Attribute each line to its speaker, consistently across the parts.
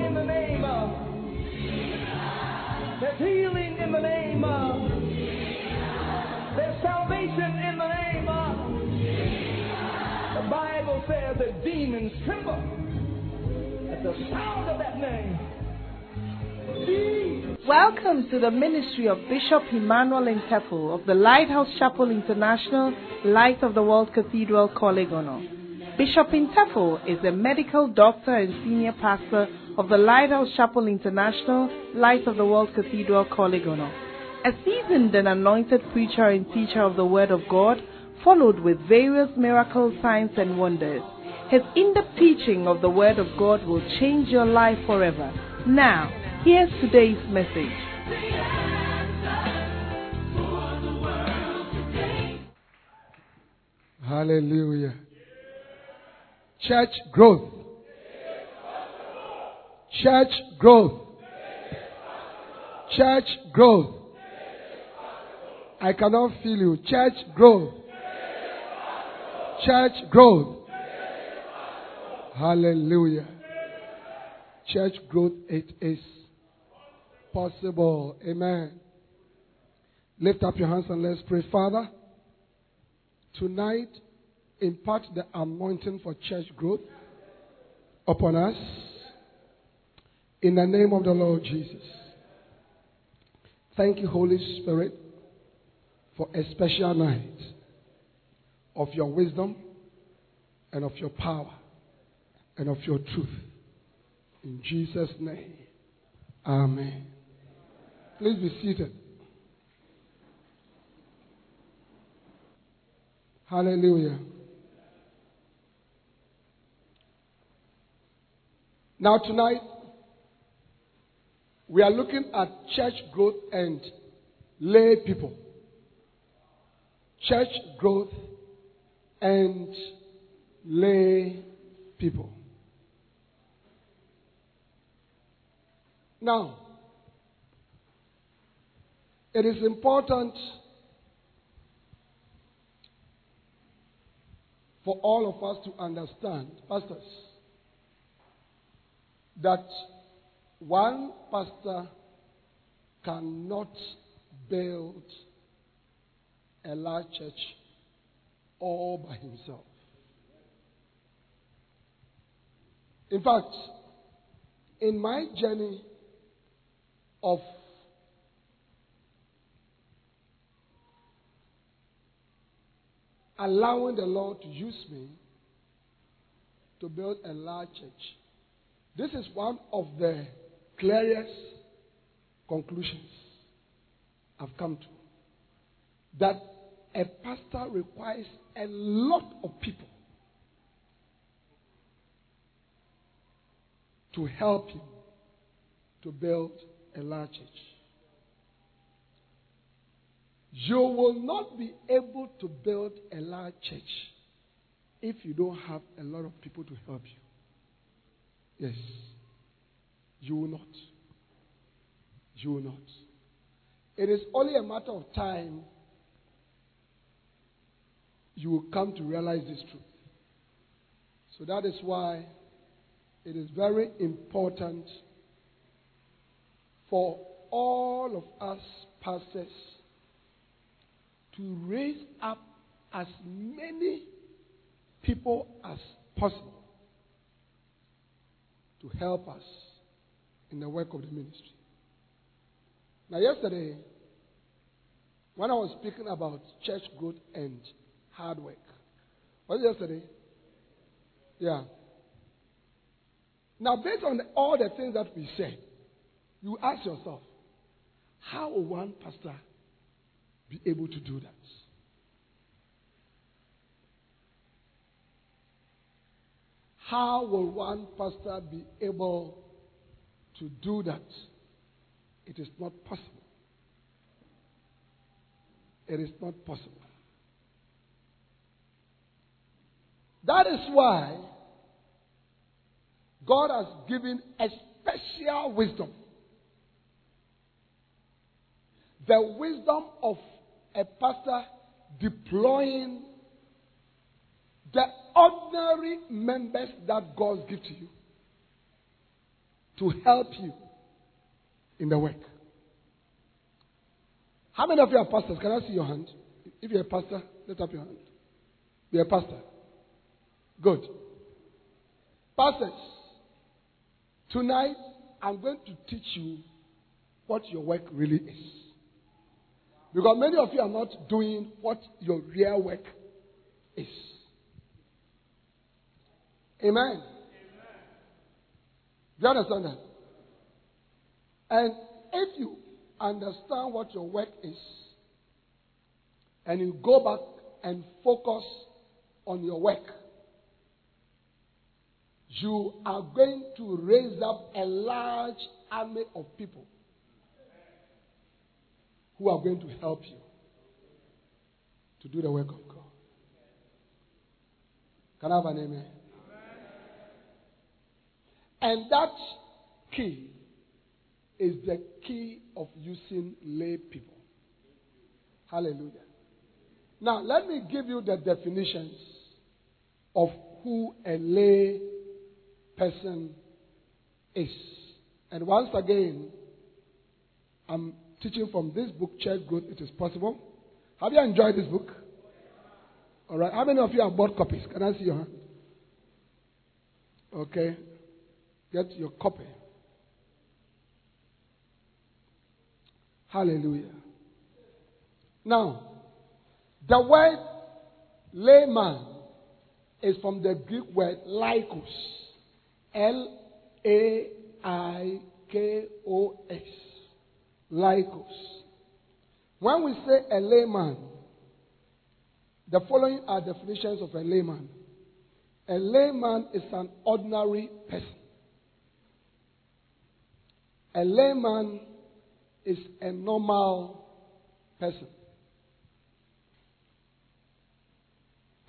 Speaker 1: in the name of. There's healing in the name of. There's salvation in the name of. The Bible says that demons tremble at the sound of that name.
Speaker 2: Welcome to the ministry of Bishop Emmanuel Intefel of the Lighthouse Chapel International, Light of the World Cathedral, Kolegono. Bishop Intefel is a medical doctor and senior pastor of the Lighthouse Chapel International, Light of the World Cathedral, Kolegono. A seasoned and anointed preacher and teacher of the Word of God, followed with various miracles, signs, and wonders. His in-depth teaching of the Word of God will change your life forever. Now, here's today's message.
Speaker 3: Hallelujah. Church growth. Church growth. Church growth. I cannot feel you. Church growth. Church growth. Hallelujah. Church growth, it is possible. Amen. Lift up your hands and let's pray. Father, tonight impart the anointing for church growth upon us. In the name of the Lord Jesus. Thank you, Holy Spirit, for a special night of your wisdom and of your power and of your truth. In Jesus' name. Amen. Please be seated. Hallelujah. Now, tonight, we are looking at church growth and lay people. Church growth and lay people. Now, it is important for all of us to understand, pastors, that one pastor cannot build a large church all by himself. In fact, in my journey of allowing the Lord to use me to build a large church, this is one of the clearest conclusions I've come to. That a pastor requires a lot of people to help him to build a large church. You will not be able to build a large church if you don't have a lot of people to help you. Yes. You will not. You will not. It is only a matter of time you will come to realize this truth. So that is why it is very important for all of us pastors to raise up as many people as possible to help us in the work of the ministry. Now, yesterday, when I was speaking about church growth and hard work, was it yesterday? Yeah. Now, based on all the things that we said, you ask yourself, how will one pastor be able to do that? How will one pastor be able to do that? It is not possible. It is not possible. That is why God has given a special wisdom. The wisdom of a pastor deploying the ordinary members that God gives to you to help you in the work. How many of you are pastors? Can I see your hand? If you're a pastor, lift up your hand. You're a pastor. Good. Pastors, tonight I'm going to teach you what your work really is. Because many of you are not doing what your real work is. Amen. Do you understand that? And if you understand what your work is, and you go back and focus on your work, you are going to raise up a large army of people who are going to help you to do the work of God. Can I have an amen? And that key is the key of using lay people. Hallelujah. Now, let me give you the definitions of who a lay person is. And once again, I'm teaching from this book, Church Growth It Is Possible. Have you enjoyed this book? All right. How many of you have bought copies? Can I see your hand? Okay. Get your copy. Hallelujah. Now, the word layman is from the Greek word laikos. L A I K O S. Laikos. When we say a layman, the following are definitions of a layman. A layman is an ordinary person. A layman is a normal person.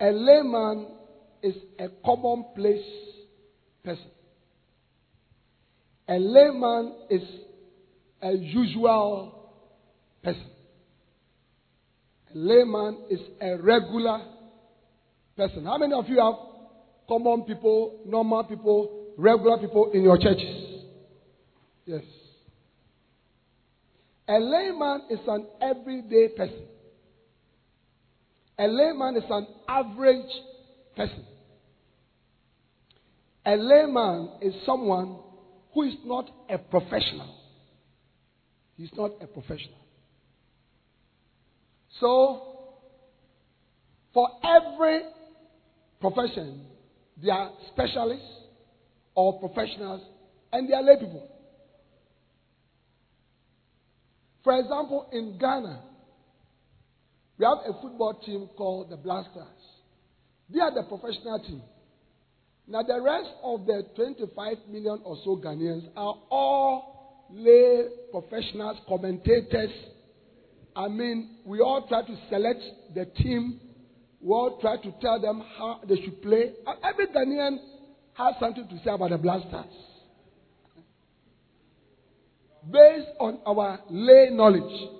Speaker 3: A layman is a commonplace person. A layman is a usual person. A layman is a regular person. How many of you have common people, normal people, regular people in your churches? Yes. A layman is an everyday person. A layman is an average person. A layman is someone who is not a professional. He's not a professional. So, for every profession, there are specialists or professionals and there are lay people. For example, in Ghana, we have a football team called the Black Stars. They are the professional team. Now, the rest of the 25 million or so Ghanaians are all lay professionals, commentators. I mean, we all try to select the team. We all try to tell them how they should play. Every Ghanaian has something to say about the Black Stars based on our lay knowledge.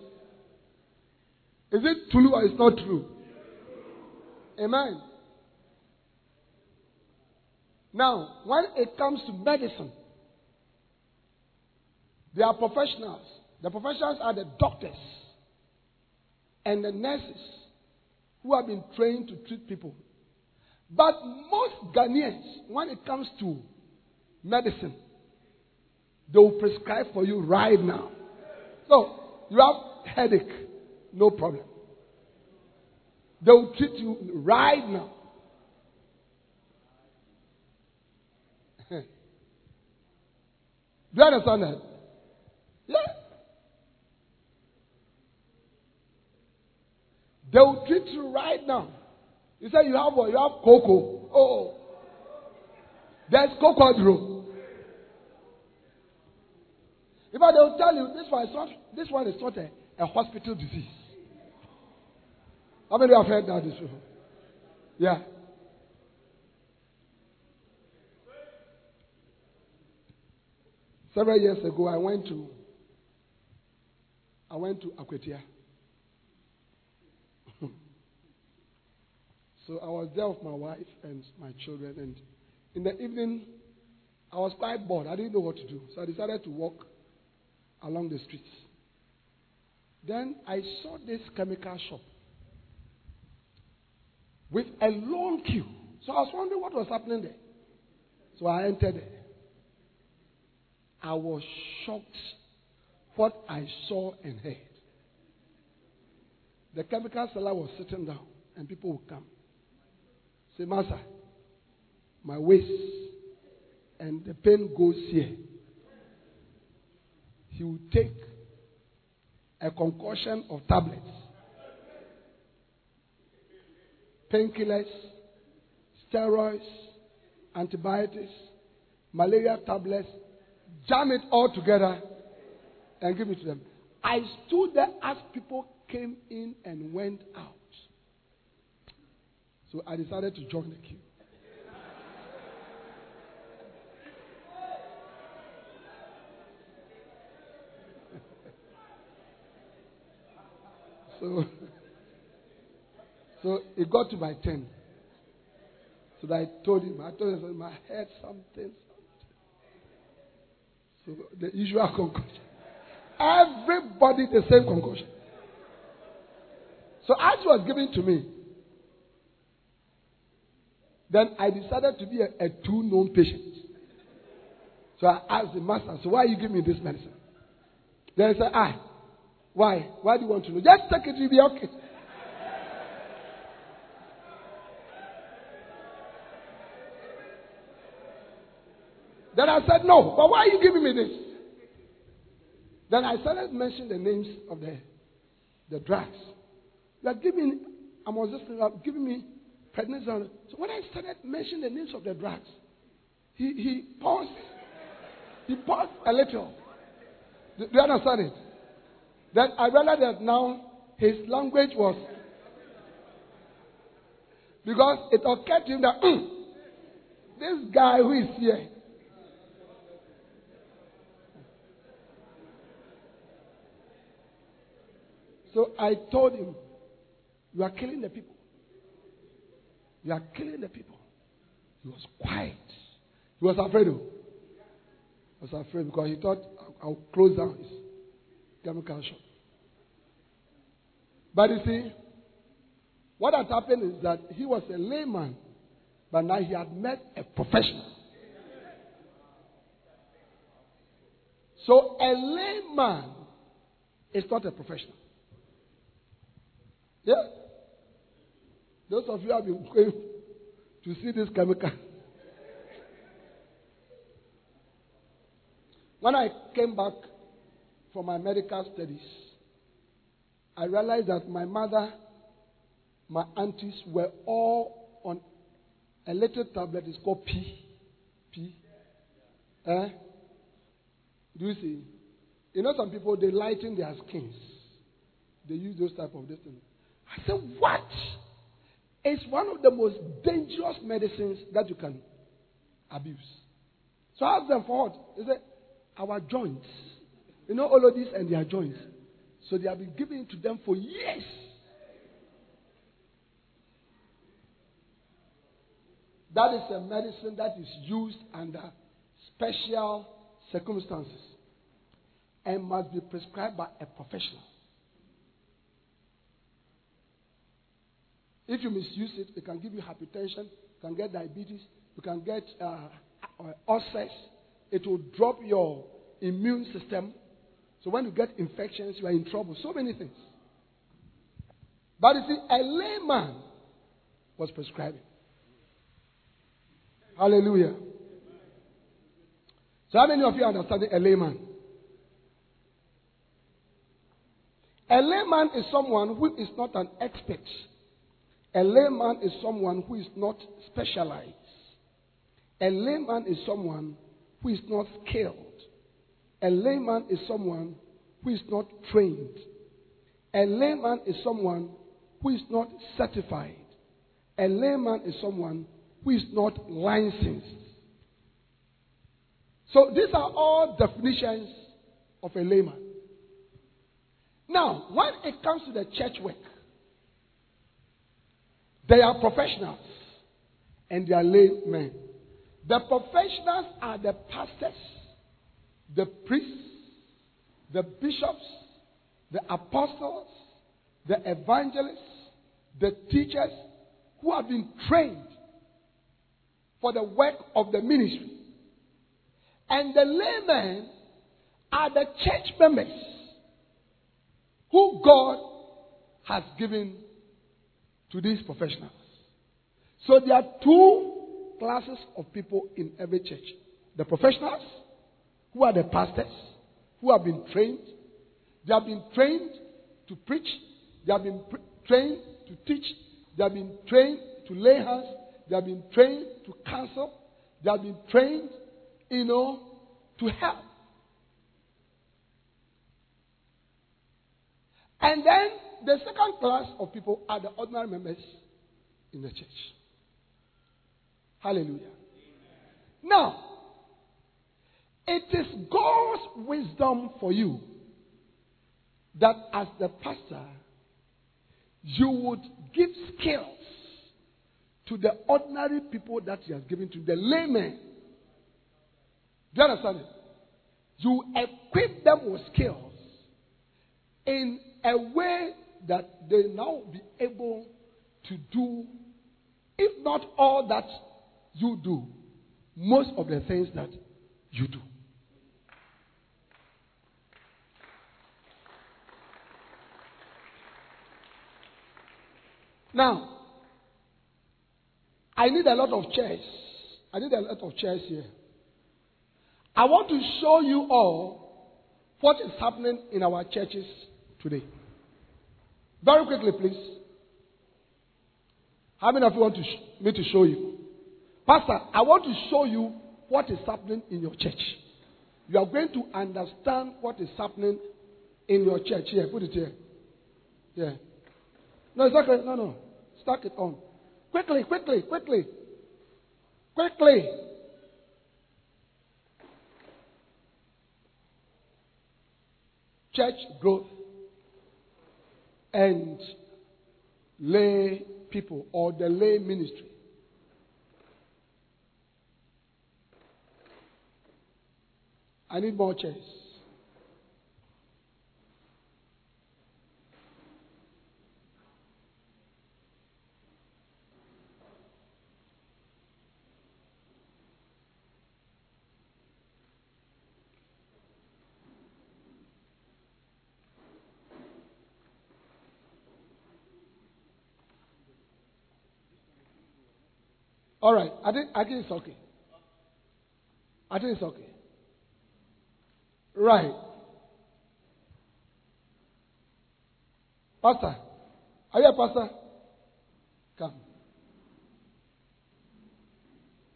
Speaker 3: Is it true or is not true? Amen. Now, when it comes to medicine, there are professionals. The professionals are the doctors and the nurses who have been trained to treat people. But most Ghanaians, when it comes to medicine, they will prescribe for you right now. So, you have headache, no problem. They will treat you right now. Do you understand that? Yeah. They will treat you right now. You say you have? You have cocoa. Oh. There's cocoa fact, they will tell you this one is not, this one is not a, a hospital disease. How many of you have heard that before? Yeah. Several years ago, I went to I went to Akwatia. so I was there with my wife and my children, and in the evening, I was quite bored. I didn't know what to do. So I decided to walk along the streets. Then I saw this chemical shop with a long queue. So I was wondering what was happening there. So I entered there. I was shocked what I saw and heard. The chemical seller was sitting down and people would come. Say, Master, my waist and the pain goes here. He would take a concoction of tablets, painkillers, steroids, antibiotics, malaria tablets, jam it all together and give it to them. I stood there as people came in and went out. So I decided to join the queue. So, so it got to my turn. So I told him, I told him, I heard something, something. So the usual conclusion. Everybody the same conclusion. So as was given to me, then I decided to be a, a two known patient. So I asked the master, so why you giving me this medicine? Then he said, ah, why? Why do you want to know? Just take it, you'll be okay. Then I said, no, but why are you giving me this? Then I started mentioning the names of the, the drugs. You are giving, I was just giving me prednisone. So when I started mentioning the names of the drugs, he, he paused. He paused a little. Do you understand it? Then I realized that now his language was because it occurred to him that mm, this guy who is here So I told him, You are killing the people. You are killing the people. He was quiet. He was afraid. Of. He was afraid because he thought I'll, I'll close down chemical shop. But you see, what had happened is that he was a layman, but now he had met a professional. So a layman is not a professional. Yeah. Those of you have been going to see this chemical. When I came back from my medical studies, I realized that my mother, my aunties were all on a little tablet. It's called P. P. Eh? Do you see? You know, some people they lighten their skins. They use those type of distance. I said, What? It's one of the most dangerous medicines that you can abuse. So I asked them for what? They said, Our joints. You know, all of these and their joints. So they have been giving to them for years. That is a medicine that is used under special circumstances and must be prescribed by a professional. If you misuse it, it can give you hypertension, you can get diabetes, you can get uh, uh, ulcers. It will drop your immune system. So when you get infections, you are in trouble. So many things. But you see, a layman was prescribing. Hallelujah. So how many of you understand a layman? A layman is someone who is not an expert a layman is someone who is not specialized. A layman is someone who is not skilled. A layman is someone who is not trained. A layman is someone who is not certified. A layman is someone who is not licensed. So these are all definitions of a layman. Now, when it comes to the church work, they are professionals and they are laymen. The professionals are the pastors, the priests, the bishops, the apostles, the evangelists, the teachers who have been trained for the work of the ministry. And the laymen are the church members who God has given to these professionals. So there are two classes of people in every church the professionals, who are the pastors, who have been trained. They have been trained to preach, they have been trained to teach, they have been trained to lay hands, they have been trained to counsel, they have been trained, you know, to help. And then the second class of people are the ordinary members in the church. Hallelujah. Now, it is God's wisdom for you that as the pastor, you would give skills to the ordinary people that He has given to the laymen. Do you understand it? You equip them with skills in a way that they now be able to do, if not all that you do, most of the things that you do. Now, I need a lot of chairs. I need a lot of chairs here. I want to show you all what is happening in our churches today. Very quickly, please. How many of you want to sh- me to show you? Pastor, I want to show you what is happening in your church. You are going to understand what is happening in your church. Here, put it here. Yeah. No, okay. No, no. Stack it on. Quickly, quickly, quickly. Quickly. Church growth and lay people or the lay ministry. I need more chairs. All right. I think, I think it's okay. I think it's okay. Right. Pastor. Are you a pastor? Come.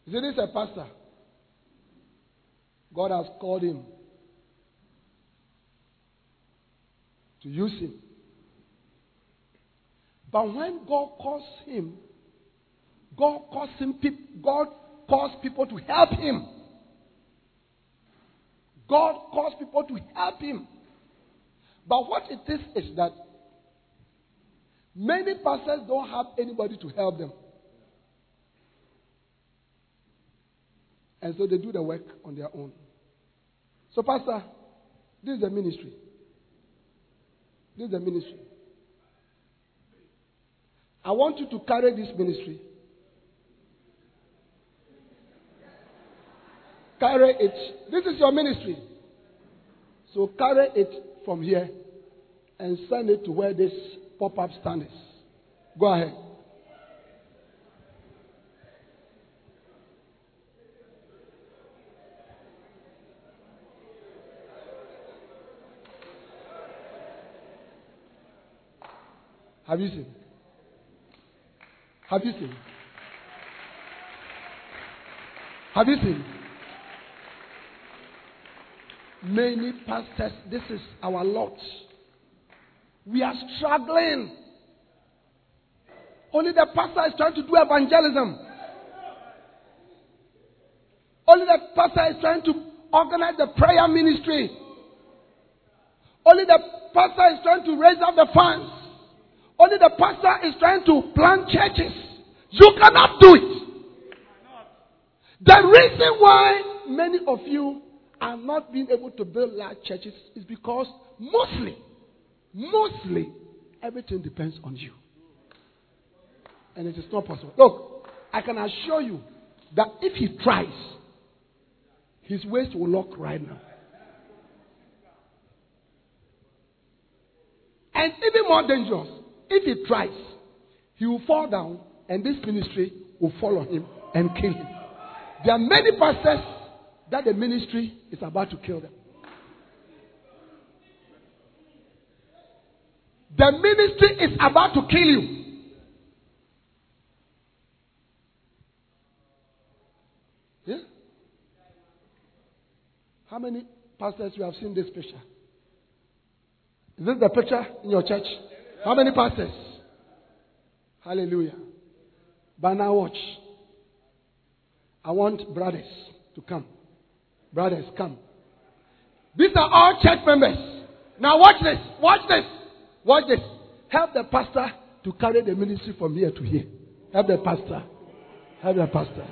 Speaker 3: Is this a pastor? God has called him to use him. But when God calls him, God calls him God calls people to help him. God calls people to help him. But what it is is that many pastors don't have anybody to help them. And so they do the work on their own. So, Pastor, this is the ministry. This is the ministry. I want you to carry this ministry Carry it. This is your ministry. So carry it from here and send it to where this pop up stand is. Go ahead. Have you seen? Have you seen? Have you seen? Many pastors, this is our lot. We are struggling. Only the pastor is trying to do evangelism. Only the pastor is trying to organize the prayer ministry. Only the pastor is trying to raise up the funds. Only the pastor is trying to plant churches. You cannot do it. The reason why many of you are not being able to build large churches is because mostly, mostly, everything depends on you. And it is not possible. Look, I can assure you that if he tries, his waist will lock right now. And even more dangerous, if he tries, he will fall down and this ministry will follow him and kill him. There are many pastors that the ministry is about to kill them. The ministry is about to kill you. Yeah? How many pastors you have seen this picture? Is this the picture in your church? How many pastors? Hallelujah. But now watch. I want brothers to come. Brothers, come. These are all church members. Now watch this. Watch this. Watch this. Help the pastor to carry the ministry from here to here. Help the pastor. Help the pastor.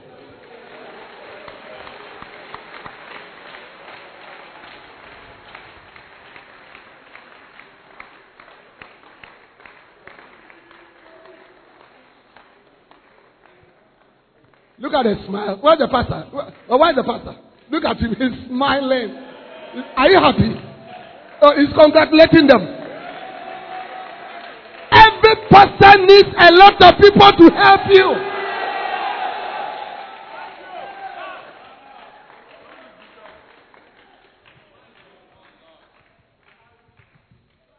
Speaker 3: Look at the smile. Where's the pastor? Where, where's the pastor? Look at him. He's smiling. Are you happy? Oh, he's congratulating them. Every person needs a lot of people to help you.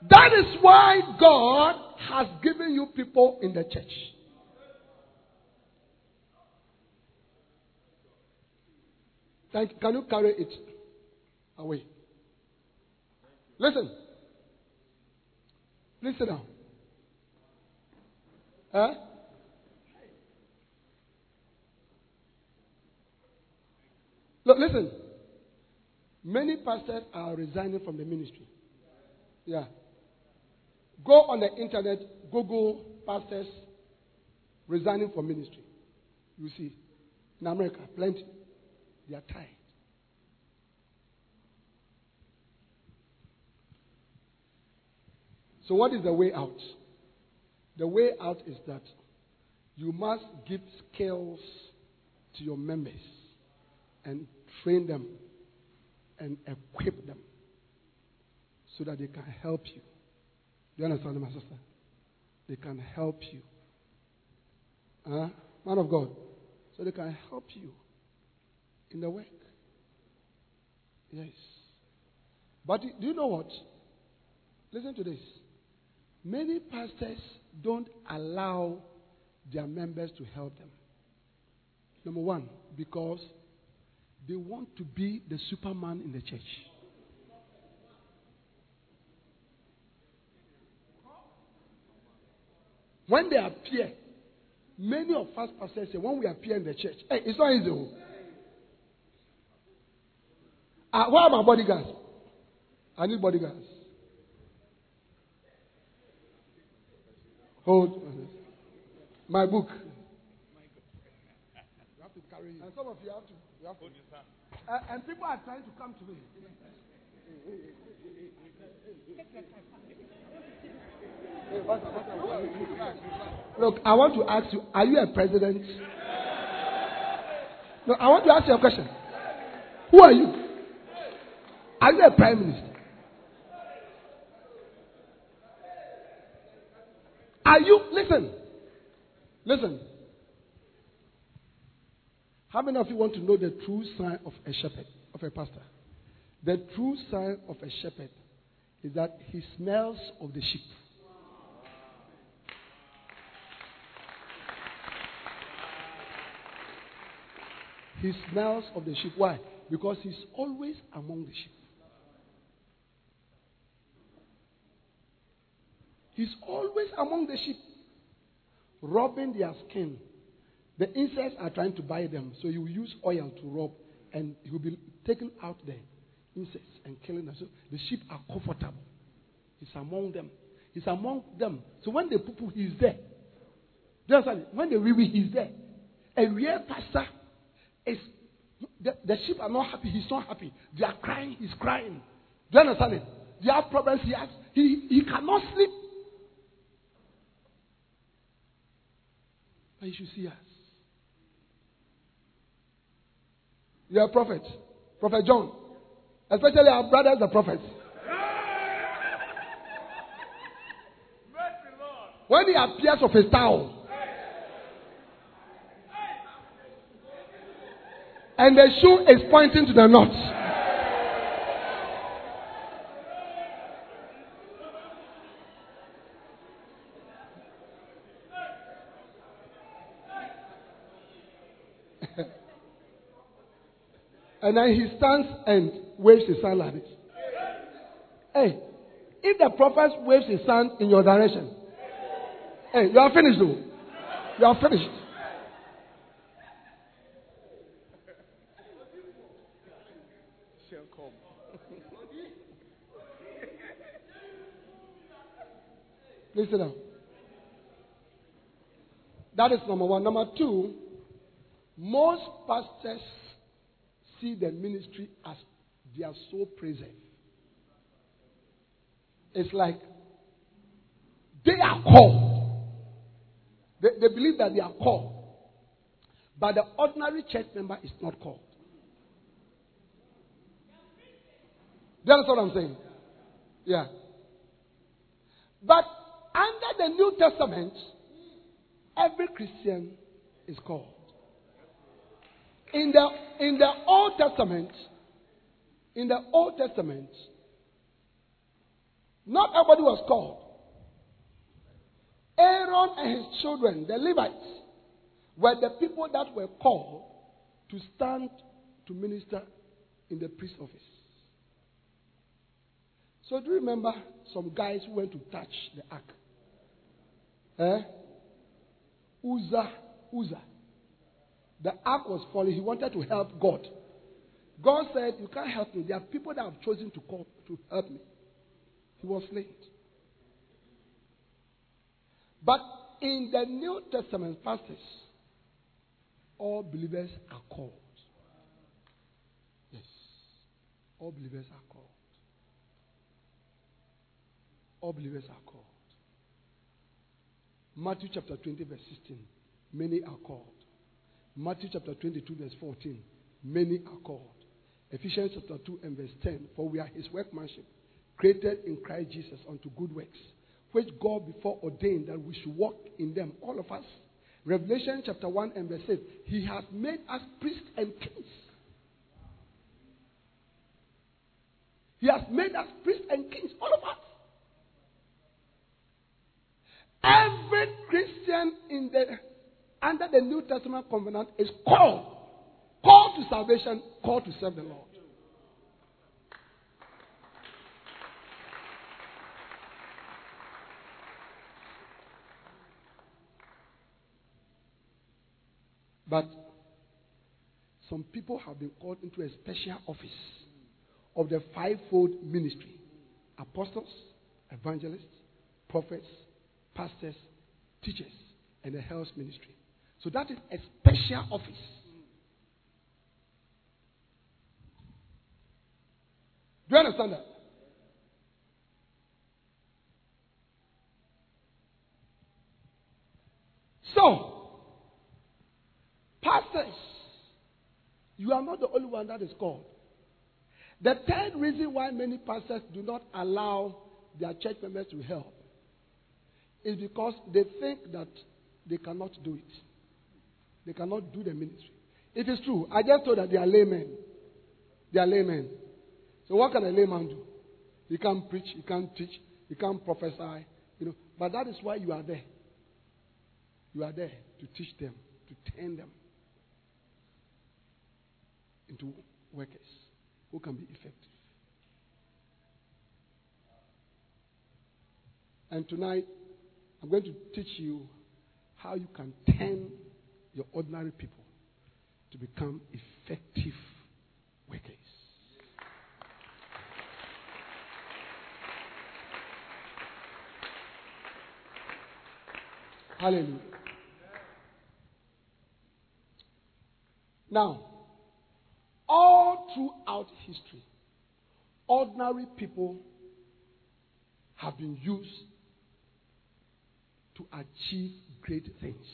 Speaker 3: That is why God has given you people in the church. Can you carry it away? Listen. Please sit down. Huh? Look, listen. Many pastors are resigning from the ministry. Yeah. Go on the internet, Google pastors resigning from ministry. You see. In America, plenty. They are tired. So, what is the way out? The way out is that you must give skills to your members and train them and equip them so that they can help you. Do you understand, my sister? They can help you. Huh? Man of God. So they can help you in the work. Yes. But do you know what? Listen to this. Many pastors don't allow their members to help them. Number one, because they want to be the superman in the church. When they appear, many of us pastors say, when we appear in the church, hey, it's not easy. Oh. Uh, where are my bodyguards? I need bodyguards. Hold my book. You have to carry it. And some of you have to. You have to. Uh, and people are trying to come to me. Look, I want to ask you: Are you a president? No, I want to ask you a question. Who are you? Are you a prime minister? Are you, listen, listen. How many of you want to know the true sign of a shepherd, of a pastor? The true sign of a shepherd is that he smells of the sheep. He smells of the sheep. Why? Because he's always among the sheep. He's always among the sheep, rubbing their skin. The insects are trying to buy them, so he will use oil to rub, and he will be taking out the insects and killing them. So the sheep are comfortable. He's among them. He's among them. So when they poo poo, he's there. Do you understand? When they wee wee, he's there. A real pastor is the sheep are not happy, he's not happy. They are crying, he's crying. Do you understand it? They have problems, he has, he, he cannot sleep. You should see us. You are a prophet. Prophet John. Especially our brothers, the prophets. When he appears of his towel, and the shoe is pointing to the north. And then he stands and waves his hand like this. Hey, if the prophet waves his hand in your direction, hey, you are finished though. You are finished. Listen now. That is number one. Number two, most pastors see the ministry as their sole preserve. It's like they are called. They, they believe that they are called. But the ordinary church member is not called. Understand what I'm saying? Yeah. But under the New Testament, every Christian is called. In the, in the Old Testament, in the Old Testament, not everybody was called. Aaron and his children, the Levites, were the people that were called to stand to minister in the priest office. So, do you remember some guys who went to touch the ark? Eh? Uzzah, Uzzah. The ark was falling. He wanted to help God. God said, You can't help me. There are people that have chosen to call to help me. He was slain. But in the New Testament pastors, all believers are called. Yes. All believers are called. All believers are called. Matthew chapter 20, verse 16. Many are called. Matthew chapter 22, verse 14. Many are called. Ephesians chapter 2 and verse 10. For we are his workmanship, created in Christ Jesus unto good works, which God before ordained that we should walk in them, all of us. Revelation chapter 1 and verse 8. He has made us priests and kings. He has made us priests and kings, all of us. Every Christian in the under the New Testament covenant is called, called to salvation, called to serve the Lord. But some people have been called into a special office of the fivefold ministry apostles, evangelists, prophets, pastors, teachers, and the health ministry. So that is a special office. Do you understand that? So, pastors, you are not the only one that is called. The third reason why many pastors do not allow their church members to help is because they think that they cannot do it. They cannot do the ministry. It is true. I just told that they are laymen. They are laymen. So what can a layman do? He can't preach, he can't teach, he can't prophesy, you know. But that is why you are there. You are there to teach them, to turn them into workers who can be effective. And tonight, I'm going to teach you how you can turn your ordinary people to become effective workers. Hallelujah. Now, all throughout history, ordinary people have been used to achieve great things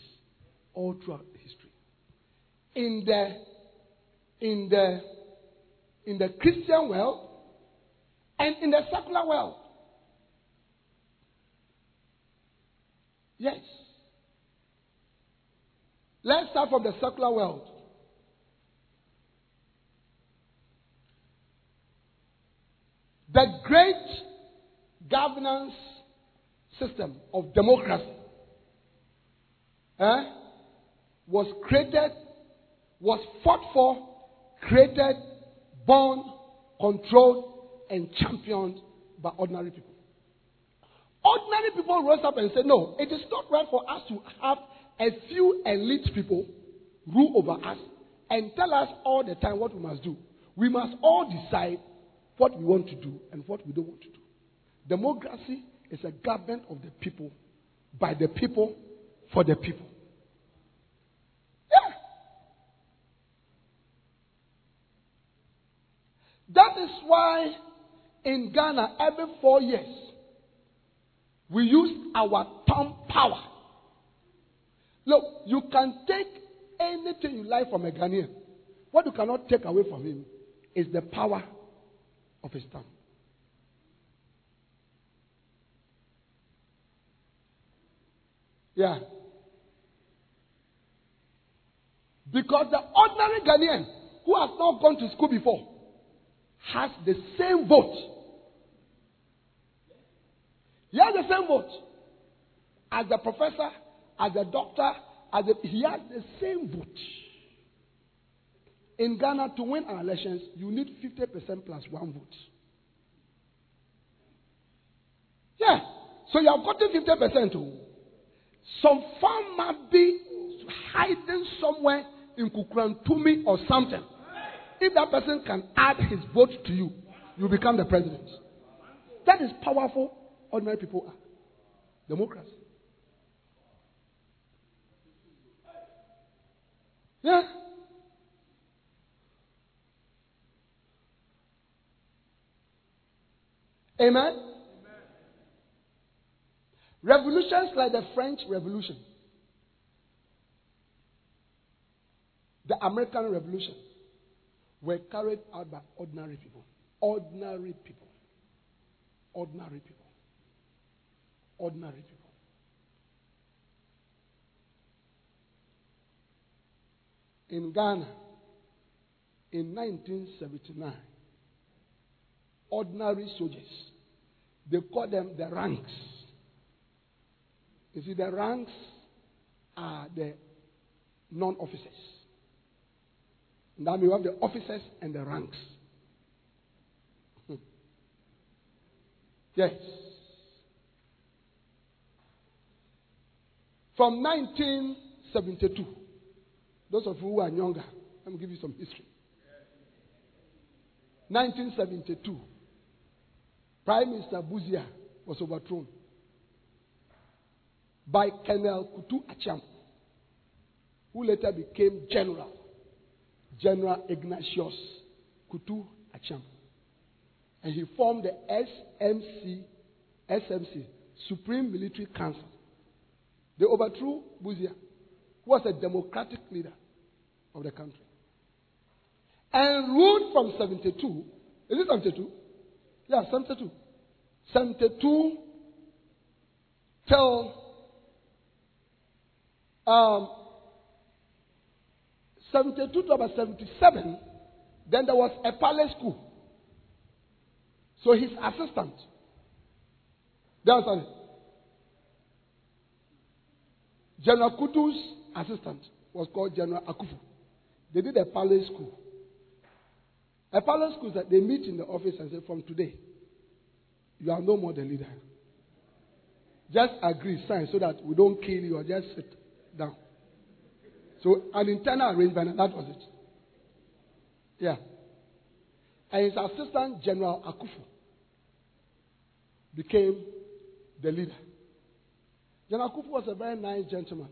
Speaker 3: all throughout history. In the in the in the Christian world and in the secular world. Yes. Let's start from the secular world. The great governance system of democracy eh, was created, was fought for, created, born, controlled, and championed by ordinary people. Ordinary people rose up and said, No, it is not right for us to have a few elite people rule over us and tell us all the time what we must do. We must all decide what we want to do and what we don't want to do. Democracy is a government of the people, by the people, for the people. Yeah. That is why in Ghana, every four years, we use our thumb power. Look, you can take anything you like from a Ghanaian. What you cannot take away from him is the power of his tongue. Yeah. Because the ordinary Ghanaian who has not gone to school before has the same vote. He has the same vote as the professor, as the doctor, as the, he has the same vote. In Ghana, to win our elections, you need 50% plus one vote. Yeah. So you have gotten 50% too. Some farm might be hiding somewhere in Kukrantumi or something. If that person can add his vote to you, you become the president. That is powerful, ordinary people are. Democracy. Yeah. Amen. Revolutions like the French Revolution, the American Revolution, were carried out by ordinary people. Ordinary people. Ordinary people. Ordinary people. In Ghana, in 1979, ordinary soldiers, they call them the ranks. You see, the ranks are the non officers. Now we have the officers and the ranks. Hmm. yes. From 1972, those of you who are younger, let me give you some history. 1972, Prime Minister Busia was overthrown by Colonel Kutu Acheampong, who later became General, General Ignatius Kutu Acheampong. And he formed the SMC, SMC, Supreme Military Council. They overthrew Busia, who was a democratic leader of the country. And ruled from 72, is it 72? Yeah, 72. 72 till um, 72 to about 77, then there was a palace school. So his assistant, you understand? General Kutu's assistant was called General Akuffo. They did a palace school. A palace school is that they meet in the office and say, from today, you are no more the leader. Just agree, sign, so that we don't kill you or just sit. So an internal arrangement, that was it. Yeah. And his assistant, General Akuffo, became the leader. General Akuffo was a very nice gentleman,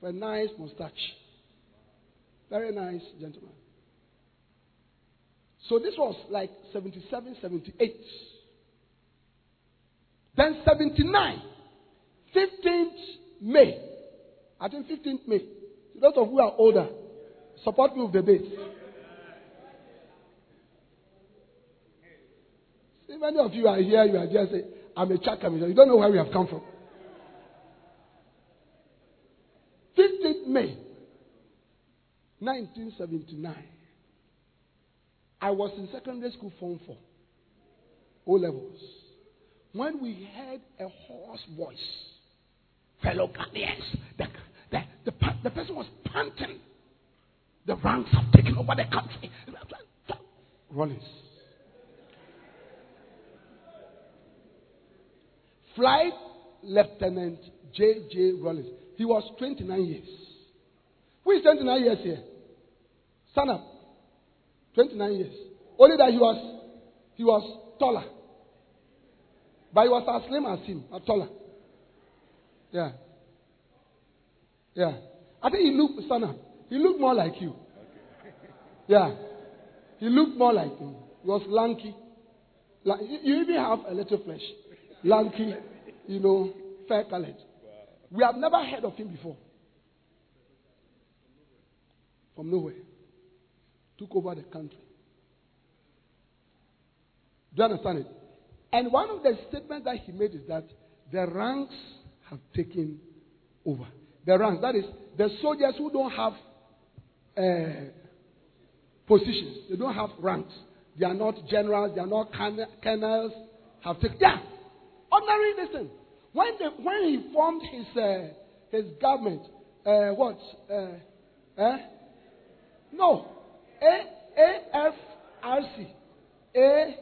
Speaker 3: with a nice mustache. Very nice gentleman. So this was like 77, 78. Then 79, 15th May. I think 15th May. Those of who are older, support me with the date. See, many of you are here, you are just saying, I'm a chaka. You don't know where we have come from. 15th May, 1979. I was in secondary school, Form 4, O levels, when we heard a hoarse voice. Fellow Ghanaians, the, the, the, person was panting. The ranks have taken over the country. Rawlings. Flight Lieutenant J.J. Rawlings. He was 29 years. Who is 29 years here? Stand up. 29 years. Only that he was he was taller. But he was as slim as him, but taller. Yeah. Yeah. I think he looked up. He looked more like you. Yeah. He looked more like you. He was lanky. Like, You even have a little flesh. Lanky, you know, fair colored. We have never heard of him before. From nowhere. Took over the country. Do you understand it? And one of the statements that he made is that the ranks have taken over. The ranks, that is, the soldiers who don't have uh, positions, they don't have ranks. They are not generals, they are not colonels, have taken. Yeah, ordinary. Listen, when the, when he formed his uh, his government, uh, what? Eh? No, A AFRC, A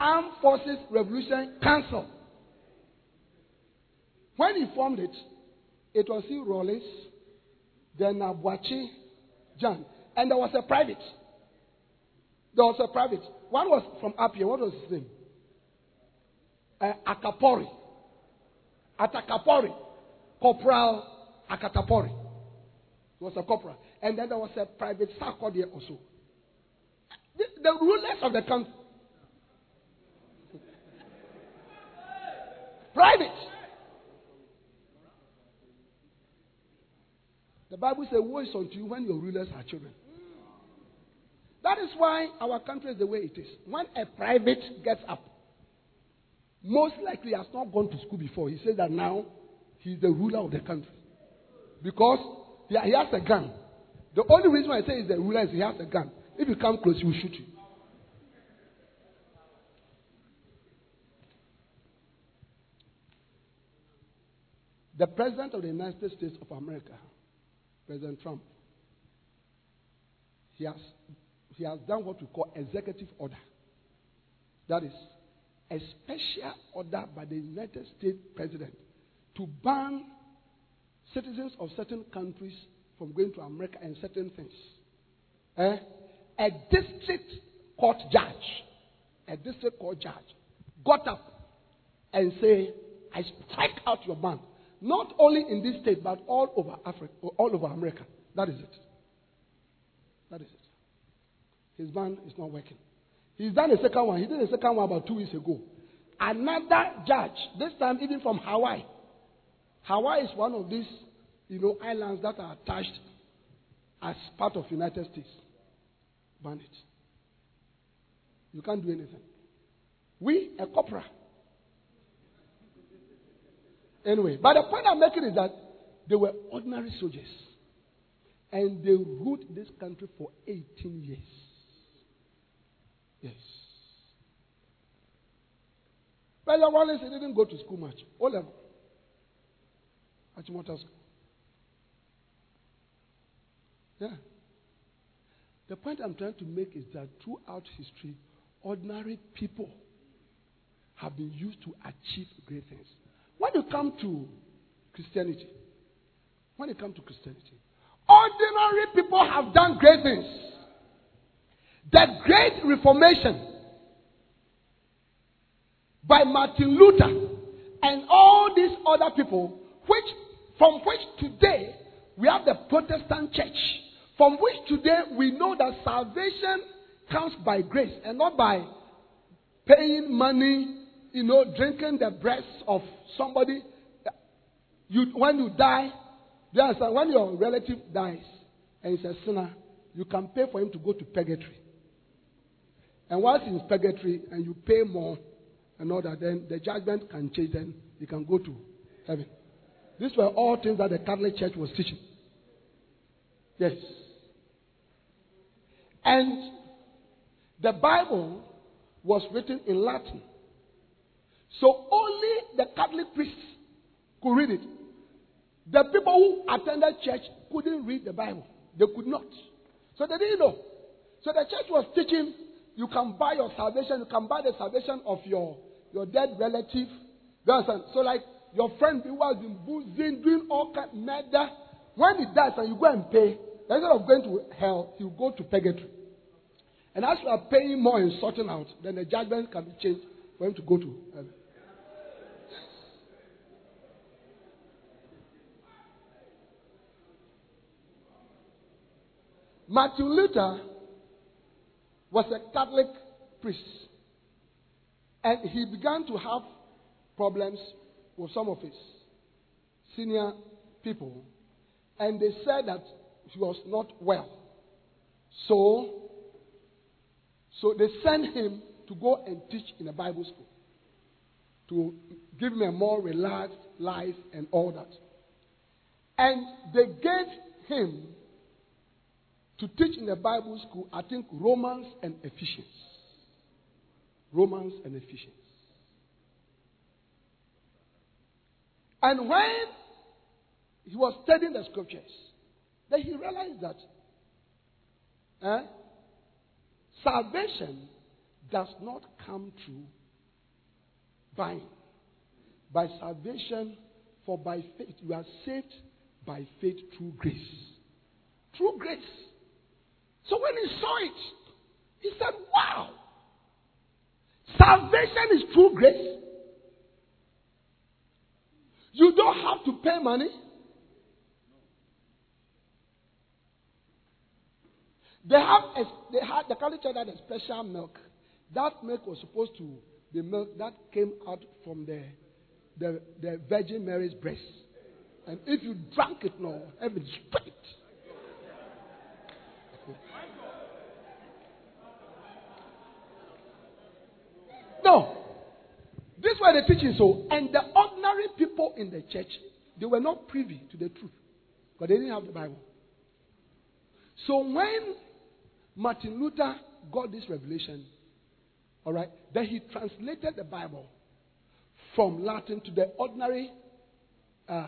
Speaker 3: Armed Forces Revolution Council. When he formed it, it was C. Rawlings, then Abuachi John, and there was a private. There was a private. One was from Apia. What was his name? Uh, Akapori. Atakapori. Corporal Akatapori. He was a corporal. And then there was a private Sarkodie also. The, the rulers of the country. Private. The Bible says, Woe is unto you when your rulers are children. That is why our country is the way it is. When a private gets up, most likely has not gone to school before. He says that now he's the ruler of the country. Because he has a gun. The only reason I say he's the ruler is he has a gun. If you come close, he will shoot you. The President of the United States of America, President Trump, he has, he has done what we call executive order. That is a special order by the United States President to ban citizens of certain countries from going to America and certain things. Eh? A district court judge, a district court judge, got up and say, I strike out your ban. Not only in this state, but all over Africa, all over America. That is it. That is it. His ban is not working. He's done a second one. He did a second one about two weeks ago. Another judge, this time even from Hawaii. Hawaii is one of these, you know, islands that are attached as part of United States. Ban it. You can't do anything. We, a copra. Anyway, but the point I'm making is that they were ordinary soldiers. And they ruled this country for 18 years. Yes. Brother Wallace he didn't go to school much. All O level. Achimota school. Yeah. The point I'm trying to make is that throughout history, ordinary people have been used to achieve great things. When you come to Christianity, when you come to Christianity, ordinary people have done great things. The Great Reformation by Martin Luther and all these other people, which from which today we have the Protestant church, from which today we know that salvation comes by grace and not by paying money, you know, drinking the breasts of somebody. You, when you die, you understand? When your relative dies and he's a sinner, you can pay for him to go to purgatory. And once he's purgatory and you pay more and all that, then the judgment can change, then you can go to heaven. These were all things that the Catholic Church was teaching. Yes. And the Bible was written in Latin. So only the Catholic priests could read it. The people who attended church couldn't read the Bible. They could not. So they didn't know. So the church was teaching you can buy your salvation, you can buy the salvation of your, your dead relative. You understand? So like your friend who was in boozing, doing all kind of murder, when he dies and you go and pay, instead of going to hell, you go to purgatory. And as you are paying more and sorting out, then the judgment can be changed for him to go to uh, heaven. Martin Luther was a Catholic priest. And he began to have problems with some of his senior people. And they said that he was not well. So, so they sent him to go and teach in a Bible school. To give him a more relaxed life and all that. And they gave him to teach in the Bible school, I think Romans and Ephesians. Romans and Ephesians. And when he was studying the scriptures, then he realized that eh, salvation does not come through buying. By salvation, for by faith, you are saved by faith through grace. Through grace. So when he saw it, he said, Wow, salvation is through grace. You don't have to pay money. They have a, they had the culture that a special milk. That milk was supposed to be milk that came out from the the, the Virgin Mary's breast. And if you drank it now, heaven straight. No. This were the teaching so. And the ordinary people in the church, they were not privy to the truth. But they didn't have the Bible. So when Martin Luther got this revelation, all right, then he translated the Bible from Latin to the ordinary uh,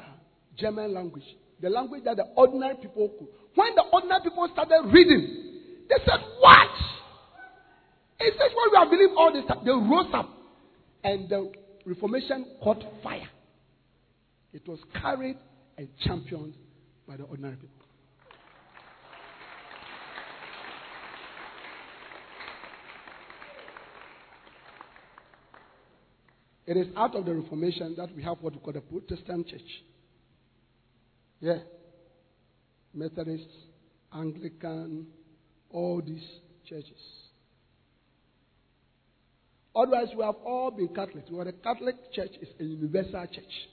Speaker 3: German language, the language that the ordinary people could. When the ordinary people started reading, they said, What? Is this what we have believed all this time? They rose up and the Reformation caught fire. It was carried and championed by the ordinary people. It is out of the Reformation that we have what we call the Protestant church. Yeah. Methodist, Anglican, all these churches. Otherwise, we have all been Catholics. Well, the Catholic Church is a universal church.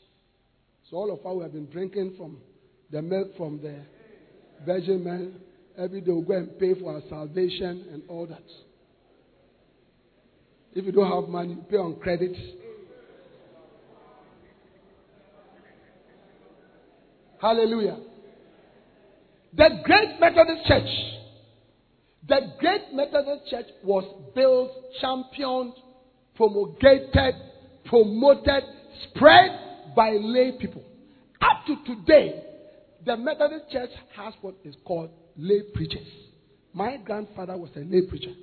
Speaker 3: So all of us have been drinking from the milk from the Virgin Mary. Every day we go and pay for our salvation and all that. If you don't have money, you pay on credit. Hallelujah. The Great Methodist Church, the Great Methodist Church was built, championed, promulgated, promoted, spread by lay people. Up to today, the Methodist Church has what is called lay preachers. My grandfather was a lay preacher.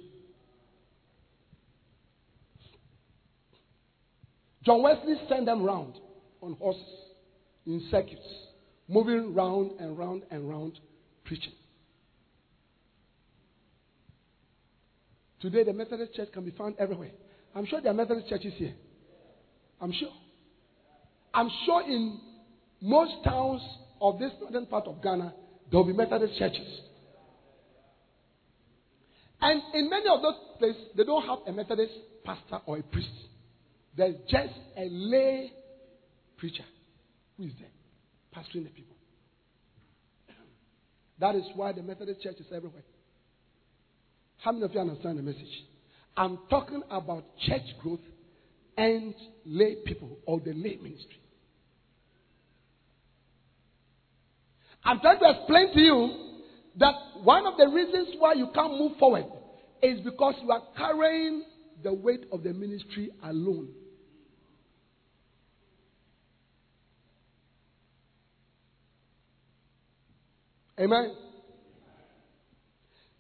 Speaker 3: John Wesley sent them round on horses in circuits moving round and round and round preaching. Today, the Methodist Church can be found everywhere. I'm sure there are Methodist churches here. I'm sure. I'm sure in most towns of this northern part of Ghana, there will be Methodist churches. And in many of those places, they don't have a Methodist pastor or a priest. There's just a lay preacher who is there, pastoring the people. That is why the Methodist church is everywhere. How many of you understand the message? I'm talking about church growth and lay people or the lay ministry. I'm trying to explain to you that one of the reasons why you can't move forward is because you are carrying the weight of the ministry alone. Amen.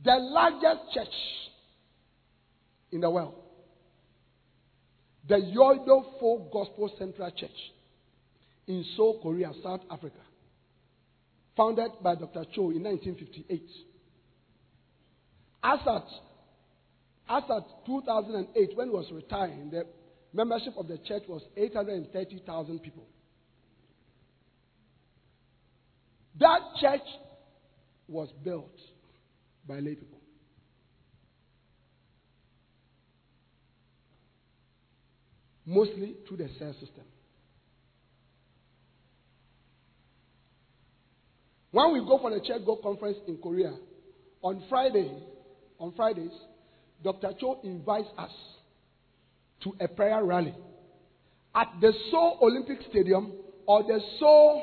Speaker 3: The largest church in the world, the Yoido Full Gospel Central Church in Seoul, Korea, South Africa, founded by Dr. Cho in 1958. As at, as at 2008, when he was retiring, the membership of the church was 830,000 people. That church was built by lay people. Mostly through the cell system. When we go for the Church Growth conference in Korea, on Friday, on Fridays, Dr. Cho invites us to a prayer rally at the Seoul Olympic Stadium or the Seoul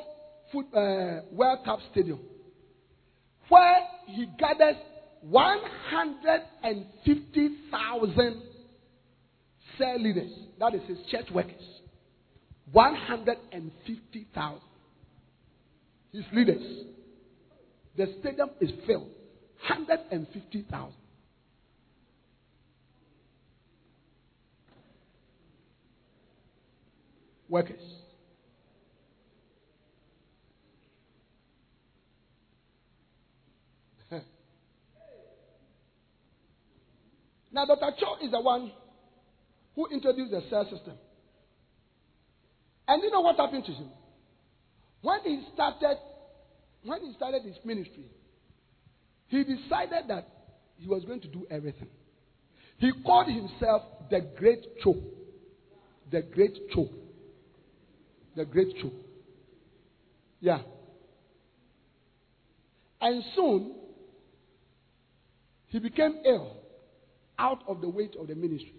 Speaker 3: Foot, uh, World Cup Stadium, where he gathers 150,000 cell leaders. That is his church workers. 150,000. His leaders. The stadium is filled. 150,000. Workers. Hmm. now, Dr. Cho is the one who introduced the cell system. And you know what happened to him? When he started when he started his ministry, he decided that he was going to do everything. He called himself the Great Cho. The Great Cho. The Great Cho. Yeah. And soon, he became ill out of the weight of the ministry.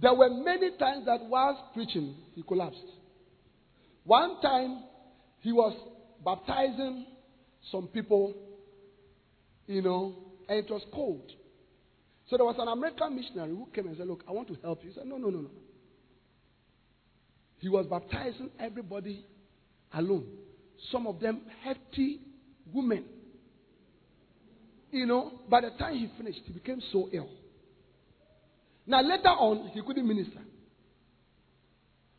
Speaker 3: There were many times that whilst preaching, he collapsed. One time, he was baptizing some people, you know, and it was cold. So there was an American missionary who came and said, Look, I want to help you. He said, No, no, no, no. He was baptizing everybody alone. Some of them hefty women. You know, by the time he finished, he became so ill. Now, later on, he couldn't minister.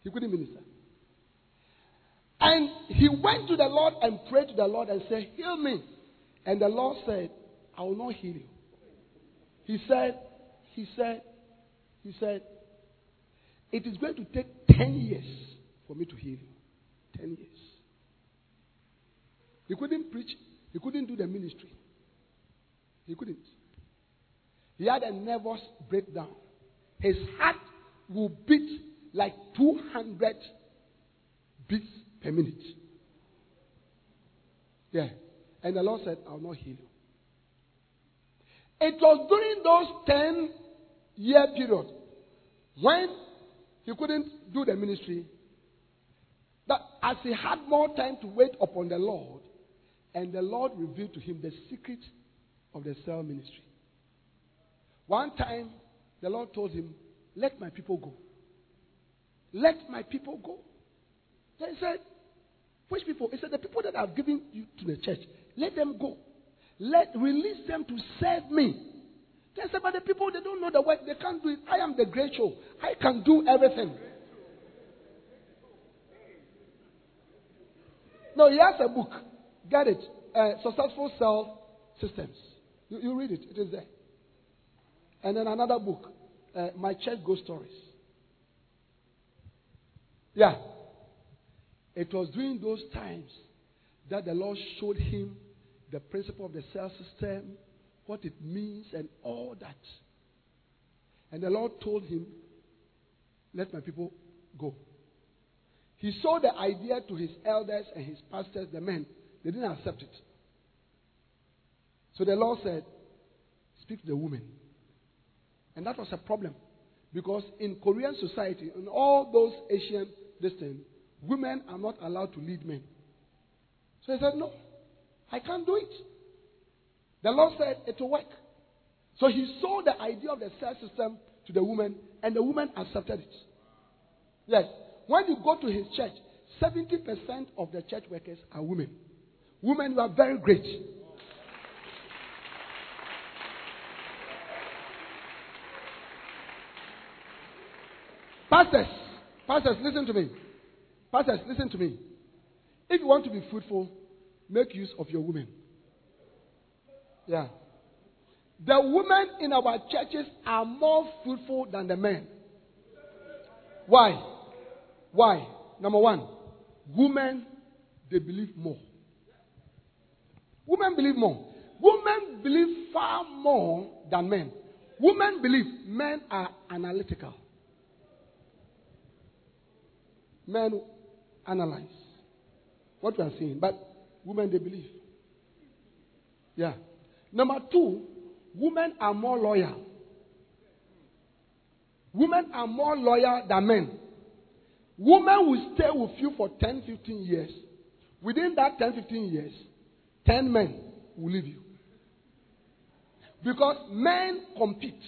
Speaker 3: He couldn't minister. And he went to the Lord and prayed to the Lord and said, Heal me. And the Lord said, I will not heal you. He said, He said, He said, It is going to take 10 years for me to heal you. 10 years. He couldn't preach, he couldn't do the ministry. He couldn't. He had a nervous breakdown. His heart will beat like 200 beats per minute. Yeah. And the Lord said, I will not heal you. It was during those 10 year period when he couldn't do the ministry that as he had more time to wait upon the Lord, and the Lord revealed to him the secret of the cell ministry. One time, the Lord told him, Let my people go. Let my people go. Then He said, which people? He said, the people that I've given you to the church, let them go. Let release them to serve me. They said, but the people they don't know the work, they can't do it. I am the great Cho. I can do everything. No, he has a book. Get it. Uh, Successful Cell Systems. You, you, read it. It is there. And then another book. Uh, My Church Ghost Stories. Yeah. It was during those times that the Lord showed him the principle of the cell system, what it means and all that. And the Lord told him, Let my people go. He sold the idea to his elders and his pastors, the men. They didn't accept it. So the Lord said, Speak to the women. And that was a problem. Because in Korean society, in all those Asian distance, women are not allowed to lead men. So he said, No, I can't do it. The Lord said it will work. So he sold the idea of the cell system to the woman, and the woman accepted it. Yes. When you go to his church, 70% of the church workers are women. Women who are very great. Pastors, pastors, listen to me. Pastors, listen to me. If you want to be fruitful, make use of your women. Yeah. The women in our churches are more fruitful than the men. Why? Why? Number one, women, they believe more. Women believe more. Women believe far more than men. Women believe men are analytical. Men analyze what we are seeing, but women they believe. Yeah. Number two, women are more loyal. Women are more loyal than men. Women will stay with you for 10, 15 years. Within that 10, 15 years, 10 men will leave you. Because men compete,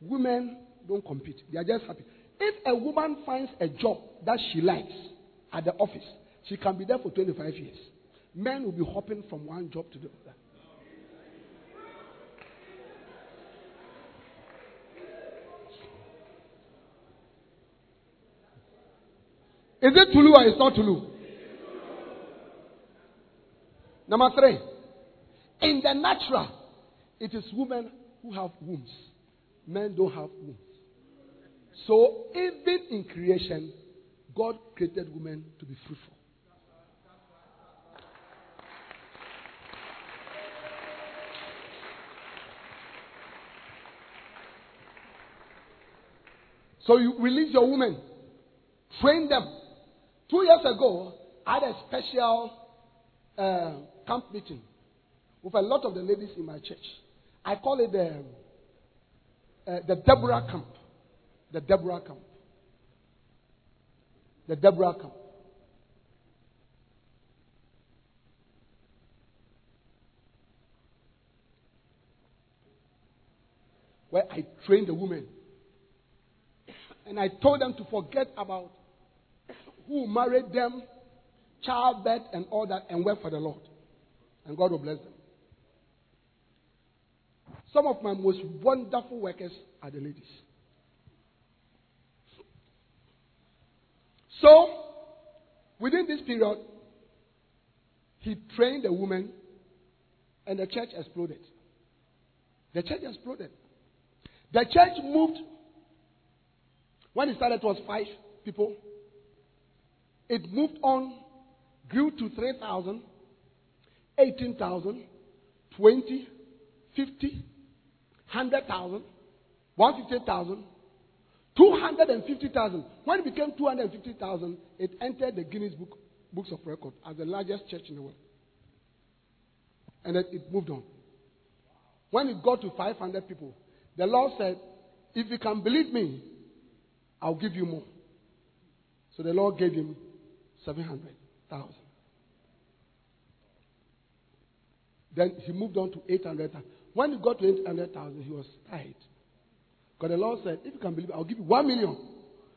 Speaker 3: women don't compete. They are just happy. If a woman finds a job that she likes at the office, she can be there for 25 years. Men will be hopping from one job to the other. Is it Tulu or it's not Tulu? Number three, in the natural, it is women who have wombs. Men don't have wombs. So, even in creation, God created women to be fruitful. So, you release your women, train them. Two years ago, I had a special uh, camp meeting with a lot of the ladies in my church. I call it the, uh, the Deborah camp. The Deborah camp. The Deborah camp. Where I trained the women. And I told them to forget about who married them, childbirth, and all that, and work for the Lord. And God will bless them. Some of my most wonderful workers are the ladies. So, within this period, he trained the woman, and the church exploded. The church exploded. The church moved. When it started, it was five people. It moved on, grew to 3,000, 18,000, 20, 50, 100,000, 150,000, 250,000. When it became 250,000, it entered the Guinness Book, Books of Record as the largest church in the world. And then it moved on. When it got to 500 people, the Lord said, If you can believe me, I'll give you more. So the Lord gave him 700,000. Then he moved on to 800,000. When he got to 800,000, he was tired. Because the Lord said, if you can believe I'll give you 1 million.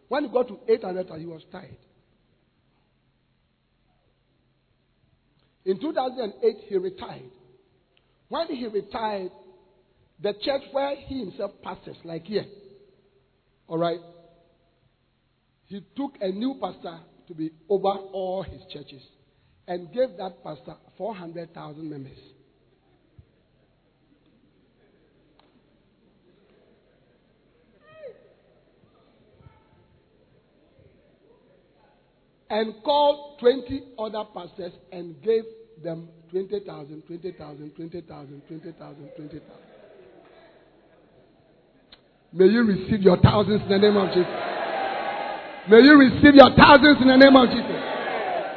Speaker 3: When he got to 800,000, he was tired. In 2008, he retired. When he retired, the church where he himself pastors, like here, all right, he took a new pastor to be over all his churches and gave that pastor 400,000 members. And called 20 other pastors and gave them 20,000, 20,000, 20,000, 20,000, 20,000. May you receive your thousands in the name of Jesus. May you receive your thousands in the name of Jesus.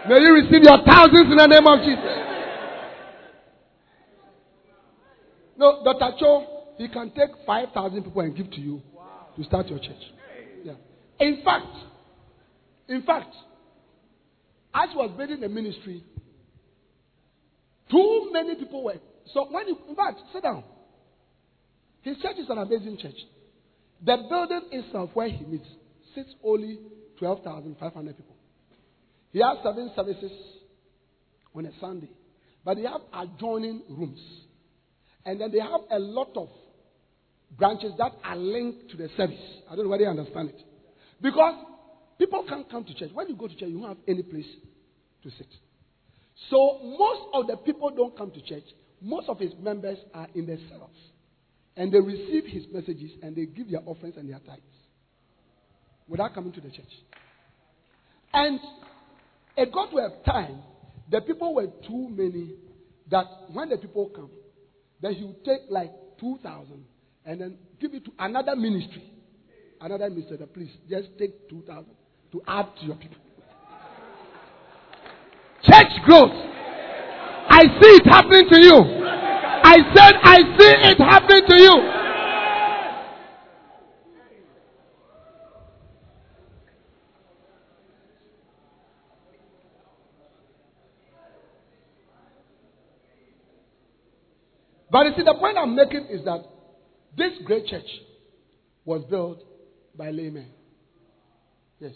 Speaker 3: May you receive your thousands in the name of Jesus. No, Dr. Cho, he can take 5,000 people and give to you to start your church. Yeah. In fact, in fact, as he was building the ministry, too many people were. So when you, in fact, sit down. His church is an amazing church. The building itself where he meets sits only 12,500 people. He has seven services on a Sunday, but they have adjoining rooms. And then they have a lot of branches that are linked to the service. I don't know whether you understand it. Because people can't come to church. When you go to church, you don't have any place to sit. So most of the people don't come to church. Most of his members are in the cells. And they receive his messages and they give their offerings and their tithes without coming to the church. And it got to a time the people were too many that when the people come, then he would take like 2,000 and then give it to another ministry. Another ministry that please just take 2,000 to add to your people. Church growth. I see it happening to you. I said, I see it happening to you. But you see, the point I'm making is that this great church was built by laymen. Yes.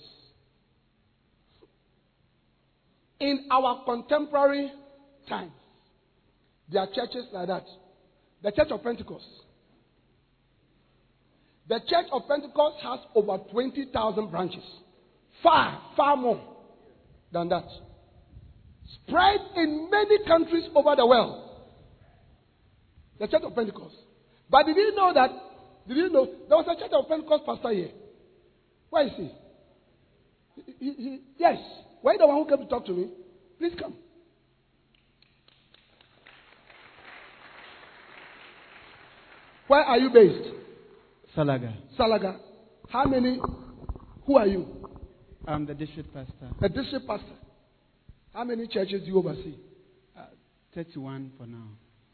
Speaker 3: In our contemporary times, there are churches like that. The Church of Pentecost. The Church of Pentecost has over 20,000 branches. Far, far more than that. Spread in many countries over the world. The Church of Pentecost. But did you know that? Did you know there was a Church of Pentecost pastor here? Where is he? he, he, he yes. Where the one who came to talk to me? Please come. Where are you based?
Speaker 4: Salaga.
Speaker 3: Salaga. How many? Who are you?
Speaker 4: I'm the district pastor.
Speaker 3: The district pastor. How many churches do you oversee?
Speaker 4: Uh, 31 for now.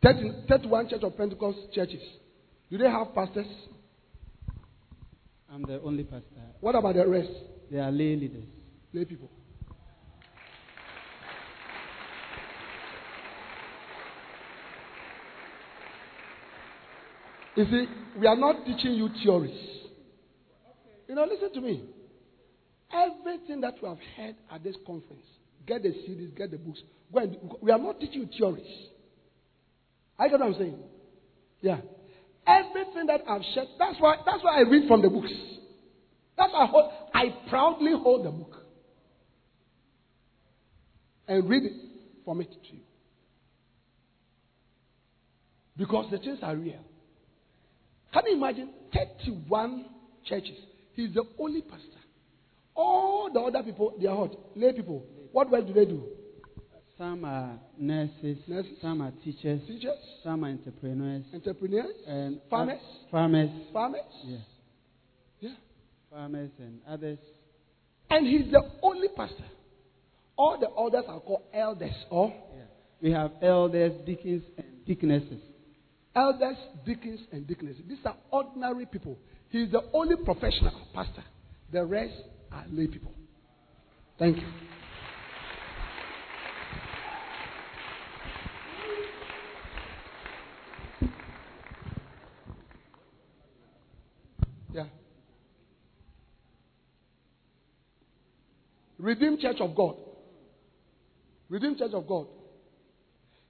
Speaker 3: 30, 31 Church of Pentecost churches. Do they have pastors?
Speaker 4: I'm the only pastor.
Speaker 3: What about the rest?
Speaker 4: They are lay leaders.
Speaker 3: Lay people. You see, we are not teaching you theories. You know, listen to me. Everything that we have heard at this conference, get the CDs, get the books. Go and, we are not teaching you theories. I get what I'm saying? Yeah. Everything that I've shared, that's why, that's why I read from the books. That's why I, hold, I proudly hold the book and read it from it to you. Because the things are real. Can you imagine 31 churches? He's the only pastor. All the other people, they are what? Lay people. What work do they do?
Speaker 4: Some are nurses,
Speaker 3: Nurses.
Speaker 4: some are teachers,
Speaker 3: Teachers,
Speaker 4: some are entrepreneurs,
Speaker 3: entrepreneurs,
Speaker 4: and
Speaker 3: Farmers?
Speaker 4: farmers,
Speaker 3: farmers.
Speaker 4: yeah,
Speaker 3: Yeah.
Speaker 4: farmers and others.
Speaker 3: And he's the only pastor. All the others are called elders or
Speaker 4: Yeah. We have elders, deacons, and deaconesses.
Speaker 3: Elders, deacons, and deaconesses. These are ordinary people. He's the only professional pastor. The rest are lay people. Thank you. Yeah. Redeemed Church of God. Redeemed Church of God.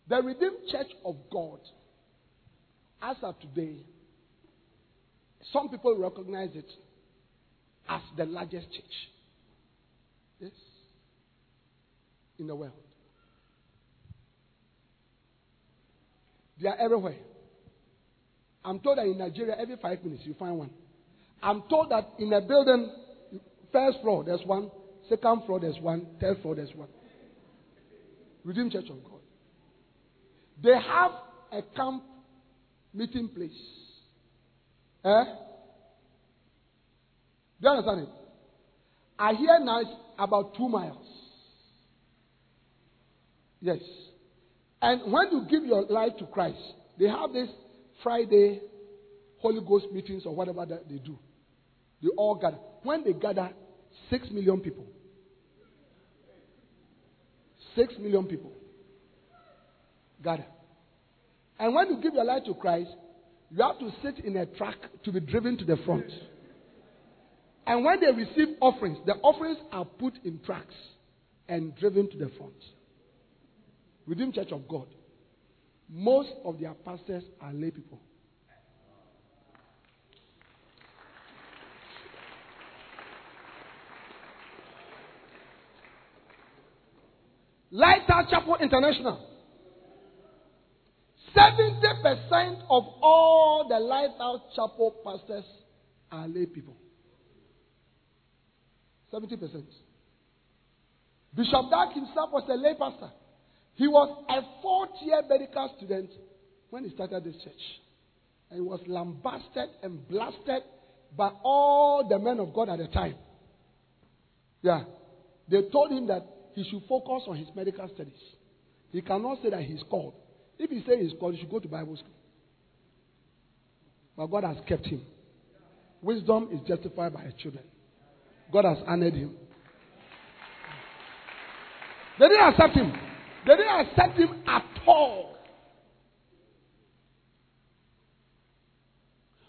Speaker 3: The Redeemed Church of God, as of today, some people recognize it as the largest church. Yes. In the world. They are everywhere. I'm told that in Nigeria, every five minutes you find one. I'm told that in a building, first floor there's one, second floor there's one, third floor there's one. Redeemed Church of God. They have a camp meeting place. Eh? Do you understand it? I hear now it's about two miles. Yes. And when you give your life to Christ, they have this Friday Holy Ghost meetings or whatever that they do. They all gather. When they gather, six million people. Six million people gather. And when you give your life to Christ, you have to sit in a truck to be driven to the front. And when they receive offerings, the offerings are put in trucks and driven to the front. Redeemed Church of God, most of their pastors are lay people. Chapel International. 70% of all the Lighthouse Chapel pastors are lay people. 70%. Bishop Dag himself was a lay pastor. He was a fourth year medical student when he started this church. And he was lambasted and blasted by all the men of God at the time. Yeah. They told him that he should focus on his medical studies. He cannot say that he's called. If he says he's called, he should go to Bible school. But God has kept him. Wisdom is justified by his children. God has honored him. They didn't accept him. They didn't accept him at all.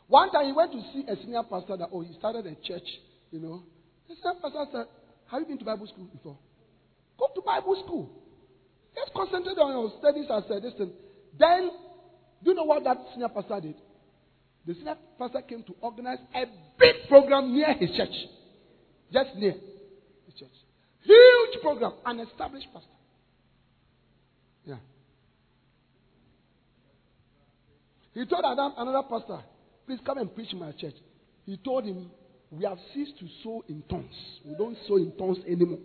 Speaker 3: One time he went to see a senior pastor that, oh, he started a church, you know. The senior pastor said, Have you been to Bible school before? Go to Bible school. Just concentrate on your studies as a distance. Then, do you know what that senior pastor did? The senior pastor came to organize a big program near his church. Just near his church. Huge program, an established pastor. Yeah. He told Adam, another pastor, please come and preach in my church. He told him, we have ceased to sow in tongues. We don't sow in tongues anymore.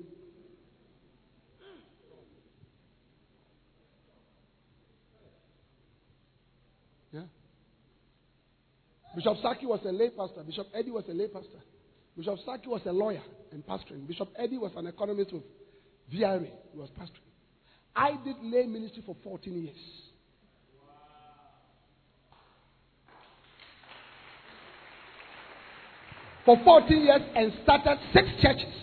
Speaker 3: Yeah. Bishop Saki was a lay pastor. Bishop Eddie was a lay pastor. Bishop Saki was a lawyer and pastoring. Bishop Eddie was an economist with VRA. He was pastoring. I did lay ministry for 14 years. For 14 years and started six churches.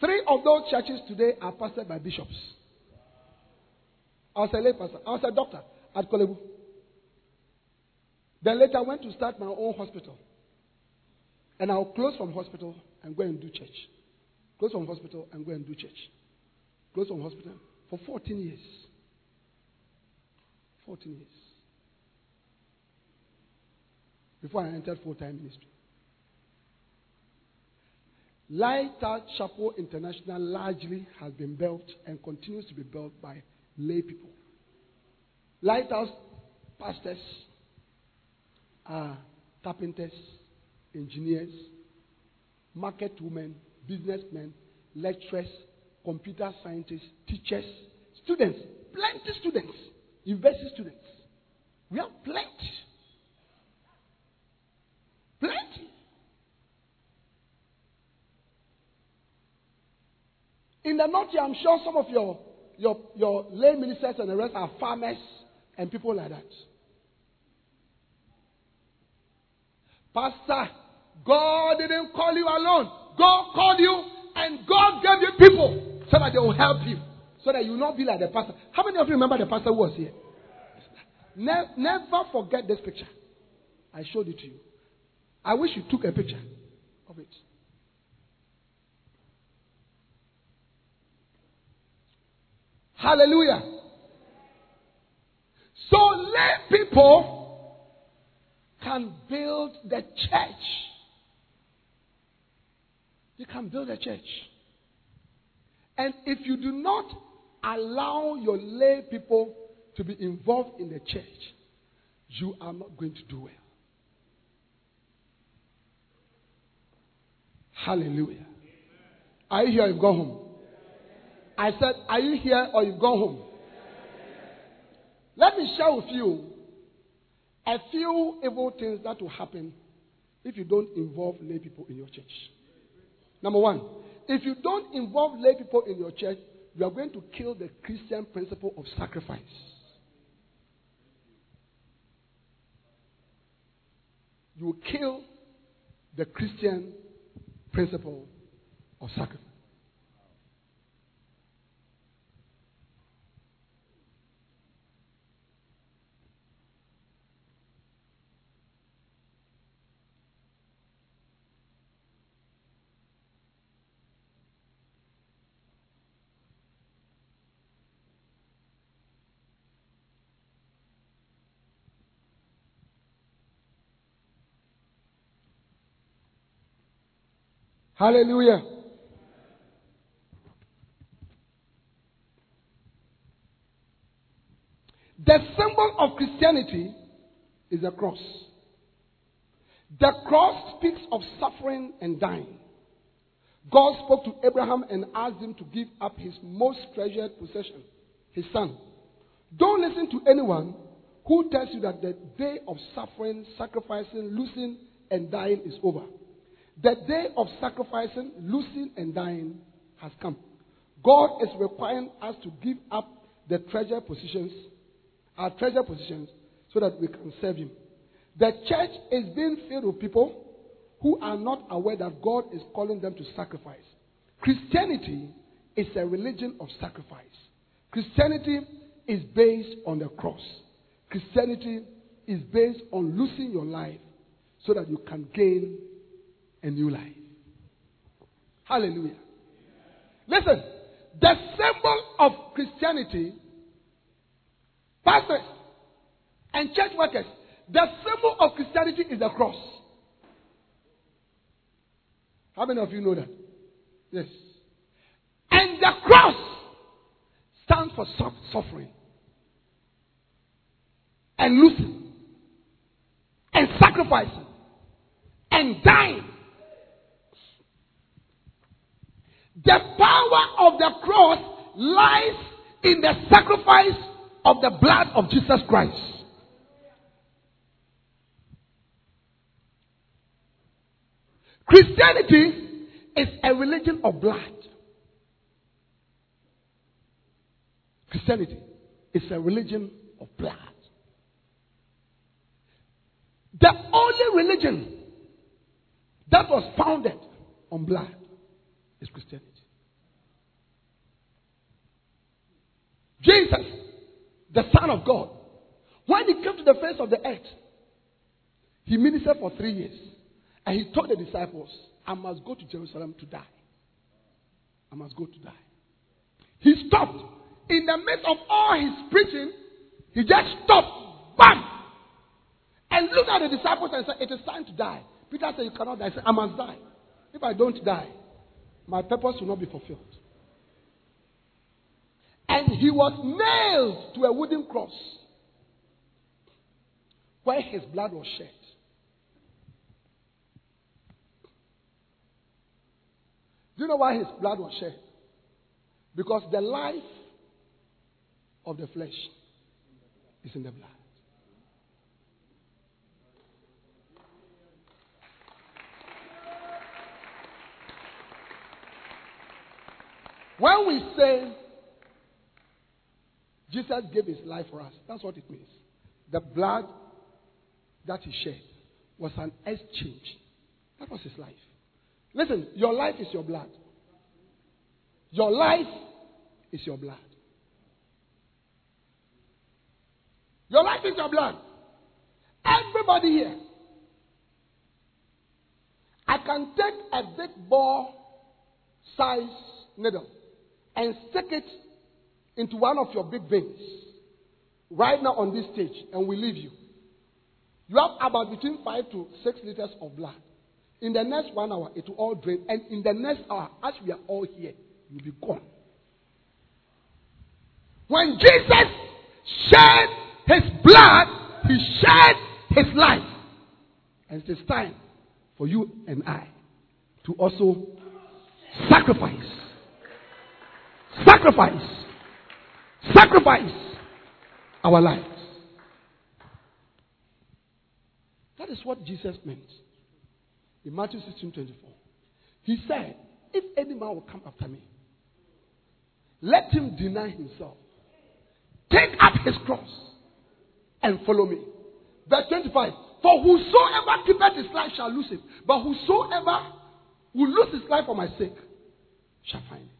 Speaker 3: Three of those churches today are pastored by bishops. I was a lay pastor. I was a doctor at Korle Bu. Then later I went to start my own hospital. And I'll close from hospital and go and do church. Close from hospital and go and do church. Close from hospital for 14 years. 14 years. Before I entered full time ministry. Lighthouse Chapel International largely has been built and continues to be built by lay people. Lighthouse pastors are carpenters, engineers, market women, businessmen, lecturers, computer scientists, teachers, students, plenty students, university students. We have plenty. Plenty. In the north, I'm sure some of your, your, your lay ministers and the rest are farmers and people like that. Pastor, God didn't call you alone. God called you and God gave you people so that they will help you. So that you will not be like the pastor. How many of you remember the pastor who was here? Ne- never forget this picture. I showed it to you. I wish you took a picture of it. Hallelujah. So lay people can build the church. You can build a church. And if you do not allow your lay people to be involved in the church, you are not going to do well. Hallelujah. Are you here? Or You've gone home. I said, Are you here or you've gone home? Let me share with you a few evil things that will happen if you don't involve lay people in your church. Number one, if you don't involve lay people in your church, you are going to kill the Christian principle of sacrifice. You will kill the Christian principle of sacrifice. Hallelujah. The symbol of Christianity is the cross. The cross speaks of suffering and dying. God spoke to Abraham and asked him to give up his most treasured possession, his son. Don't listen to anyone who tells you that the day of suffering, sacrificing, losing, and dying is over. The day of sacrificing, losing, and dying has come. God is requiring us to give up the treasure positions, our treasure positions, so that we can serve Him. The church is being filled with people who are not aware that God is calling them to sacrifice. Christianity is a religion of sacrifice. Christianity is based on the cross. Christianity is based on losing your life so that you can gain a new life. Hallelujah. Listen, the symbol of Christianity, pastors and church workers, the symbol of Christianity is the cross. How many of you know that? Yes. And the cross stands for suffering and losing and sacrificing and dying The power of the cross lies in the sacrifice of the blood of Jesus Christ. Christianity is a religion of blood. Christianity is a religion of blood. The only religion that was founded on blood is Christianity. Jesus, the Son of God, when he came to the face of the earth, he ministered for three years. And he told the disciples, I must go to Jerusalem to die. I must go to die. He stopped. In the midst of all his preaching, he just stopped. Bam! And looked at the disciples and said, It is time to die. Peter said, You cannot die. He said, I must die. If I don't die, my purpose will not be fulfilled. And he was nailed to a wooden cross where his blood was shed. Do you know why his blood was shed? Because the life of the flesh is in the blood. When we say Jesus gave his life for us. That's what it means. The blood that he shed was an exchange. That was his life. Listen, your life is your blood. Your life is your blood. Your life is your blood. Everybody here. I can take a big ball size needle and stick it into one of your big veins right now on this stage and we leave you. You have about between five to six liters of blood. In the next one hour, it will all drain. And in the next hour, as we are all here, you'll be gone. When Jesus shed his blood, he shed his life. And it is time for you and I to also sacrifice. Sacrifice sacrifice our lives. That is what Jesus meant. In Matthew 16 24. He said, If any man will come after me, let him deny himself, take up his cross, and follow me. Verse 25. For whosoever keepeth his life shall lose it, but whosoever will lose his life for my sake shall find it.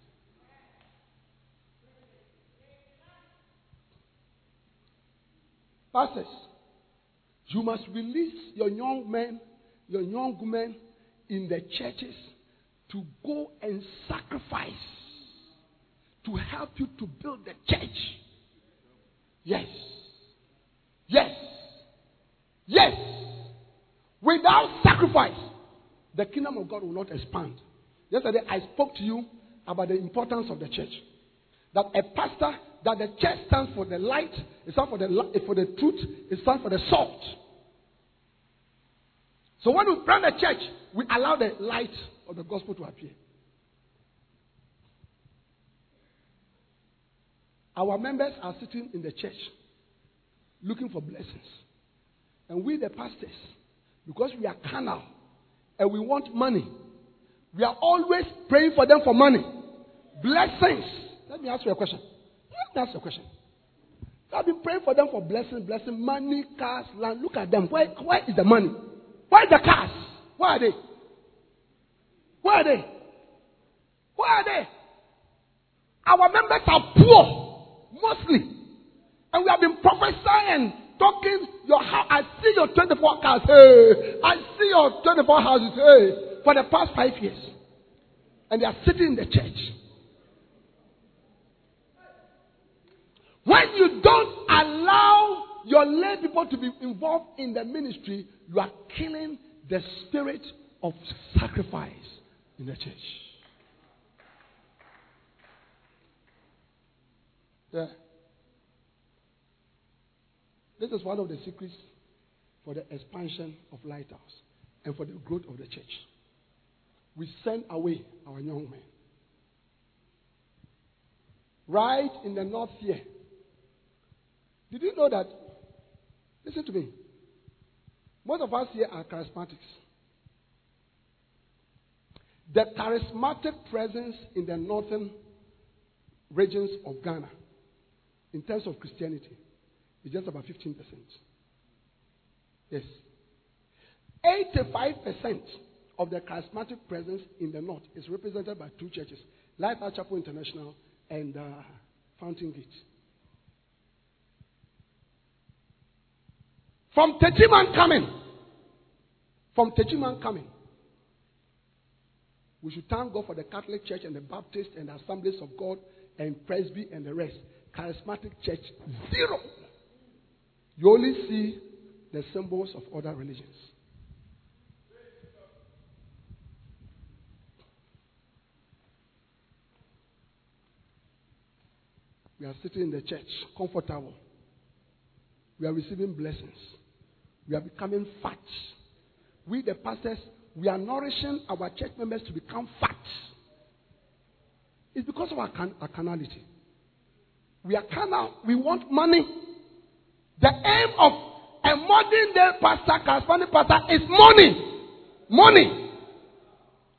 Speaker 3: Pastors, you must release your young men, your young women in the churches to go and sacrifice to help you to build the church. Yes. Yes. Yes. Without sacrifice, the kingdom of God will not expand. Yesterday, I spoke to you about the importance of the church. That a pastor, that the church stands for the light, it stands for the, for the truth, it stands for the salt. So when we plant the church, we allow the light of the gospel to appear. Our members are sitting in the church looking for blessings. And we, the pastors, because we are carnal and we want money, we are always praying for them for money. Blessings. Let me ask you a question. Ask you question. I've been praying for them for blessing, blessing, money, cars, land. Look at them. Where, where is the money? Where is the cars? Where are they? Where are they? Where are they? Our members are poor, mostly. And we have been prophesying, talking your house. I see your 24 cars. Hey, I see your 24 houses. Hey, for the past five years. And they are sitting in the church. When you don't allow your lay people to be involved in the ministry, you are killing the spirit of sacrifice in the church. Yeah. This is one of the secrets for the expansion of Lighthouse and for the growth of the church. We send away our young men. Right in the north here. Did you know that? Listen to me. Most of us here are charismatics. The charismatic presence in the northern regions of Ghana, in terms of Christianity, is just about 15%. Yes. 85% of the charismatic presence in the north is represented by two churches Life Chapel International and uh, Fountain Gate. From Techiman coming, from Techiman coming, we should thank God for the Catholic Church and the Baptist and the Assemblies of God and Presby and the rest. Charismatic Church, zero. You only see the symbols of other religions. We are sitting in the church, comfortable. We are receiving blessings. We are becoming fat. We, the pastors, we are nourishing our church members to become fat. It's because of our, can- our carnality. We are carnal. We want money. The aim of a modern day pastor, charismatic pastor, is money. Money.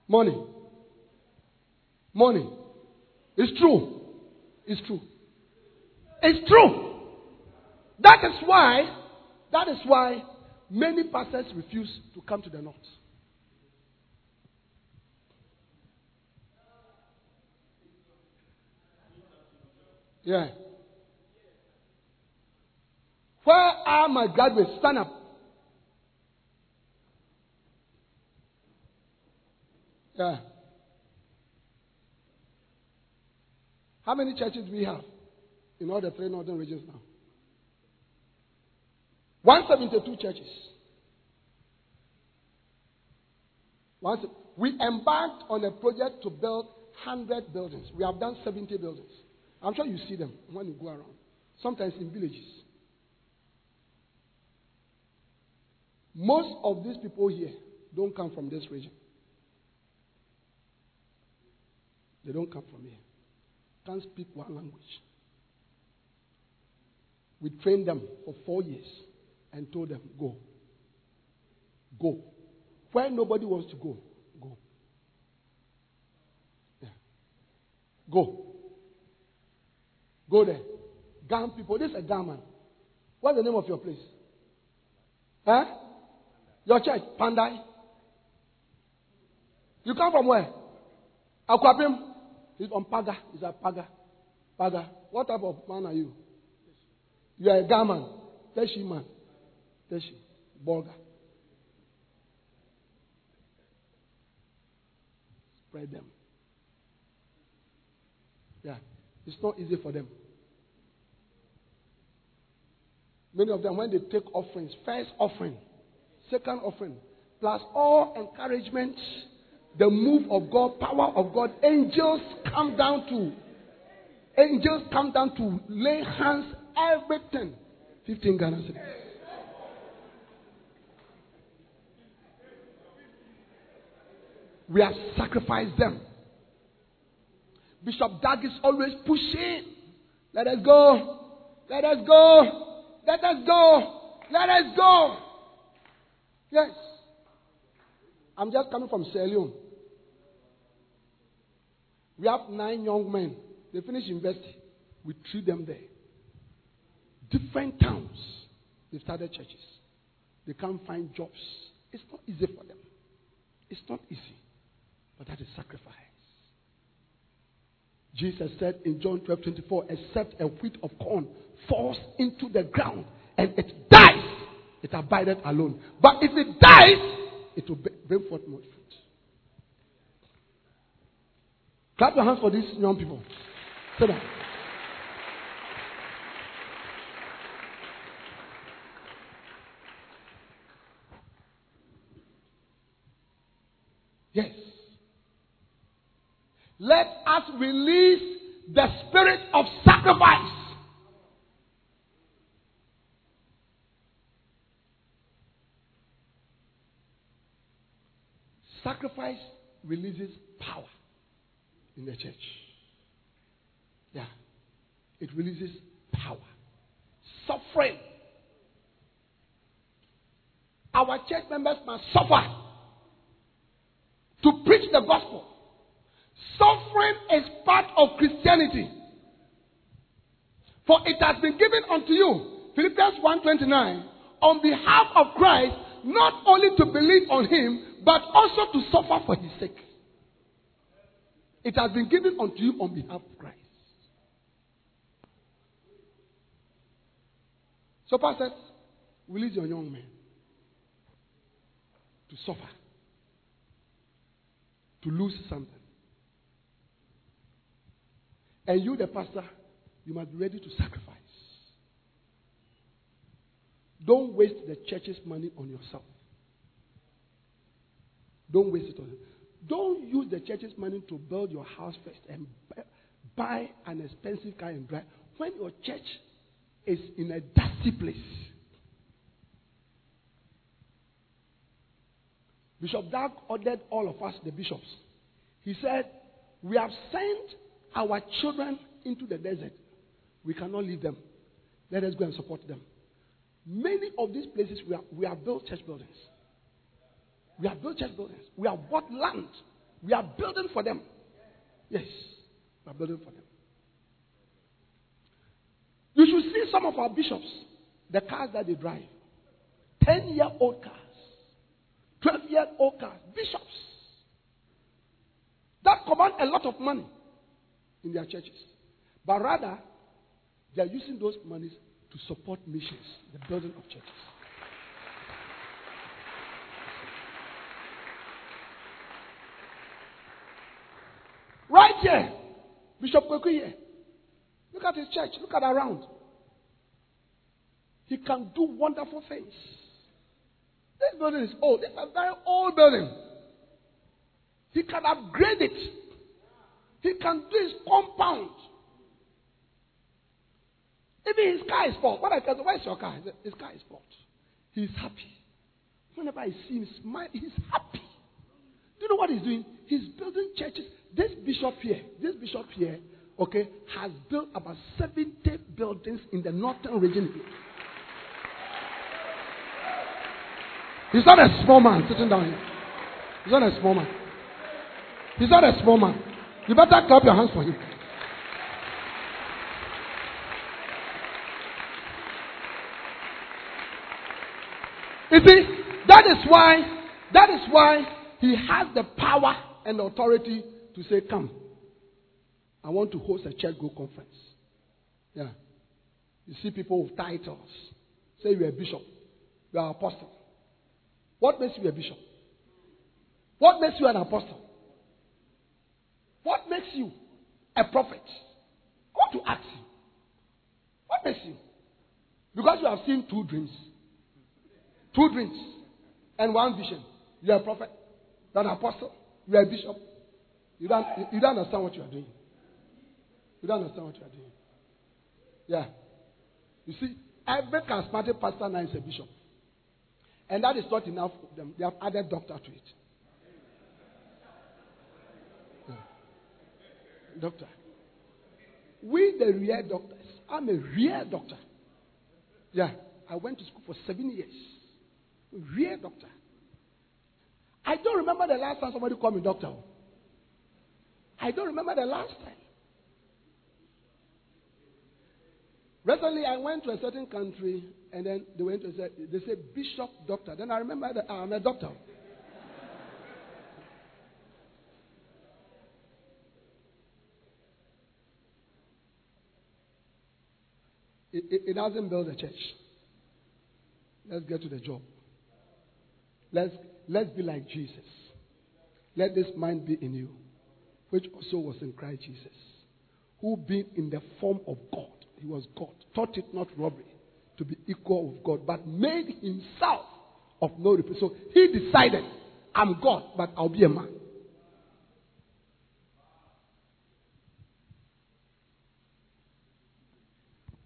Speaker 3: Money. Money. It's true. It's true. It's true. That is why, that is why many pastors refuse to come to the north. Yeah. Where are my graduates? Stand up. Yeah. How many churches do we have in all the three northern regions now? 172 churches. Once, we embarked on a project to build 100 buildings. We have done 70 buildings. I'm sure you see them when you go around. Sometimes in villages. Most of these people here don't come from this region. They don't come from here. Can't speak one language. We trained them for four years and told them, go. Go. Where nobody wants to go, go. Yeah. Go. Go there. Gam people. This is a Gam man. What's the name of your place? Huh? Your church, Pandai. You come from where? Akwapim. He's on Paga. He's a Paga. Paga. What type of man are you? You are a Gaman. Teshie man. Bolga. Spread them. Yeah. It's not easy for them. Many of them, when they take offerings, first offering, second offering, plus all encouragement, the move of God, power of God, angels come down to, angels come down to lay hands, everything. 15 Ghana cedis. We have sacrificed them. Bishop Dag is always pushing. Let us go. Let us go. Let us go. Let us go. Yes. I'm just coming from Sierra Leone. We have nine young men. They finish university. We treat them there. Different towns. They started churches. They can't find jobs. It's not easy for them. It's not easy. But that is sacrifice. Jesus said in John 12 24, except a wheat of corn falls into the ground and it dies, it abideth alone. But if it dies, it will bring forth more fruit. Clap your hands for these young people. Sit down. Yes. Let us release the spirit of sacrifice. Sacrifice releases power in the church. Yeah. It releases power. Suffering. Our church members must suffer to preach the gospel. Suffering is part of Christianity. For it has been given unto you, Philippians 1:29, on behalf of Christ, not only to believe on him, but also to suffer for his sake. It has been given unto you on behalf of Christ. So, pastors, release your young men to suffer, to lose something. And you, the pastor, you must be ready to sacrifice. Don't waste the church's money on yourself. Don't waste it on Don't use the church's money to build your house first and buy an expensive car and drive. When your church is in a dusty place, Bishop Dag ordered all of us, the bishops. He said, We have sent our children into the desert. We cannot leave them. Let us go and support them. Many of these places we have, we have built church buildings. We have built church buildings. We have bought land. We are building for them. Yes, we are building for them. You should see some of our bishops, the cars that they drive 10 year old cars, 12 year old cars, bishops that command a lot of money in their churches. But rather, they are using those monies to support missions, the building of churches. Right here, Bishop Kweku here. Look at his church. Look at around. He can do wonderful things. This building is old. It's a very old building. He can upgrade it. He can do his compound. Even his car is fault. What I tell you, where's your car? His car is fault. He's happy. Whenever I see him smile, he's happy. Do you know what he's doing? He's building churches. This bishop here, this bishop here, okay, has built about 70 buildings in the northern region. He's not a small man sitting down here. He's not a small man. He's not a small man. You better clap your hands for him. You see, that is why, that is why he has the power and authority to say, Come, I want to host a Church Growth conference. Yeah. You see people with titles. Say you're a bishop, you're an apostle. What makes you a bishop? What makes you an apostle? What makes you a prophet? I want to ask you. What makes you? Because you have seen two dreams. Two dreams and one vision. You are a prophet, you are an apostle, you are a bishop. You don't, you don't understand what you are doing. You don't understand what you are doing. Yeah. You see, every charismatic pastor now is a bishop. And that is not enough for them. They have added doctor to it. Doctor. We, the real doctors, I'm a real doctor. Yeah. I went to school for seven years. Real doctor. I don't remember the last time somebody called me doctor. I don't remember the last time. Recently, I went to a certain country, and then they went to say, they said bishop doctor. Then I remember that ah, I'm a doctor. It, it, it doesn't build a church. Let's get to the job. Let's, let's be like Jesus. Let this mind be in you, which also was in Christ Jesus, who being in the form of God, he was God, thought it not robbery to be equal with God, but made himself of no repute. So he decided, I'm God, but I'll be a man.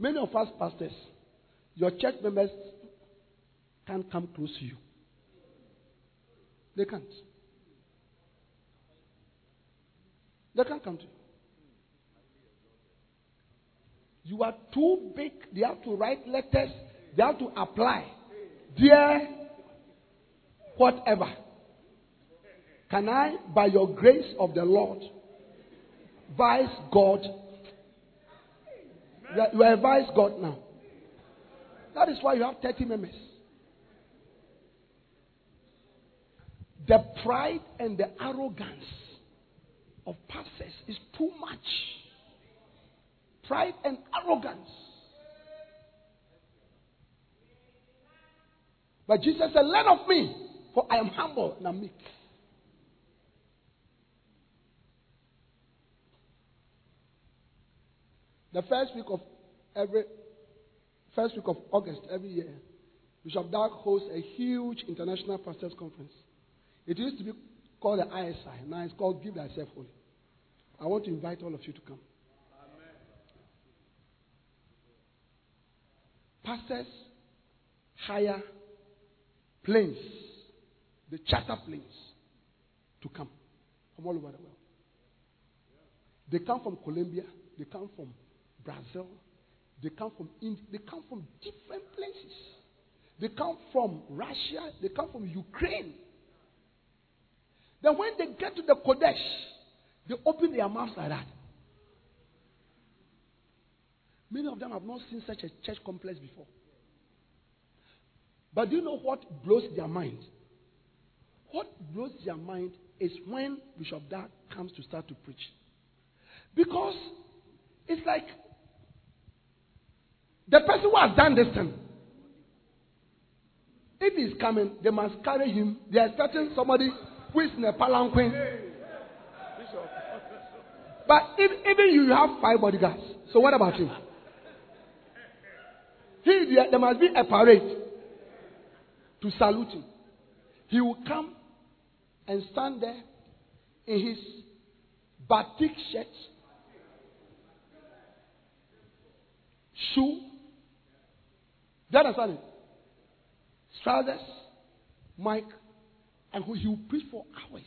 Speaker 3: Many of us pastors, your church members can't come close to you. They can't. They can't come to you. You are too big. They have to write letters. They have to apply. Dear, whatever. Can I, by your grace of the Lord, vice God? You are, you are a vice God now. That is why you have 30 members. The pride and the arrogance of pastors is too much. Pride and arrogance. But Jesus said, Learn of me, for I am humble and I'm meek. The first week of every first week of August every year, Bishop Dag hosts a huge international pastors conference. It used to be called the ISI. Now it's called Give Thyself Wholly. I want to invite all of you to come. Pastors hire planes, the charter planes, to come from all over the world. They come from Colombia, they come from Brazil, they come from India, they come from different places. They come from Russia, they come from Ukraine. Then when they get to the Qodesh, they open their mouths like that. Many of them have not seen such a church complex before. But do you know what blows their mind? What blows their mind is when Bishop Dag comes to start to preach. Because it's like the person who has done this thing, if he's coming, they must carry him. They are expecting somebody who is in a palanquin. But if, even you have five bodyguards. So what about him? He, there must be a parade to salute him. He will come and stand there in his batik shirt, shoe. You understand it? Mic, and he will preach for hours.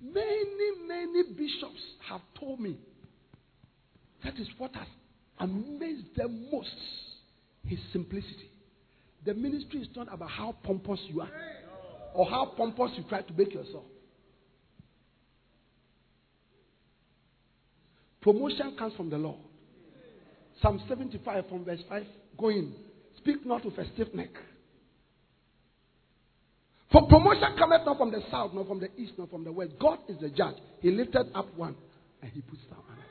Speaker 3: Many, many bishops have told me that is what has amazed them most his simplicity. The ministry is not about how pompous you are. or how pompous you try to make yourself. Promotion comes from the Lord. Psalm 75 from verse 5 going, Speak not with a stiff neck. For promotion cometh not from the south, nor from the east, nor from the west. God is the judge. He lifted up one and he puts down another.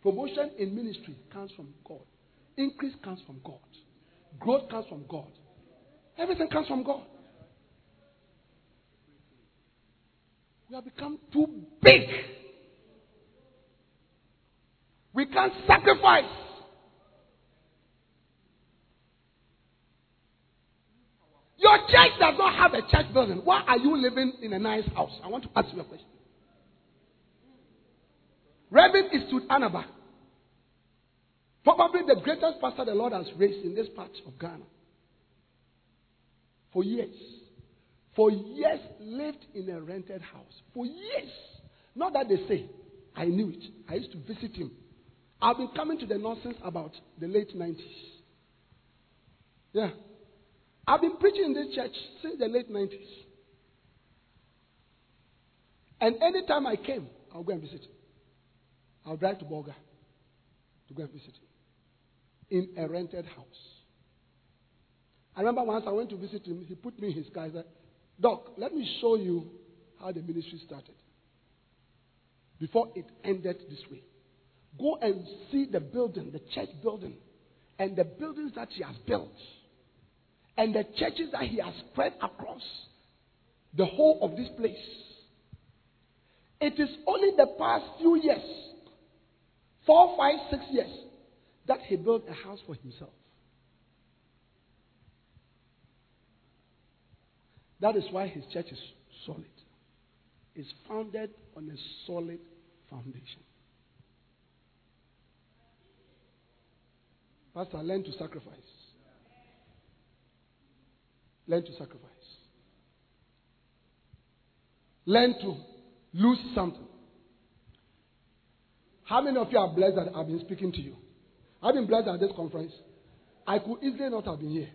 Speaker 3: Promotion in ministry comes from God. Increase comes from God. Growth comes from God. Everything comes from God. We have become too big. We can't sacrifice. Your church does not have a church building. Why are you living in a nice house? I want to ask you a question. Reverend Eastwood Anaba, probably the greatest pastor the Lord has raised in this part of Ghana. For years. For years lived in a rented house. For years. Not that they say. I knew it. I used to visit him. I've been coming to the nonsense about the late 90s. Yeah. I've been preaching in this church since the late 90s. And anytime I came, I'll go and visit. I'll drive to Bolga to go and visit him in a rented house. I remember once I went to visit him, he put me in his car. He said, Doc, let me show you how the ministry started. Before it ended this way. Go and see the building, the church building, and the buildings that he has built, and the churches that he has spread across the whole of this place. It is only the past few years, four, five, six years, that he built a house for himself. That is why his church is solid. It's founded on a solid foundation. Pastor, learn to sacrifice. Learn to sacrifice. Learn to lose something. How many of you are blessed that I've been speaking to you? I've been blessed at this conference. I could easily not have been here.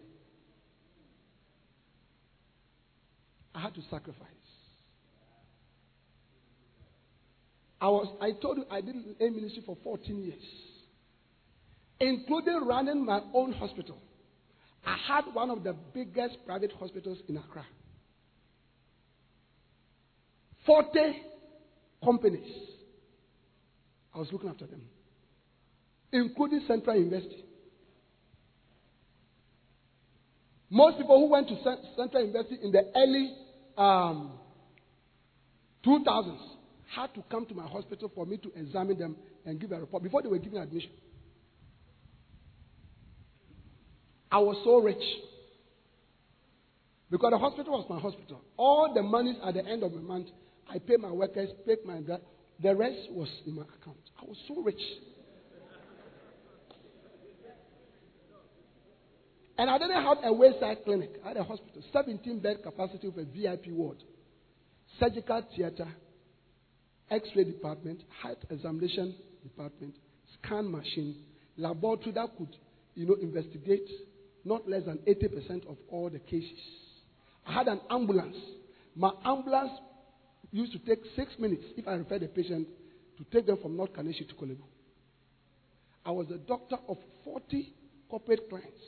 Speaker 3: I had to sacrifice. I was I told you I did a ministry for 14 years, including running my own hospital. I had one of the biggest private hospitals in Accra. 40 companies. I was looking after them, including Central University. Most people who went to Central University in the early um, 2000s had to come to my hospital for me to examine them and give a report before they were given admission. I was so rich because the hospital was my hospital. All the monies at the end of the month, I paid my workers, paid my dad. The rest was in my account. I was so rich. And I didn't have a wayside clinic. I had a hospital, 17 bed capacity with a VIP ward, surgical theater, x ray department, heart examination department, scan machine, laboratory that could, you know, investigate not less than 80% of all the cases. I had an ambulance. My ambulance used to take six minutes if I referred the patient to take them from North Kaneshie to Korle Bu. I was the doctor of 40 corporate clients.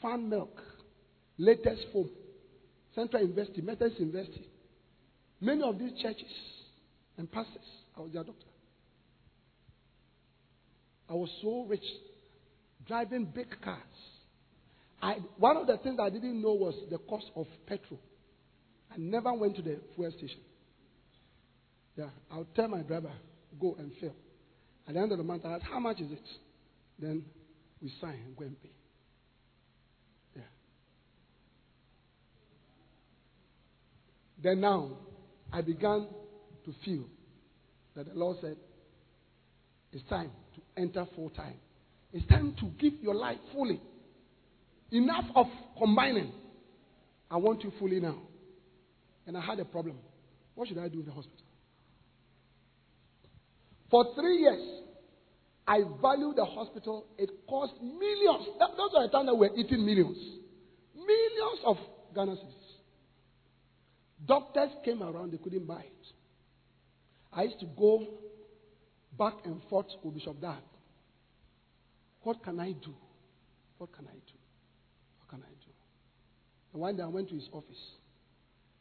Speaker 3: Fan milk, Latex Foam, Central University, Methodist University. Many of these churches and pastors, I was their doctor. I was so rich, driving big cars. I, one of the things I didn't know was the cost of petrol. I never went to the fuel station. Yeah, I'll tell my driver, go and fill. At the end of the month, I ask, how much is it? Then we sign and go and pay. Yeah. Then now, I began to feel that the Lord said, it's time to enter full time. It's time to give your life fully. Enough of combining. I want you fully now. And I had a problem. What should I do in the hospital? For three years, I valued the hospital. It cost millions. Those are the time that we're eating millions. Millions of Ghana. Doctors came around, they couldn't buy it. I used to go back and forth with Bishop Dag. What can I do? What can I do? What can I do? And one day I went to his office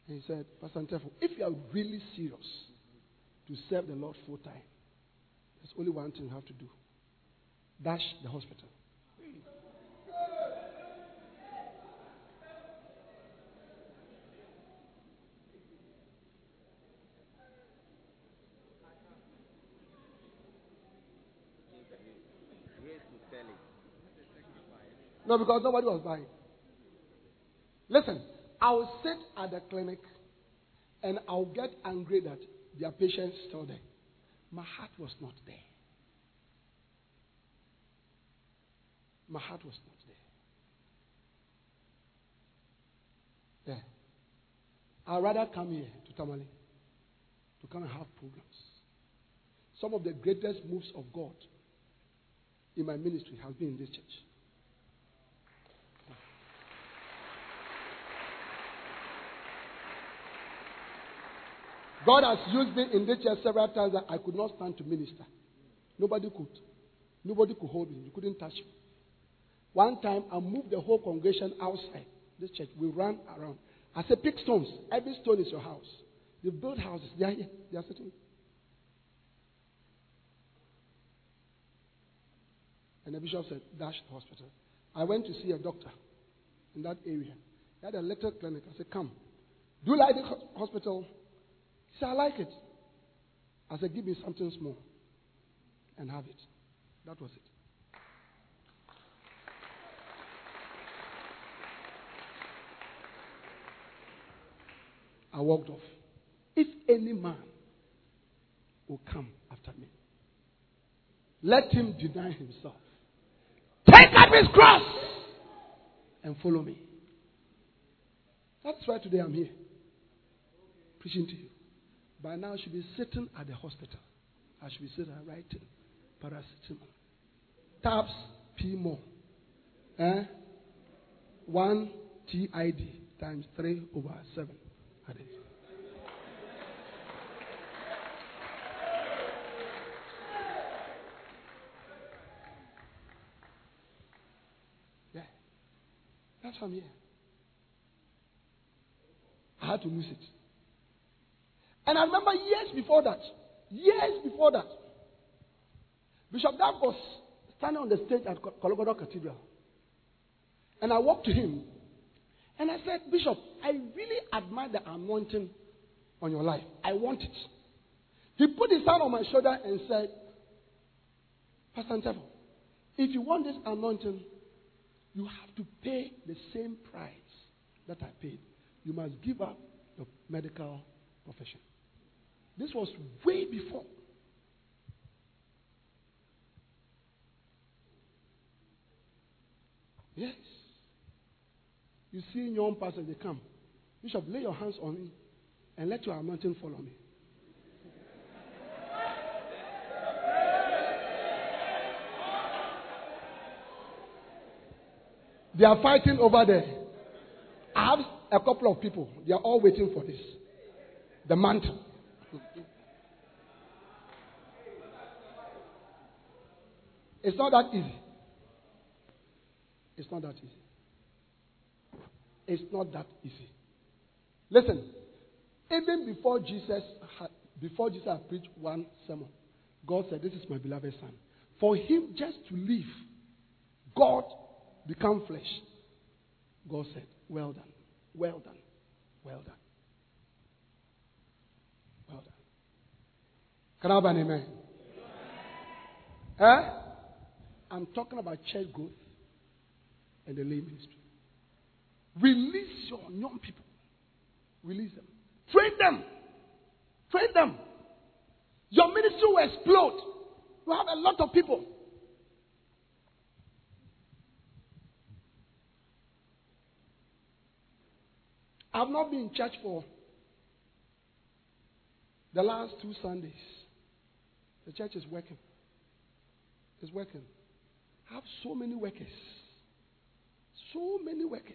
Speaker 3: and he said, Pastor Ntefo, if you are really serious to serve the Lord full time, there's only one thing you have to do dash the hospital. No, because nobody was buying. Listen, I'll sit at the clinic and I'll get angry that their patients still there. My heart was not there. My heart was not there. There. I'd rather come here to Tamale to come and have programs. Some of the greatest moves of God in my ministry has been in this church. God has used me in this church several times that I could not stand to minister. Nobody could. Nobody could hold me. You couldn't touch me. One time, I moved the whole congregation outside this church. We ran around. I said, pick stones. Every stone is your house. They built houses. They are here. They are sitting. And the bishop said, dash the hospital. I went to see a doctor in that area. He had a little clinic. I said, come. Do you like the hospital? He said, I like it. I said, give me something small and have it. That was it. I walked off. If any man will come after me, let him deny himself. Take up his cross and follow me. That's why today I'm here, preaching to you. By now, I should be sitting at the hospital. I should be sitting and writing paracetamol. Tabs P more. Eh? 1 TID times 3 over 7. Yeah. That's I'm here. I had to lose it. And I remember years before that, years before that, Bishop Dag was standing on the stage at Korle Gonno Cathedral. And I walked to him and I said, Bishop, I really admire the anointing on your life. I want it. He put his hand on my shoulder and said, Pastor Ntefo, if you want this anointing, you have to pay the same price that I paid. You must give up your medical profession. This was way before. Yes. You see young pastors, they come. Bishop, lay your hands on me and let your anointing follow me. They are fighting over there. I have a couple of people. They are all waiting for this. The mantle. It's not that easy. It's not that easy. It's not that easy. Listen, even before Jesus had, before Jesus had preached one sermon, God said, "This is my beloved son." For him just to live, God become flesh. God said, "Well done, well done, well done, well done." Can I have an amen? Eh? I'm talking about church growth and the lay ministry. Release your young people. Release them. Train them. Train them. Your ministry will explode. You have a lot of people. I've not been in church for the last two Sundays. The church is working. It's working. I have so many workers. So many workers.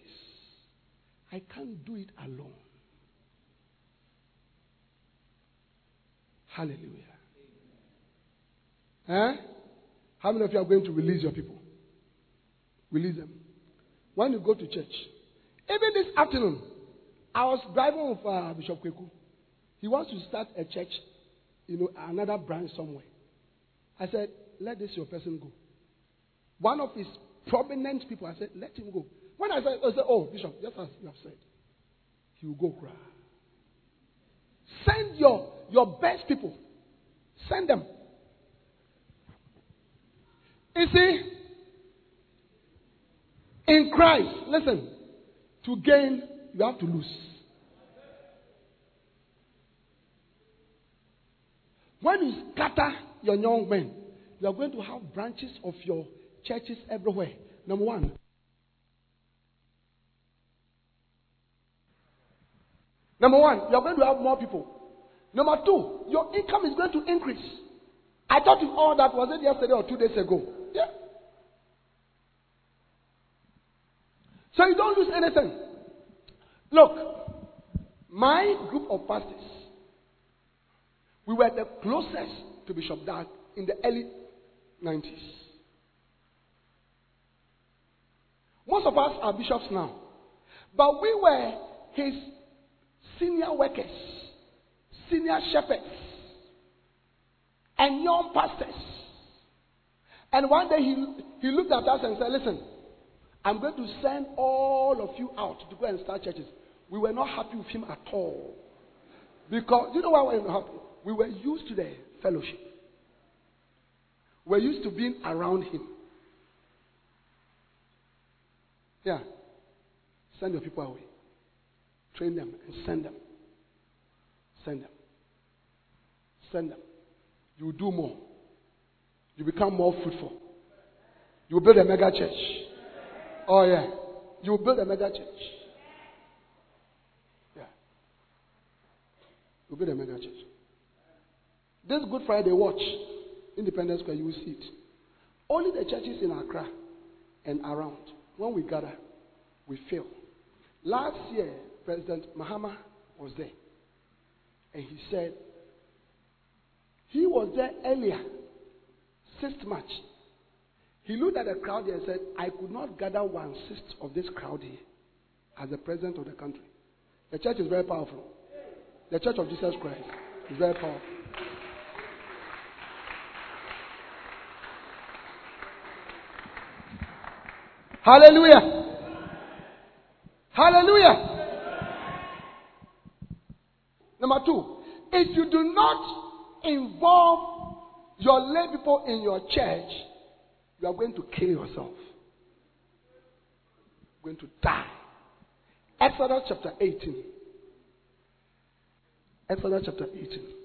Speaker 3: I can't do it alone. Hallelujah. Eh? How many of you are going to release your people? Release them. When you go to church, even this afternoon, I was driving with uh, Bishop Kweku. He wants to start a church, you know, another branch somewhere. I said, let this your person go. One of his prominent people, I said, let him go. When I said, I said oh, Bishop, just as you have said, he will go cry. Send your, your best people. Send them. You see, in Christ, listen, to gain, you have to lose. When you scatter your young men, you are going to have branches of your churches everywhere. Number one. Number one, you are going to have more people. Number two, your income is going to increase. I thought you all that was it yesterday or two days ago. Yeah. So you don't lose anything. Look, my group of pastors, we were the closest to Bishop Dag in the early 90s. Most of us are bishops now. But we were his senior workers, senior shepherds, and young pastors. And one day he, he looked at us and said, Listen, I'm going to send all of you out to go and start churches. We were not happy with him at all. Because, you know why we were not happy? We were used to the fellowship. We were used to being around him. Yeah. Send your people away. Train them and send them. Send them. Send them. You do more. You become more fruitful. You will build a mega church. Oh, yeah. You will build a mega church. Yeah. You build a mega church. This Good Friday, watch Independence Square, you will see it. Only the churches in Accra and around, when we gather, we fail. Last year, President Mahama was there. And he said, he was there earlier, sixth March. He looked at the crowd here and said, I could not gather one sixth of this crowd here as the president of the country. The church is very powerful. The church of Jesus Christ is very powerful. Hallelujah. Hallelujah. Number two, if you do not involve your lay people in your church, you are going to kill yourself. You're going to die. Exodus chapter 18. Exodus chapter 18.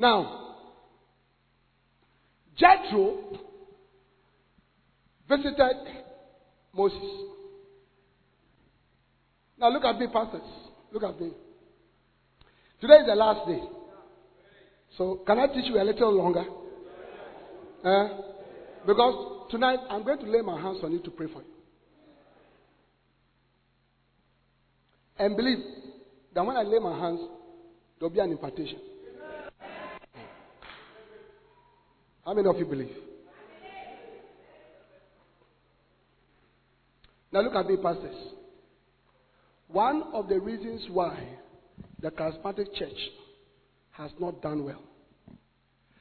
Speaker 3: Now, Jethro visited Moses. Now look at me, pastors. Look at me. Today is the last day. So can I teach you a little longer? Uh, because tonight I'm going to lay my hands on you to pray for you. And believe that when I lay my hands, there'll be an impartation. How many of you believe? Now look at me, pastors. One of the reasons why the charismatic church has not done well.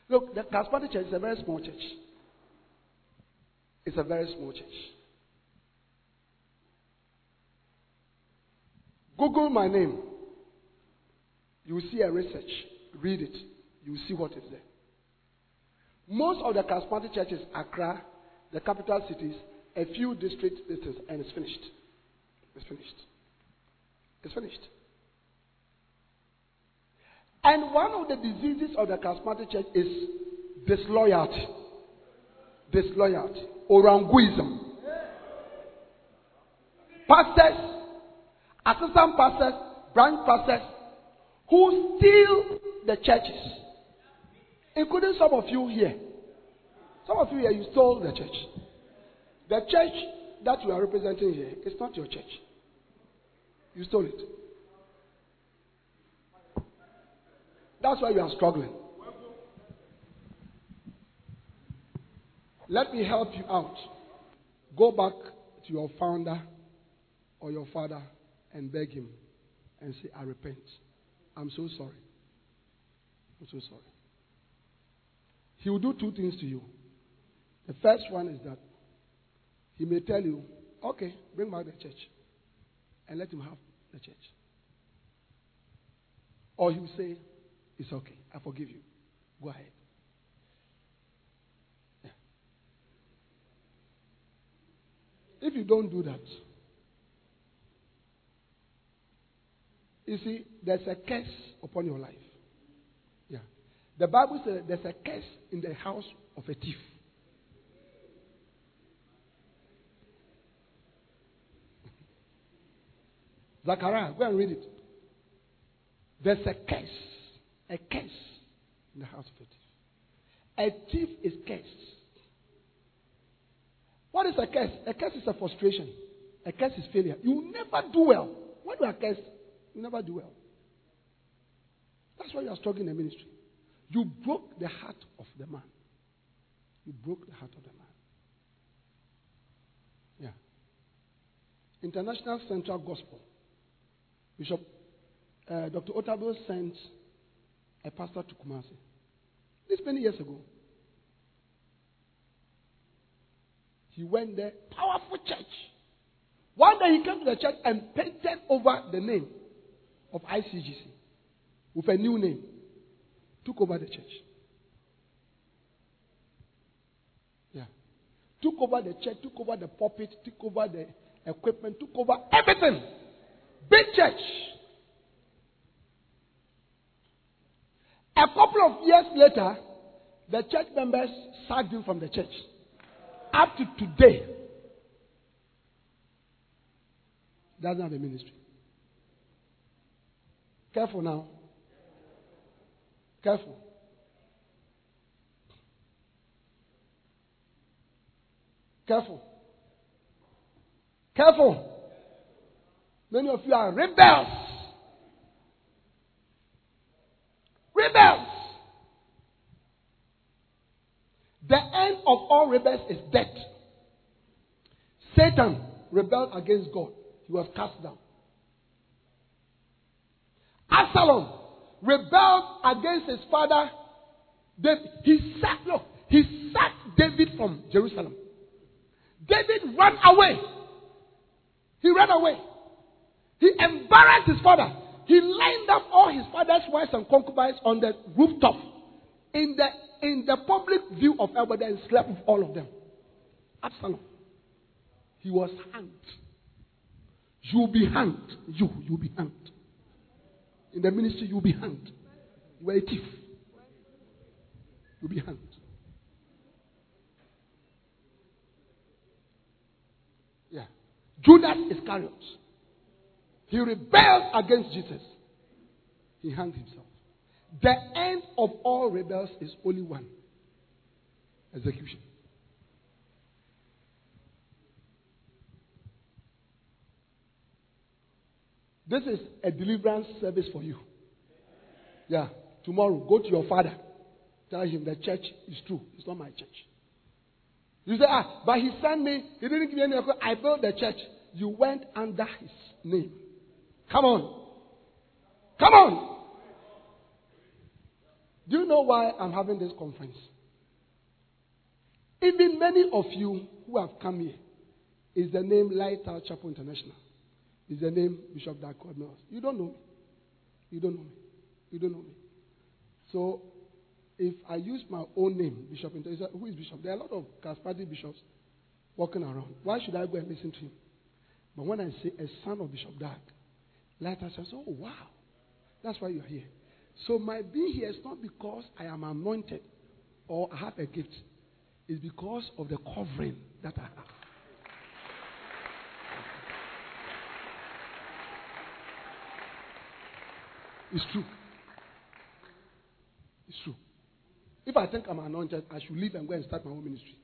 Speaker 3: Look, the charismatic church is a very small church. It's a very small church. Google my name. You see a research. Read it. You see what is there. Most of the charismatic churches, Accra, the capital cities, a few district districts, and it's finished. It's finished. It's finished. And one of the diseases of the charismatic church is disloyalty. Disloyalty. Oranguism. Pastors, assistant pastors, branch pastors, who steal the churches including some of you here. Some of you here, you stole the church. The church that you are representing here is not your church. You stole it. That's why you are struggling. Let me help you out. Go back to your founder or your father and beg him and say, I repent. I'm so sorry. I'm so sorry. He will do two things to you. The first one is that he may tell you, okay, bring back the church and let him have the church. Or he will say, it's okay, I forgive you. Go ahead. Yeah. If you don't do that, you see, there's a curse upon your life. The Bible says there's a curse in the house of a thief. Zachariah, go and read it. There's a curse. A curse in the house of a thief. A thief is cursed. What is a curse? A curse is a frustration. A curse is failure. You never do well. When you are cursed, you never do well. That's why you are struggling in the ministry. You broke the heart of the man. You broke the heart of the man. Yeah. International Central Gospel. Bishop uh, Dr. Otabil sent a pastor to Kumasi. This many years ago. He went there, powerful church. One day he came to the church and painted over the name of ICGC with a new name. Took over the church. Yeah. Took over the church, took over the pulpit, took over the equipment, took over everything. Big church. A couple of years later, the church members sacked him from the church. Up to today, doesn't have a ministry. Careful now. Careful. Careful. Careful. Many of you are rebels. Rebels. The end of all rebels is death. Satan rebelled against God. He was cast down. Absalom rebelled against his father. David. He sacked, look, he sacked David from Jerusalem. David ran away. He ran away. He embarrassed his father. He lined up all his father's wives and concubines on the rooftop in the in the public view of everybody and slept with all of them. Absalom. He was hanged. You'll be hanged. You, you'll be hanged. In the ministry, you'll be hanged. You were a thief. You'll be hanged. Yeah. Judas Iscariot. He rebelled against Jesus. He hanged himself. The end of all rebels is only one execution. This is a deliverance service for you. Yeah. Tomorrow, go to your father. Tell him the church is true. It's not my church. You say, ah, but he sent me. He didn't give me any. Account. I built the church. You went under his name. Come on. Come on. Do you know why I'm having this conference? Even many of you who have come here is the name Lighthouse Chapel International. Is the name Bishop Darko Mills. You don't know me. You don't know me. You don't know me. So if I use my own name, Bishop who is Bishop? There are a lot of charismatic bishops walking around. Why should I go and listen to him? But when I say a son of Bishop Dag, Lighthouse says, oh wow, that's why you're here. So my being here is not because I am anointed or I have a gift. It's because of the covering that I have. It's true. It's true. If I think I'm anointed, I should leave and go and start my own ministry.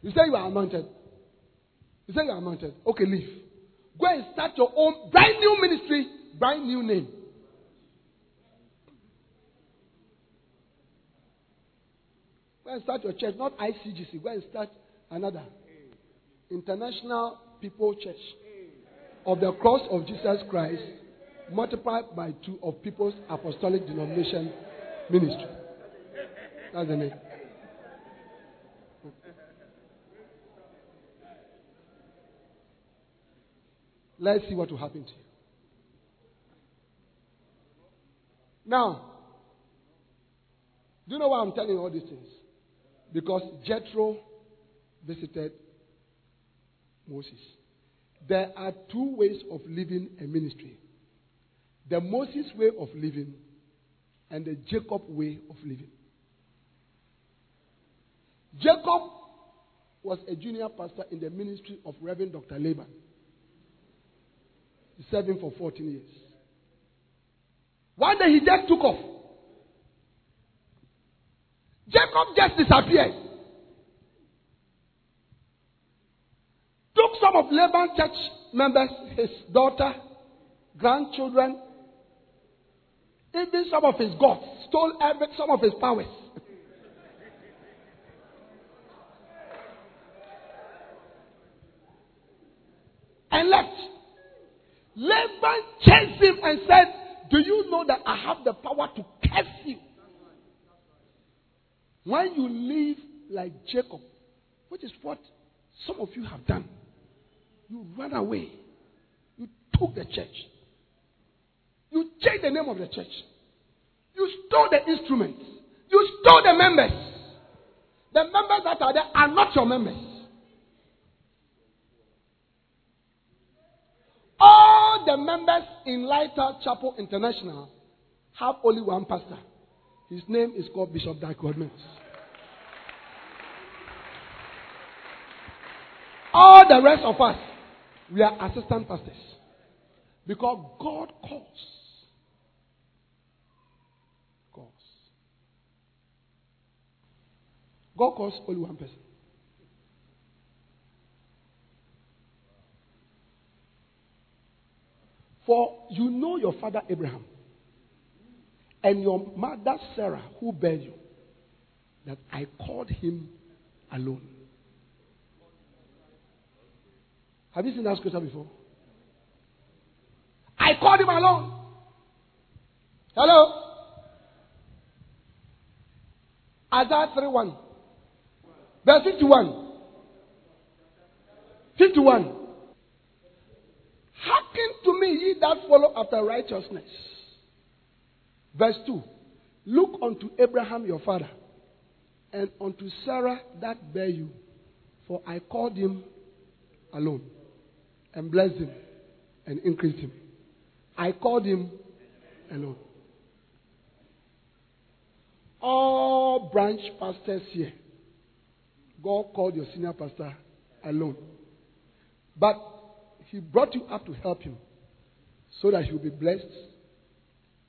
Speaker 3: You say you are anointed. You say you are anointed. Okay, leave. Go and start your own brand new ministry, brand new name. Go and start your church, not ICGC. Go and start another. International People Church of the Cross of Jesus Christ, multiplied by two of People's Apostolic Denomination Ministry. That's the name. Let's see what will happen to you. Now, do you know why I'm telling you all these things? Because Jethro visited Moses. There are two ways of living a ministry the Moses way of living and the Jacob way of living. Jacob was a junior pastor in the ministry of Reverend Dr. Laban. He served him for 14 years. One day he just took off. Jacob just disappeared. Took some of Laban's church members, his daughter, grandchildren, even some of his gods, stole every, some of his powers. and left. Laban chased him and said, Do you know that I have the power to curse you? When you live like Jacob, which is what some of you have done, you ran away. You took the church. You changed the name of the church. You stole the instruments. You stole the members. The members that are there are not your members. All the members in Lighthouse Chapel International have only one pastor. His name is called Bishop Dag Heward-Mills. All the rest of us, we are assistant pastors. Because God. Calls. God calls only one person. For you know your father Abraham and your mother Sarah, who bare you, that I called him alone. Have you seen that scripture before? I called him alone. Hello? Isaiah 3 1. Verse 51. 51. Hearken to me, ye that follow after righteousness. Verse 2. Look unto Abraham your father, and unto Sarah that bare you, for I called him alone, and blessed him, and increased him. I called him alone. All branch pastors here, God called your senior pastor alone. But he brought you up to help him so that will be blessed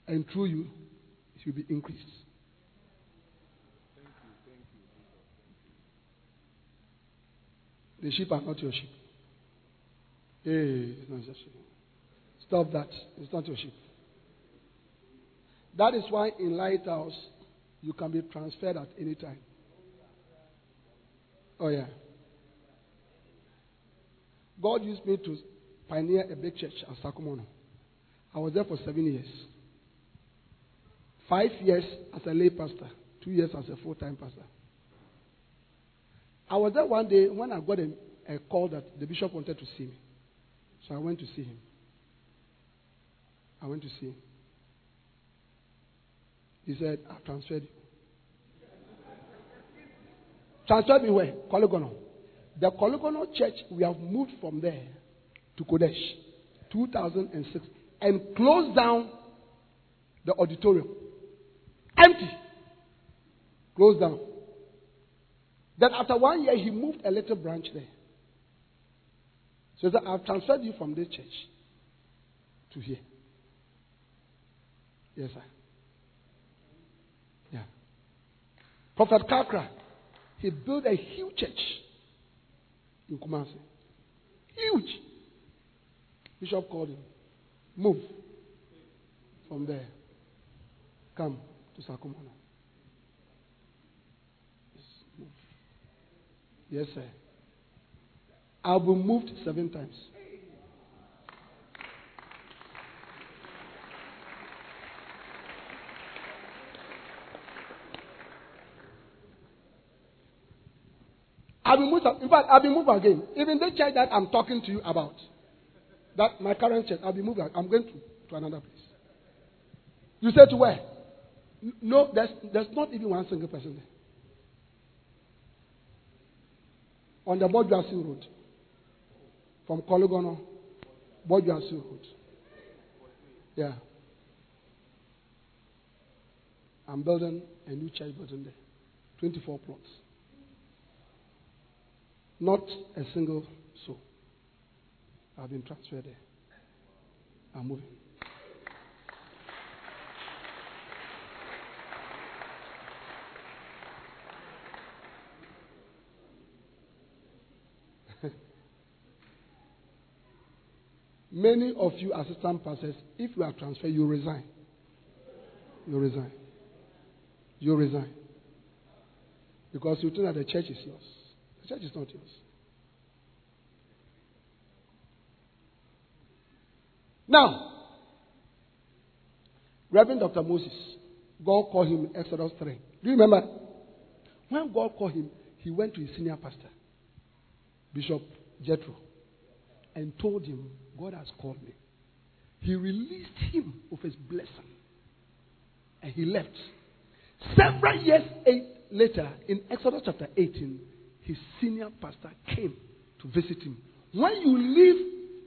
Speaker 3: and through you he will be increased. Thank you, thank you. The sheep are not your sheep. Hey, not your sheep. Stop that. It's not your sheep. That is why in Lighthouse you can be transferred at any time. Oh, yeah. God used me to pioneer a big church at Sakumono. I was there for seven years. Five years as a lay pastor, two years as a full time pastor. I was there one day when I got a, a call that the bishop wanted to see me. So I went to see him. I went to see him. He said, I've transferred you. Transferred me where? Korle Gonno. The Korle Gonno church, we have moved from there to Qodesh, 2006, and closed down the auditorium. Empty. Closed down. Then after one year, he moved a little branch there. So that I've transferred you from this church to here. Yes, sir. Yeah. Prophet Kakra, he built a huge church in Kumasi. Huge. Bishop called him. Move from there. Come to Sakumono. Yes. Yes, sir. I've been moved seven times. I've been moved. In fact, I'll be moved again. Even the church that I'm talking to you about, that my current church, I'll be moved. I'm going to, to another place. You say to where? No, there's, there's not even one single person there. On the Bojuasi Road. From Korle Gonno, Bojuasi Road. Yeah. I'm building a new church building there. 24 plots. Not a single soul. I've been transferred there. I'm moving. Many of you assistant pastors, if you are transferred, you resign. You resign. You resign. Because you think that the church is yours. The church is not yours. Now, Reverend Dr. Moses, God called him Exodus 3. Do you remember? When God called him, he went to his senior pastor, Bishop Jethro, and told him, God has called me. He released him of his blessing. And he left. Several years later, in Exodus chapter 18, his senior pastor came to visit him. When you live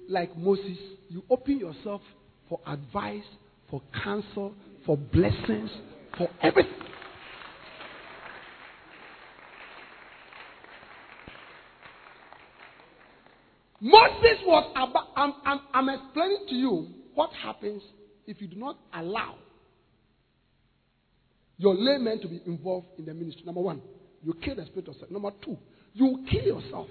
Speaker 3: like Moses, you open yourself for advice, for counsel, for blessings, for everything. Moses was about, I'm, I'm, I'm explaining to you what happens if you do not allow your laymen to be involved in the ministry. Number one, you kill the spirit of self. Number two, you kill yourself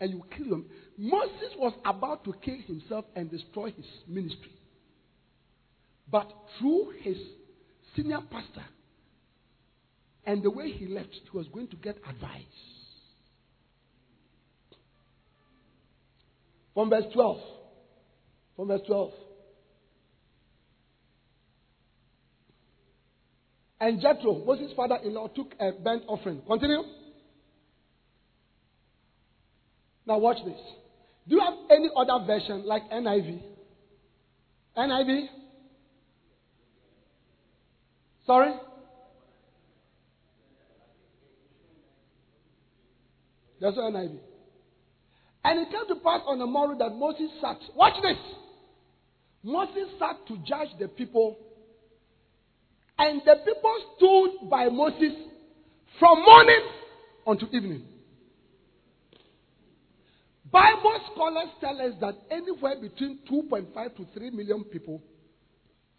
Speaker 3: and you kill them. Moses was about to kill himself and destroy his ministry. But through his senior pastor and the way he left, he was going to get advice. From verse 12. From verse 12. And Jethro, Moses' father in law, took a burnt offering. Continue. Now, watch this. Do you have any other version like NIV? NIV? Sorry? That's NIV. And it came to pass on the morrow that Moses sat. Watch this. Moses sat to judge the people. And the people stood by Moses from morning until evening. Bible scholars tell us that anywhere between 2.5 to 3 million people,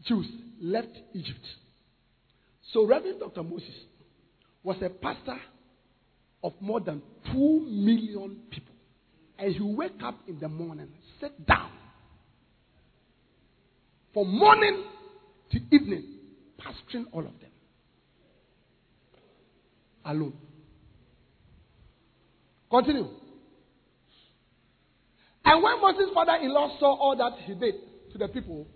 Speaker 3: Jews, left Egypt. So Reverend Dr. Moses was a pastor of more than 2 million people. And he wake up in the morning, sit down. From morning to evening, pastoring all of them. Alone. Continue. And when Moses' father in law saw all that he did to the people,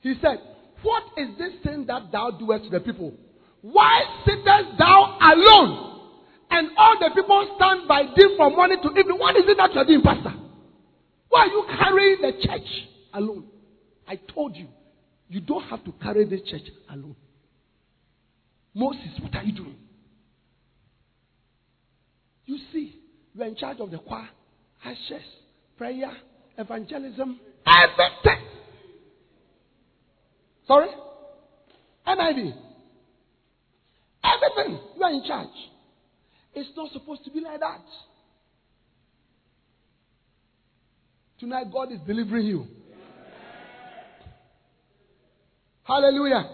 Speaker 3: he said, What is this thing that thou doest to the people? Why sittest thou alone? And all the people stand by thee from morning to evening. What is it that you are doing, Pastor? Why are you carrying the church alone? I told you, you don't have to carry the church alone. Moses, what are you doing? You see, you are in charge of the choir, ashes, prayer, evangelism, everything. Sorry? NIV. Everything. You are in charge. It's not supposed to be like that. Tonight, God is delivering you. Hallelujah.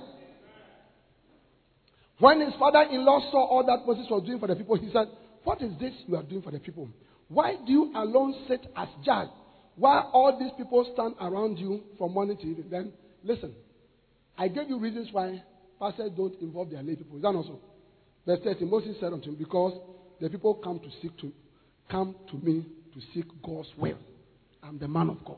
Speaker 3: When his father in law saw all that Moses was doing for the people, he said, What is this you are doing for the people? Why do you alone sit as judge while all these people stand around you from morning to evening? Then, listen, I gave you reasons why pastors don't involve their lay people. Is that also? Verse 30, Moses said unto him, Because the people come to seek to come to me to seek God's will. I'm the man of God.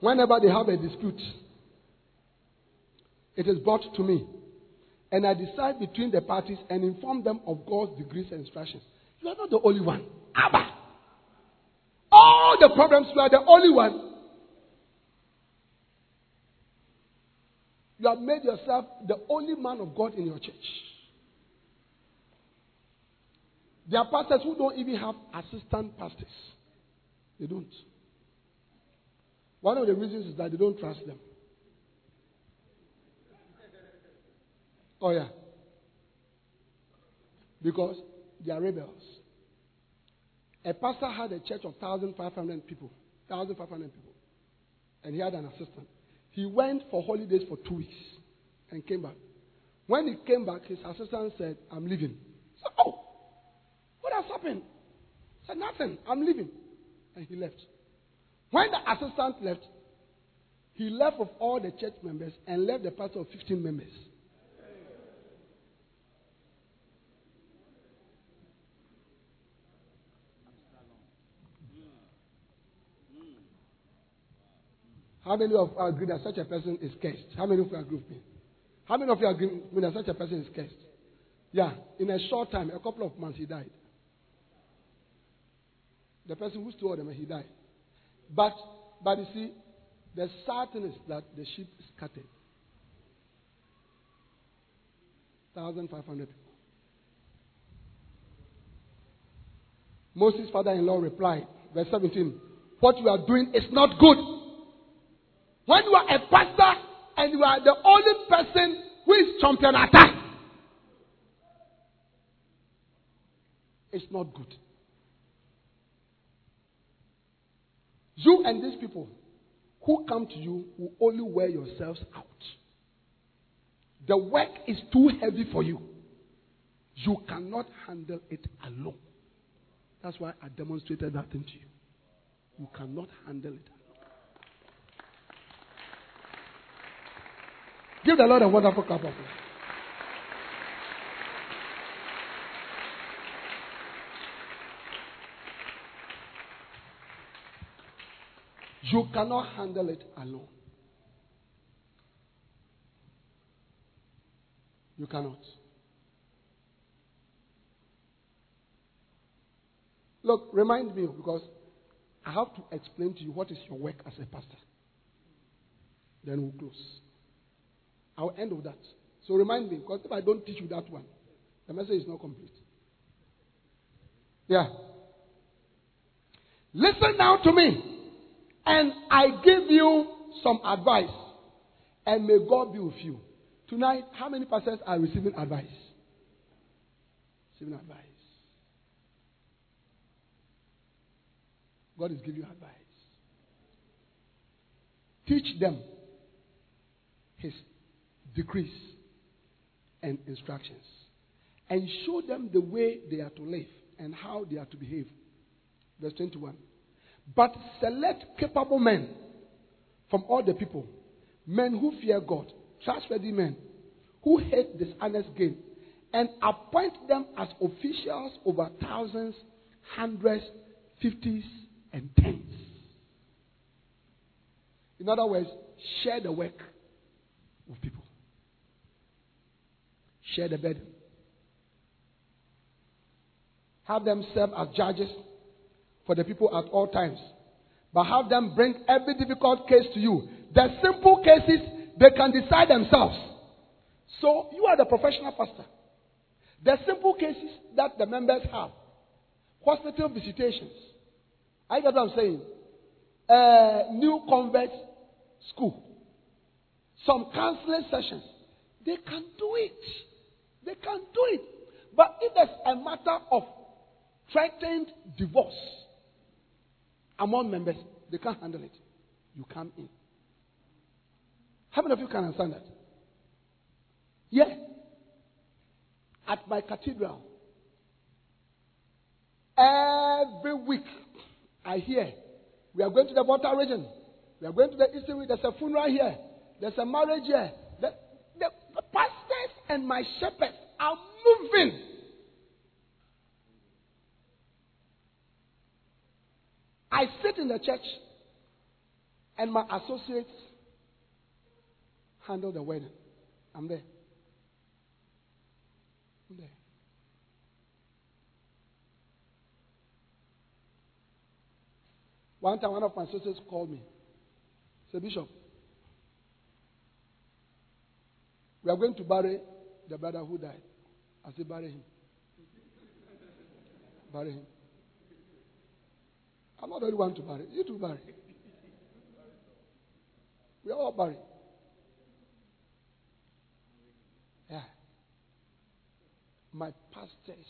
Speaker 3: Whenever they have a dispute, it is brought to me. And I decide between the parties and inform them of God's degrees and instructions. You are not the only one. Abba. All the problems, you are the only one. You have made yourself the only man of God in your church. There are pastors who don't even have assistant pastors. They don't. One of the reasons is that they don't trust them. Oh, yeah. Because they are rebels. A pastor had a church of 1,500 people. 1,500 people. And he had an assistant. He went for holidays for two weeks and came back. When he came back, his assistant said, I'm leaving. So, oh, what has happened? He said, nothing. I'm leaving. And he left. When the assistant left, he left with all the church members and left the pastor of 15 members. How many of you agree that such a person is cursed? How many of you agree with me? How many of you agree with me that such a person is cursed? Yeah, in a short time, a couple of months, he died. The person who stole them, he died. But, but you see, the sad thing is that the sheep scattered. 1,500 people. Moses' father in law replied, verse 17, What you are doing is not good. When you are a pastor and you are the only person who is champion attack, it's not good. You and these people who come to you will only wear yourselves out. The work is too heavy for you. You cannot handle it alone. That's why I demonstrated that thing to you. You cannot handle it Give the Lord a wonderful clap of praise. You cannot handle it alone. You cannot. Look, remind me because I have to explain to you what is your work as a pastor. Then we'll close. I'll end with that. So remind me, because if I don't teach you that one, the message is not complete. Yeah. Listen now to me, and I give you some advice, and may God be with you. Tonight, how many pastors are receiving advice? Receiving advice. God is giving you advice. Teach them His decrees and instructions and show them the way they are to live and how they are to behave. Verse 21. But select capable men from all the people, men who fear God, trustworthy men, who hate dishonest gain, and appoint them as officials over thousands, hundreds, fifties, and tens. In other words, share the work with people. Share the burden. Have them serve as judges for the people at all times. But have them bring every difficult case to you. The simple cases, they can decide themselves. So you are the professional pastor. The simple cases that the members have. Hospital visitations. I get what I'm saying. Uh, new convert school. Some counseling sessions. They can do it. They can do it. But if there's a matter of threatened divorce among members, they can't handle it. You come in. How many of you can understand that? Yeah. At my cathedral, every week I hear we are going to the water region. We are going to the Eastern There's a funeral here. There's a marriage here. And my shepherds are moving. I sit in the church and my associates handle the wedding. I'm there. I'm there. One time, one of my associates called me. Said, Bishop, we are going to bury the brother who died. I said, bury him. bury him. I'm not the only one to bury. You too bury. We are all buried. Yeah. My pastors,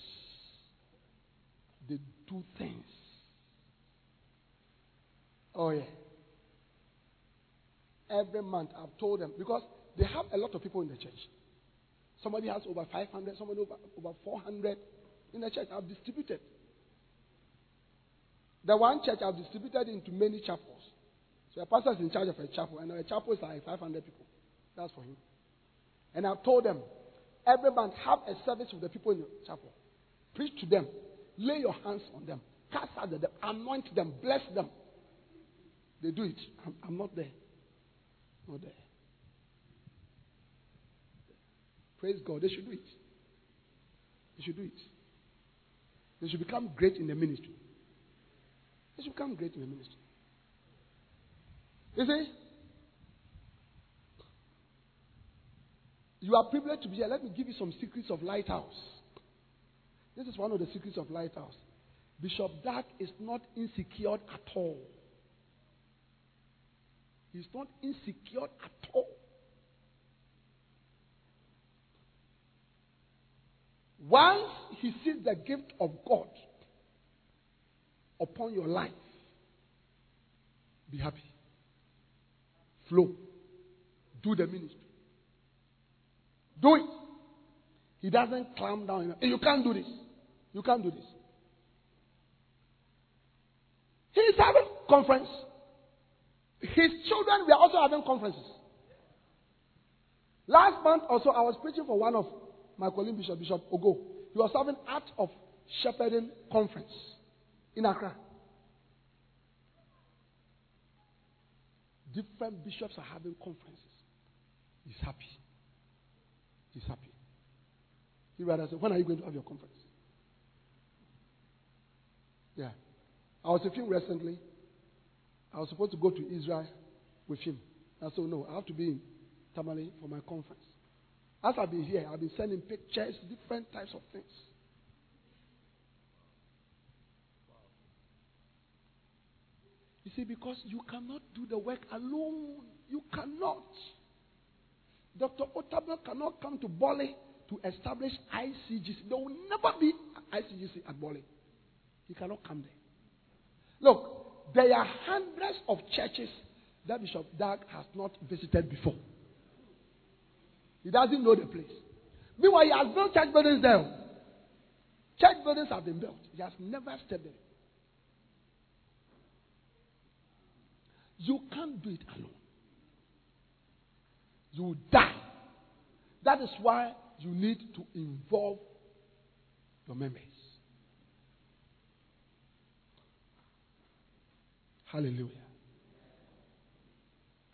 Speaker 3: they do things. Oh, yeah. Every month I've told them, because they have a lot of people in the church. Somebody has over 500, somebody over, over 400 in the church. I've distributed. The one church I've distributed into many chapels. So a pastor is in charge of a chapel, and a chapel is like 500 people. That's for him. And I've told them, every month have a service with the people in the chapel. Preach to them. Lay your hands on them. Cast out them. Anoint them. Bless them. They do it. I'm, I'm not there. Not there. Praise God. They should do it. They should do it. They should become great in the ministry. They should become great in the ministry. You see? You are privileged to be here. Let me give you some secrets of Lighthouse. This is one of the secrets of Lighthouse. Bishop Dag is not insecure at all. He's not insecure at all. Once he sees the gift of God upon your life, be happy. Flow. Do the ministry. Do it. He doesn't climb down. You can't do this. You can't do this. He is having conference. His children were also having conferences. Last month also, I was preaching for one of my colleague Bishop, Bishop Ogo. He was having Art of Shepherding Conference in Accra. Different bishops are having conferences. He's happy. He's happy. He rather said, When are you going to have your conference? Yeah. I was with him recently. I was supposed to go to Israel with him. I said, No, I have to be in Tamale for my conference. As I've been here, I've been sending pictures, different types of things. You see, because you cannot do the work alone. You cannot. Dr. Otabil cannot come to Bali to establish ICGC. There will never be ICGC at Bali. He cannot come there. Look, there are hundreds of churches that Bishop Dag has not visited before. He doesn't know the place. Meanwhile, he has built church buildings there. Church buildings have been built. He has never stepped there. You can't do it alone. You will die. That is why you need to involve your members. Hallelujah.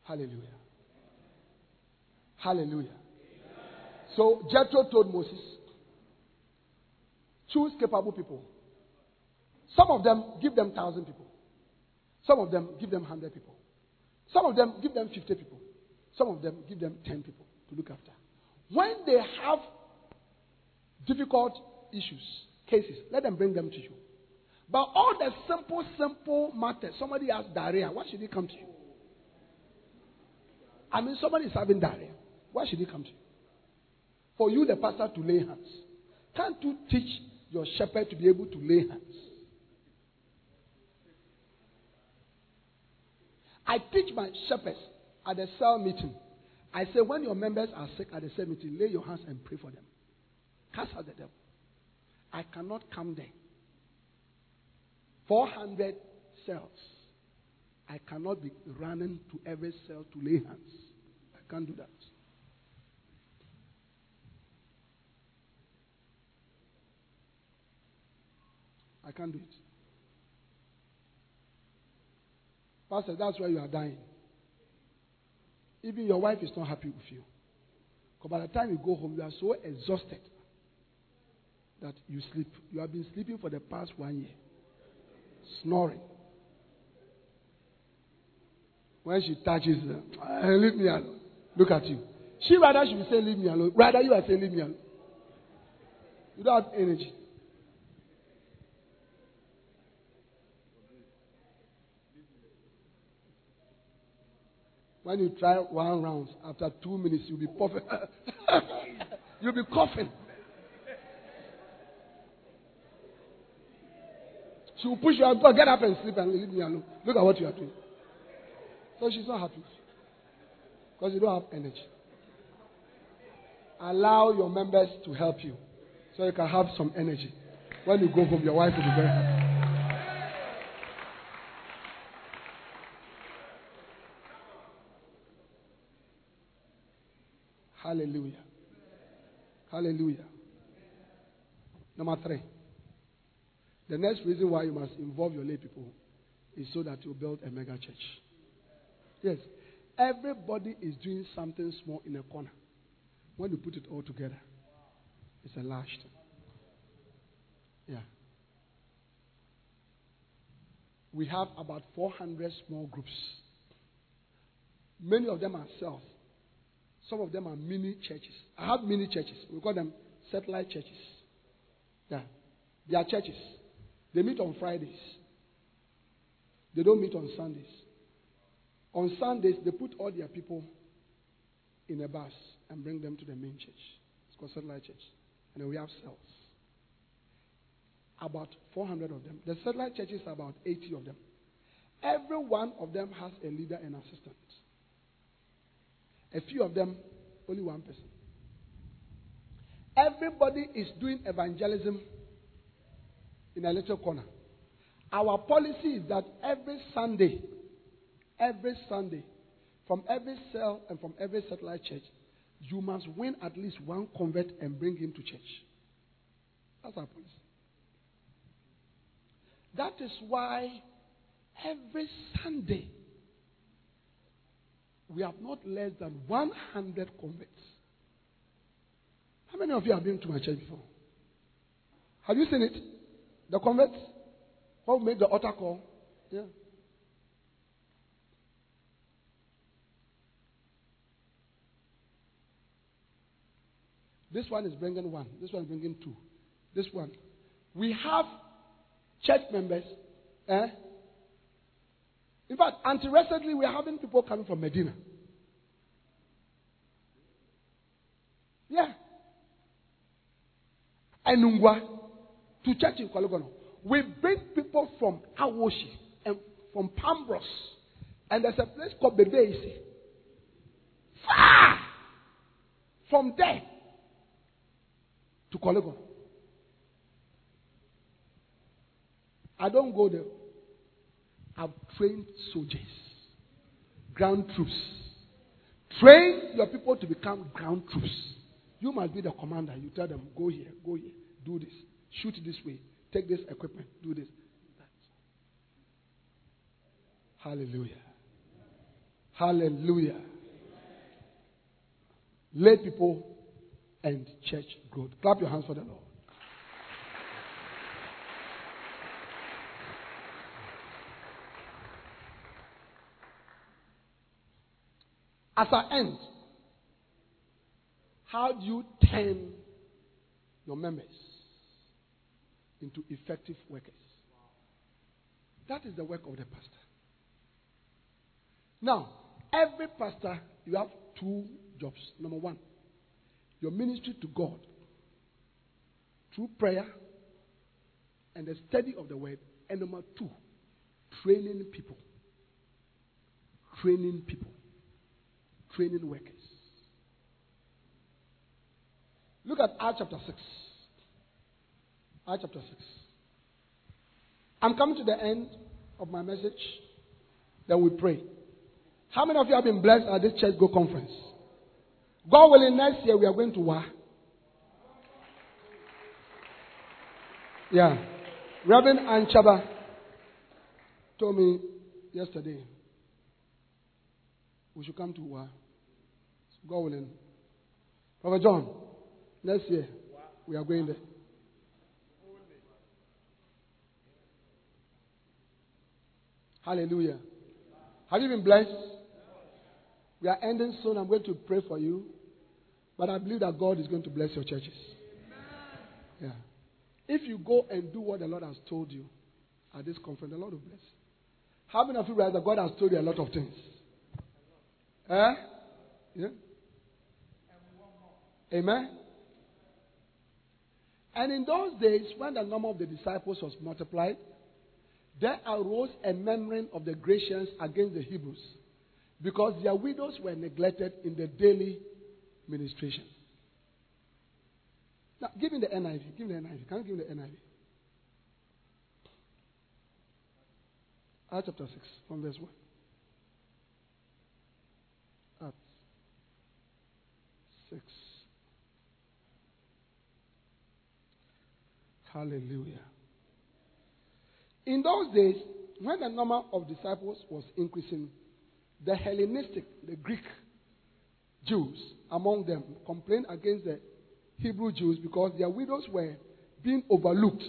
Speaker 3: Hallelujah. Hallelujah. So Jethro told Moses, choose capable people. Some of them give them thousand people. Some of them give them hundred people. Some of them give them fifty people. Some of them give them ten people to look after. When they have difficult issues, cases, let them bring them to you. But all the simple, simple matters, somebody has diarrhea, why should he come to you? I mean, somebody is having diarrhea. Why should he come to you? For you, the pastor, to lay hands. Can't you teach your shepherd to be able to lay hands? I teach my shepherds at the cell meeting. I say, when your members are sick at the cell meeting, lay your hands and pray for them. Cast out the devil. I cannot come there. 400 cells. I cannot be running to every cell to lay hands. I can't do that. I can't do it. Pastor, that's why you are dying. Even your wife is not happy with you. Because by the time you go home, you are so exhausted that you sleep. You have been sleeping for the past one year, snoring. When she touches uh, leave me alone. Look at you. She rather should be saying, Leave me alone. Rather, you are saying, Leave me alone. You don't have energy. When you try one round, after two minutes, you'll be coughing. you'll be coughing. She will push you out. Get up and sleep and leave me alone. Look at what you are doing. So she's not happy. Because you don't have energy. Allow your members to help you so you can have some energy. When you go home, your wife will be very happy. Hallelujah. Hallelujah. Number three. The next reason why you must involve your lay people is so that you build a mega church. Yes. Everybody is doing something small in a corner. When you put it all together, it's a large thing. Yeah. We have about 400 small groups. Many of them are cells. Some of them are mini churches. I have mini churches. We call them satellite churches. Yeah. They are churches. They meet on Fridays. They don't meet on Sundays. On Sundays, they put all their people in a bus and bring them to the main church. It's called satellite church. And then we have cells. About 400 of them. The satellite churches about 80 of them. Every one of them has a leader and assistant. A few of them, only one person. Everybody is doing evangelism in a little corner. Our policy is that every Sunday, every Sunday, from every cell and from every satellite church, you must win at least one convert and bring him to church. That's our policy. That is why every Sunday we have not less than 100 converts. How many of you have been to my church before? Have you seen it? The converts? Who made the altar call? Yeah. This one is bringing one. This one is bringing two. This one. We have church members. Eh? In fact, until recently, we are having people coming from Medina. Yeah. Nungua to church in Korle Gonno. We bring people from Awoshie and from Pambros. And there's a place called Bebeisi. Far from there to Korle Gonno. I don't go there. I've trained soldiers, ground troops. Train your people to become ground troops. You must be the commander. You tell them, go here, go here, do this, shoot this way, take this equipment, do this. Hallelujah. Hallelujah. Lay people and church growth. Clap your hands for the Lord. As I end, how do you turn your members into effective workers? That is the work of the pastor. Now, every pastor, you have two jobs. Number one, your ministry to God through prayer and the study of the word. And number two, training people. Training people training workers. Look at Acts chapter 6. Acts chapter 6. I'm coming to the end of my message. Then we pray. How many of you have been blessed at this church go conference? God willing, next year we are going to war. Yeah. Reverend Anchaba told me yesterday we should come to WA. God willing. Prophet John, next year we are going there. Hallelujah. Have you been blessed? We are ending soon. I'm going to pray for you. But I believe that God is going to bless your churches. Yeah. If you go and do what the Lord has told you at this conference, the Lord will bless. How many of you realize that God has told you a lot of things? Eh? Yeah? Amen? And in those days, when the number of the disciples was multiplied, there arose a murmuring of the Grecians against the Hebrews because their widows were neglected in the daily ministration. Now, give me the NIV. Give me the NIV. Can you give me the NIV? Acts chapter 6, from verse 1. Acts 6. Hallelujah. In those days, when the number of disciples was increasing, the Hellenistic, the Greek Jews among them complained against the Hebrew Jews because their widows were being overlooked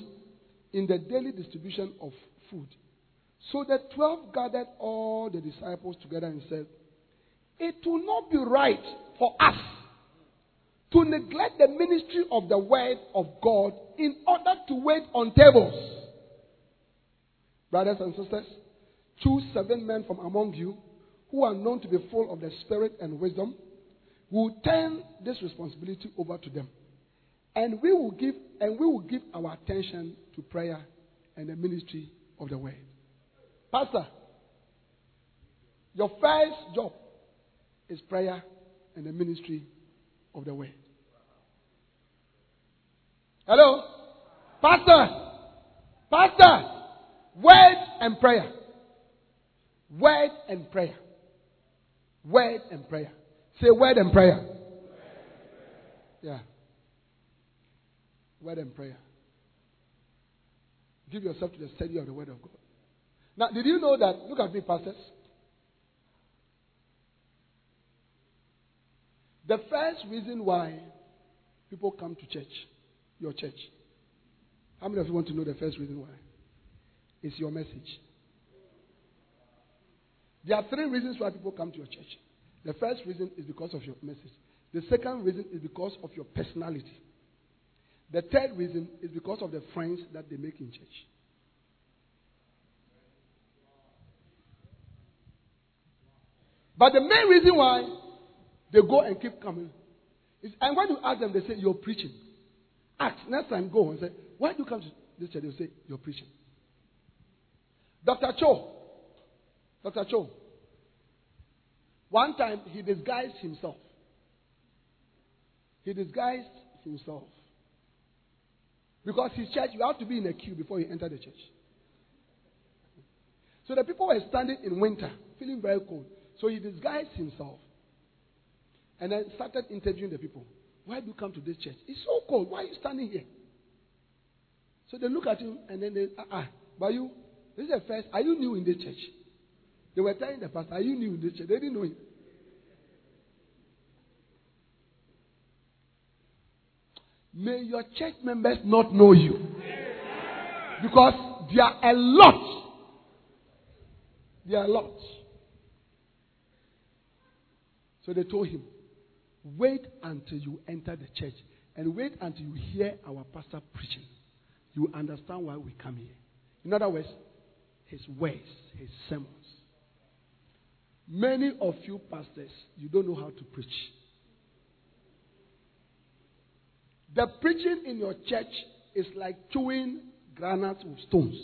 Speaker 3: in the daily distribution of food. So the twelve gathered all the disciples together and said, It will not be right for us to neglect the ministry of the word of God in order to wait on tables. Brothers and sisters, choose seven men from among you who are known to be full of the Spirit and wisdom. We will turn this responsibility over to them. And we will give and we will give our attention to prayer and the ministry of the word. Pastor, your first job is prayer and the ministry of the word. Hello? Pastor! Pastor! Word and prayer. Word and prayer. Word and prayer. Say word and prayer. Yeah. Word and prayer. Give yourself to the study of the word of God. Now, did you know that? Look at me, pastors. The first reason why people come to church, your church. How many of you want to know the first reason why? It's your message. There are three reasons why people come to your church. The first reason is because of your message. The second reason is because of your personality. The third reason is because of the friends that they make in church. But the main reason why they go and keep coming is, and when you ask them, they say, You're preaching. Ask, next time go and say, Why do you come to this church? They say, You're preaching. Dr. Cho. Dr. Cho. One time he disguised himself. He disguised himself. Because his church, you have to be in a queue before you enter the church. So the people were standing in winter, feeling very cold. So he disguised himself. And then started interviewing the people. Why do you come to this church? It's so cold. Why are you standing here? So they look at him and then they, ah, ah, but you, this is the first. Are you new in this church? They were telling the pastor, Are you new in this church? They didn't know him. May your church members not know you. Because there are a lot. There are a lot. So they told him, Wait until you enter the church and wait until you hear our pastor preaching. You understand why we come here. In other words, his ways, his sermons. Many of you pastors, you don't know how to preach. The preaching in your church is like chewing granite with stones.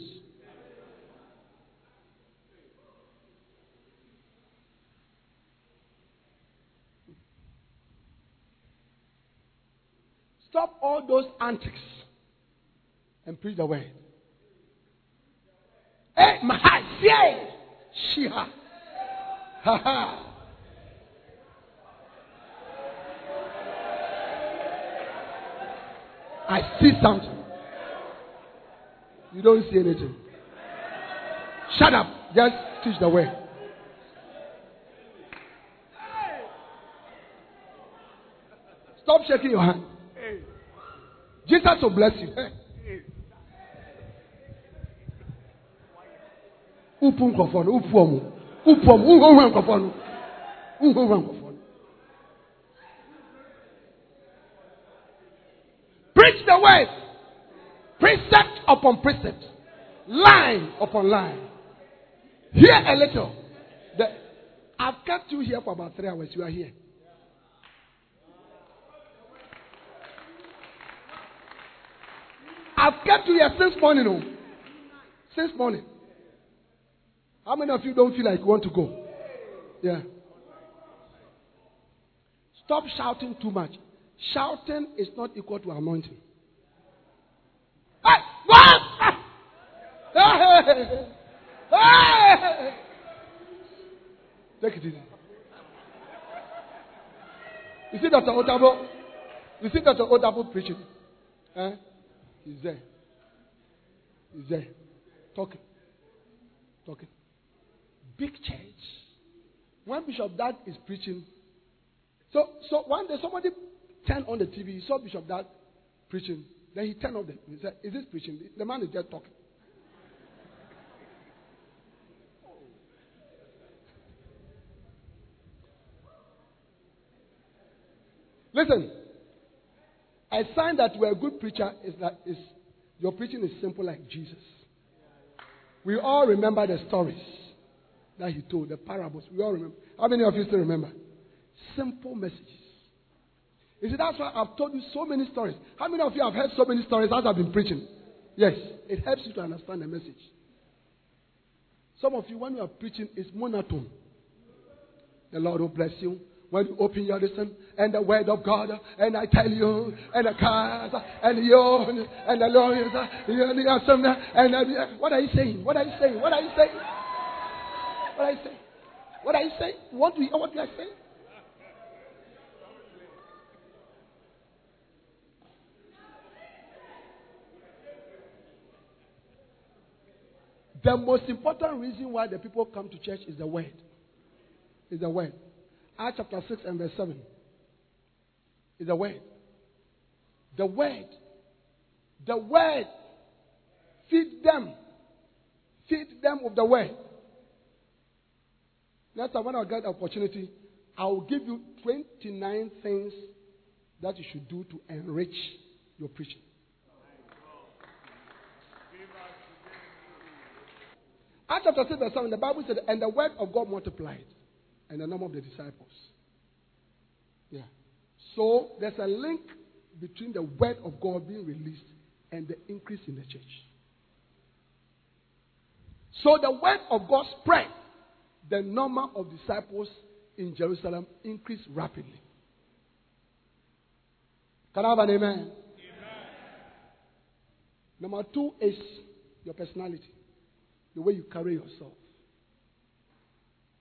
Speaker 3: Stop all those antics and preach the word. Hey, Mahai, say, Shiha. Ha ha. I see something. You don't see anything. Shut up. Just teach the word. Stop shaking your hand. Jesus will bless you. Preach the word, precept upon precept, line upon line. Hear a little. The, I've kept you here for about three hours. You are here. I've kept you here since morning. Oh. Since morning. How many of you don't feel like you want to go? Yeah. Stop shouting too much. Shouting is not equal to anointing. Hey, what? Hey, hey. Take it easy. You see Dr. Otabil? You see Dr. Otabil preaching? Eh? He's there. There. Talking. Talking. Big church. One Bishop Dag is preaching, so so one day somebody turned on the TV, he saw Bishop Dag preaching. Then he turned on the he said, Is this preaching? The man is just talking. Listen, a sign that you're a good preacher is that is your preaching is simple like Jesus. We all remember the stories that he told, the parables. We all remember. How many of you still remember? Simple messages. You see, that's why I've told you so many stories. How many of you have heard so many stories as I've been preaching? Yes, it helps you to understand the message. Some of you, when you are preaching, it's monotone. The Lord will bless you when you open your listen and the word of God and I tell you and the cars and the you and the lawyers and the, and what are you saying? What are you saying? What are you saying? What are you saying? What are you saying? What do you what do I say? The most important reason why the people come to church is the word. Is the word. Acts chapter 6 and verse 7 is the word. The word. The word. Feed them. Feed them with the word. Next time when I get the opportunity, I will give you 29 things that you should do to enrich your preaching. Acts chapter 6, verse 7, the Bible said, And the word of God multiplied, and the number of the disciples. Yeah. So there's a link between the word of God being released and the increase in the church. So the word of God spread. The number of disciples in Jerusalem increased rapidly. Can I have an amen? amen? Number two is your personality, the way you carry yourself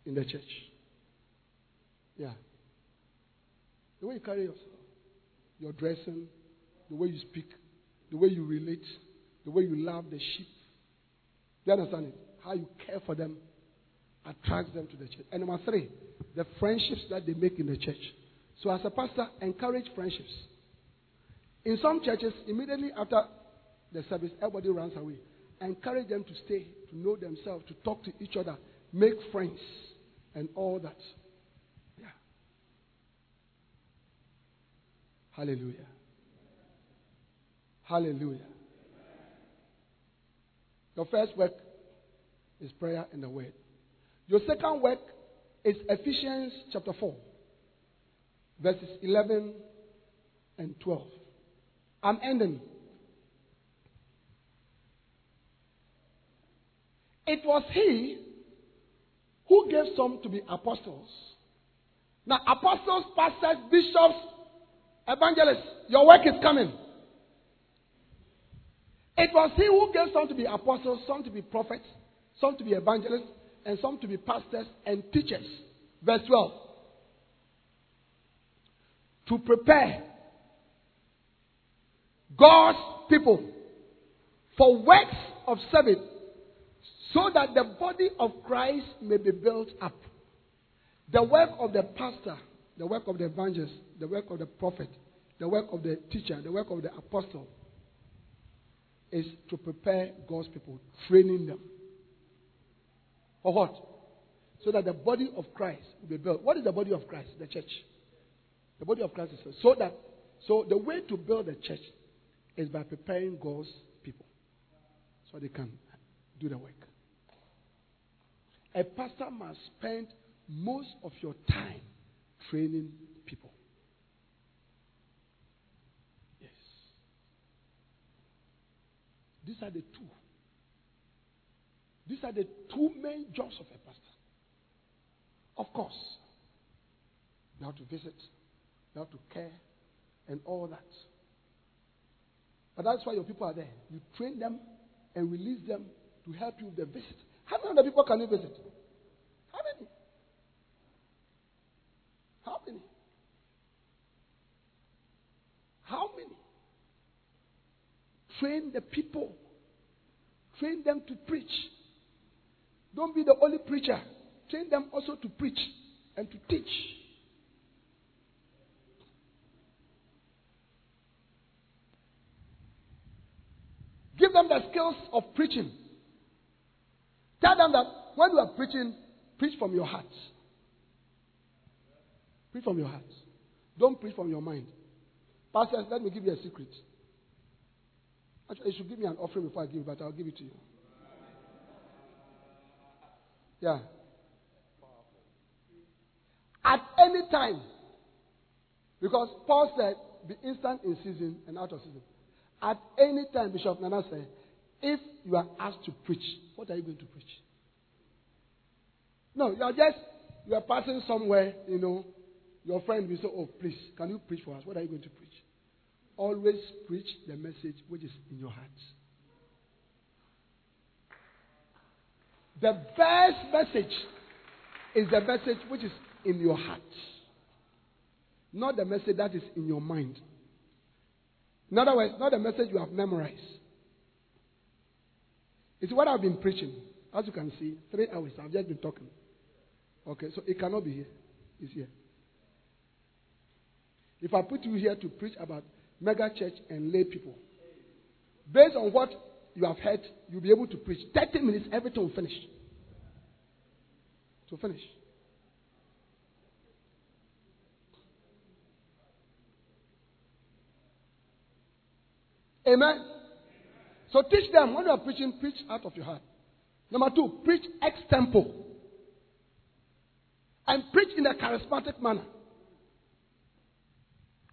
Speaker 3: in the church. Yeah. The way you carry yourself, your dressing, the way you speak, the way you relate, the way you love the sheep. Do you understand it? How you care for them attracts them to the church. And number three, the friendships that they make in the church. So as a pastor, encourage friendships. In some churches, immediately after the service, everybody runs away. Encourage them to stay, to know themselves, to talk to each other, make friends, and all that. Yeah. Hallelujah. Hallelujah. Your first work is prayer and the word. Your second work is Ephesians chapter 4, verses 11 and 12. I'm ending. It was he who gave some to be apostles. Now, apostles, pastors, bishops, evangelists, Your work is coming. It was he who gave some to be apostles, some to be prophets, some to be evangelists, and some to be pastors and teachers. Verse 12. To prepare God's people for works of service so that the body of Christ may be built up. The work of the pastor, the work of the evangelist, the work of the prophet, the work of the teacher, the work of the apostle is to prepare God's people, training them. For what? So that the body of Christ will be built. What is the body of Christ? The church. The body of Christ is so that so the way to build the church is by preparing God's people so they can do the work. A pastor must spend most of your time training people. Yes. These are the two. These are the two main jobs of a pastor. Of course, you have to visit, you have to care, and all that. But that's why your people are there. You train them and release them to help you with the visit. How many other people can you visit? How many? How many? How many? Train the people. Train them to preach. Don't be the only preacher. Train them also to preach and to teach. Give them the skills of preaching. Tell them that when you are preaching, preach from your heart. Preach from your heart. Don't preach from your mind. Pastors, let me give you a secret. Actually, you should give me an offering before I give but I'll give it to you. Yeah. At any time. Because Paul said, be instant in season and out of season. At any time, Bishop Nana said, if you are asked to preach, what are you going to preach? No, you are just, you are passing somewhere, you know, your friend will say, oh, please, can you preach for us? What are you going to preach? Always preach the message which is in your heart. The best message is the message which is in your heart, not the message that is in your mind. In other words, not the message you have memorized. It's what I've been preaching. As you can see, three hours. I've just been talking. Okay, so it cannot be here. It's here. If I put you here to preach about mega church and lay people, based on what you have heard, you'll be able to preach. 30 minutes, everything will finish. To finish. Amen. So teach them when you are preaching, preach out of your heart. Number two, preach extempo. And preach in a charismatic manner.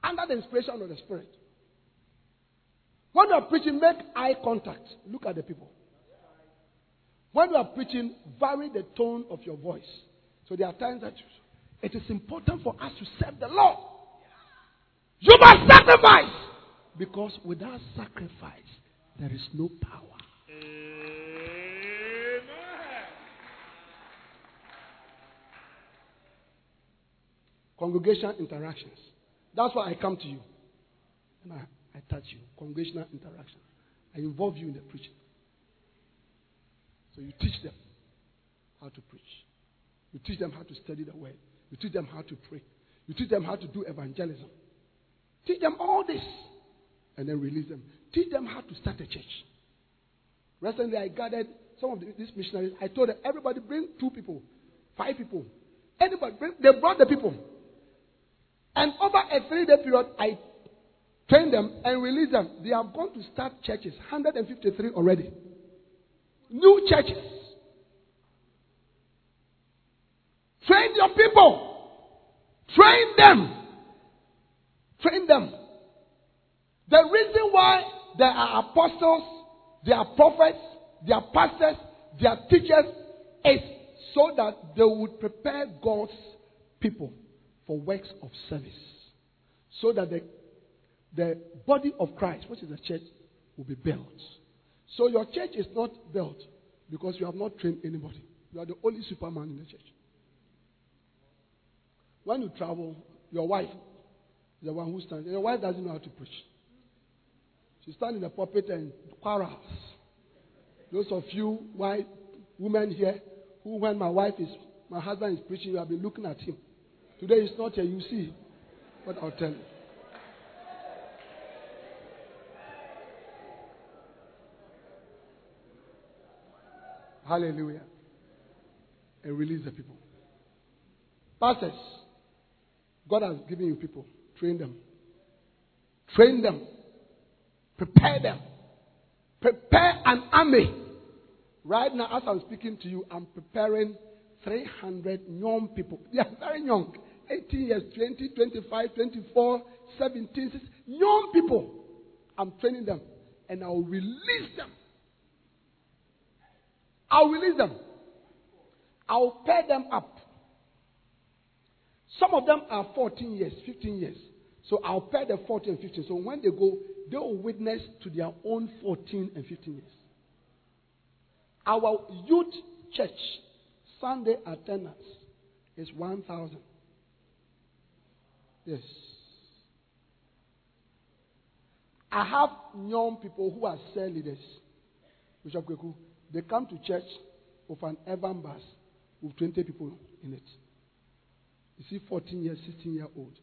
Speaker 3: Under the inspiration of the Spirit. When you are preaching, make eye contact. Look at the people. When you are preaching, vary the tone of your voice. So there are times that it is important for us to serve the Lord. You must sacrifice. Because without sacrifice, there is no power. Congregation interactions. That's why I come to you. And I, I touch you. Congregational interaction. I involve you in the preaching. So you teach them how to preach. You teach them how to study the word. You teach them how to pray. You teach them how to do evangelism. Teach them all this and then release them. Teach them how to start a church. Recently, I gathered some of these missionaries. I told them, everybody bring two people, five people. Anybody, bring, they brought the people. And over a three day period, I trained them and released them. They are going to start churches, 153 already. New churches. Train your people. Train them. Train them. The reason why there are apostles, there are prophets, there are pastors, there are teachers is so that they would prepare God's people for works of service. So that the, the body of Christ, which is the church, will be built. So your church is not built because you have not trained anybody. You are the only superman in the church. When you travel, your wife is the one who stands. Your wife doesn't know how to preach. She stands in the pulpit and quarrels. Those of you white women here, who when my wife is, my husband is preaching, you have been looking at him. Today is not here. You see what I'll tell you. Hallelujah. And release the people. Pastors, God has given you people. Train them. Train them. Prepare them. Prepare an army. Right now, as I'm speaking to you, I'm preparing 300 young people. They are very young 18 years, 20, 25, 24, 17, 16. Young people. I'm training them. And I'll release them. I'll release them. I'll pair them up. Some of them are 14 years, 15 years. So I'll pair the 14 and 15. So when they go, they will witness to their own 14 and 15 years. Our youth church Sunday attendance is 1,000. Yes. I have young people who are cell leaders. Bishop Kweku, they come to church with an Evan bus with 20 people in it. You see, 14 years, 16 year old.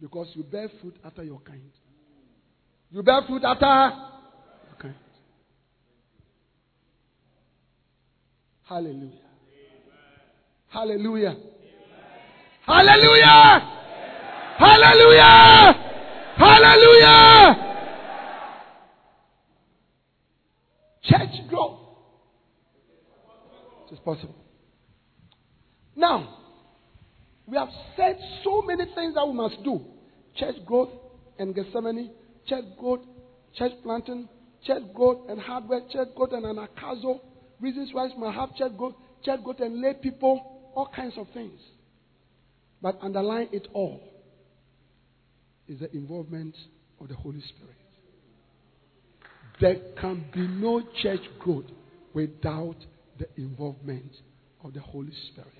Speaker 3: Because you bear fruit after your kind. You bear fruit after your kind. Hallelujah. Hallelujah. Hallelujah. Hallelujah. Hallelujah. Church growth. It is possible. Now, we have said so many things that we must do church growth and Gethsemane, church growth, church planting, church growth and hardware, church growth and anagkazo, reasons why we must have church growth, church growth and lay people, all kinds of things. But underlying it all is the involvement of the Holy Spirit. There can be no church growth without the involvement of the Holy Spirit.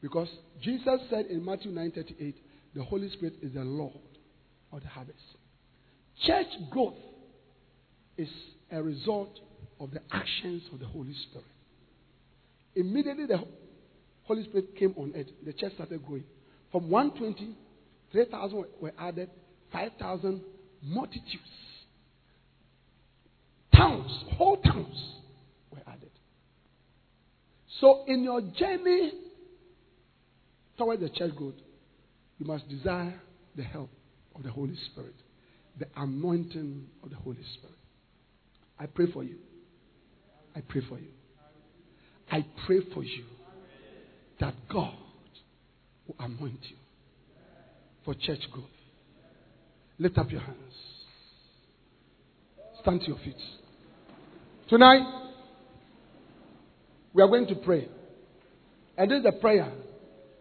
Speaker 3: Because Jesus said in Matthew 9:38, the Holy Spirit is the Lord of the harvest. Church growth is a result of the actions of the Holy Spirit. Immediately the Holy Spirit came on earth, the church started growing. From 120, 3,000 were added, 5,000 multitudes. Towns, whole towns were added. So in your journey towards the church growth, you must desire the help of the Holy Spirit, the anointing of the Holy Spirit. I pray for you. I pray for you. I pray for you that God will anoint you for church growth. Lift up your hands. Stand to your feet. Tonight, we are going to pray. And this is the prayer.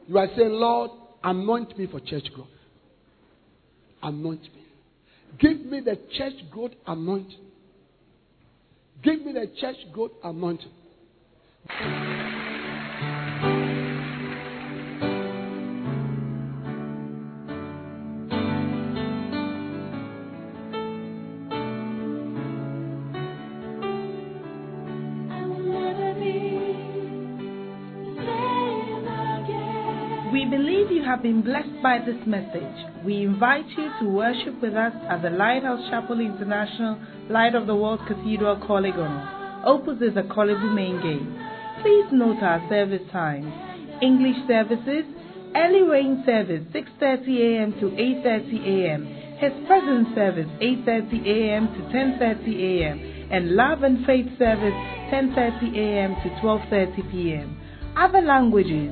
Speaker 3: You are saying, Lord, anoint me for church growth. Anoint me. Give me the church growth anointing. Give me the church growth anointing.
Speaker 2: Have been blessed by this message. We invite you to worship with us at the Lighthouse Chapel International Light of the World Cathedral Korle Gonno, opposite the Korle Bu main gate. Please note our service times. English services, early rain service 6:30 a.m. to 8:30 a.m. His presence service 8:30 a.m. to 10:30 a.m. and Love and Faith service 10:30 a.m. to 12:30 p.m. Other languages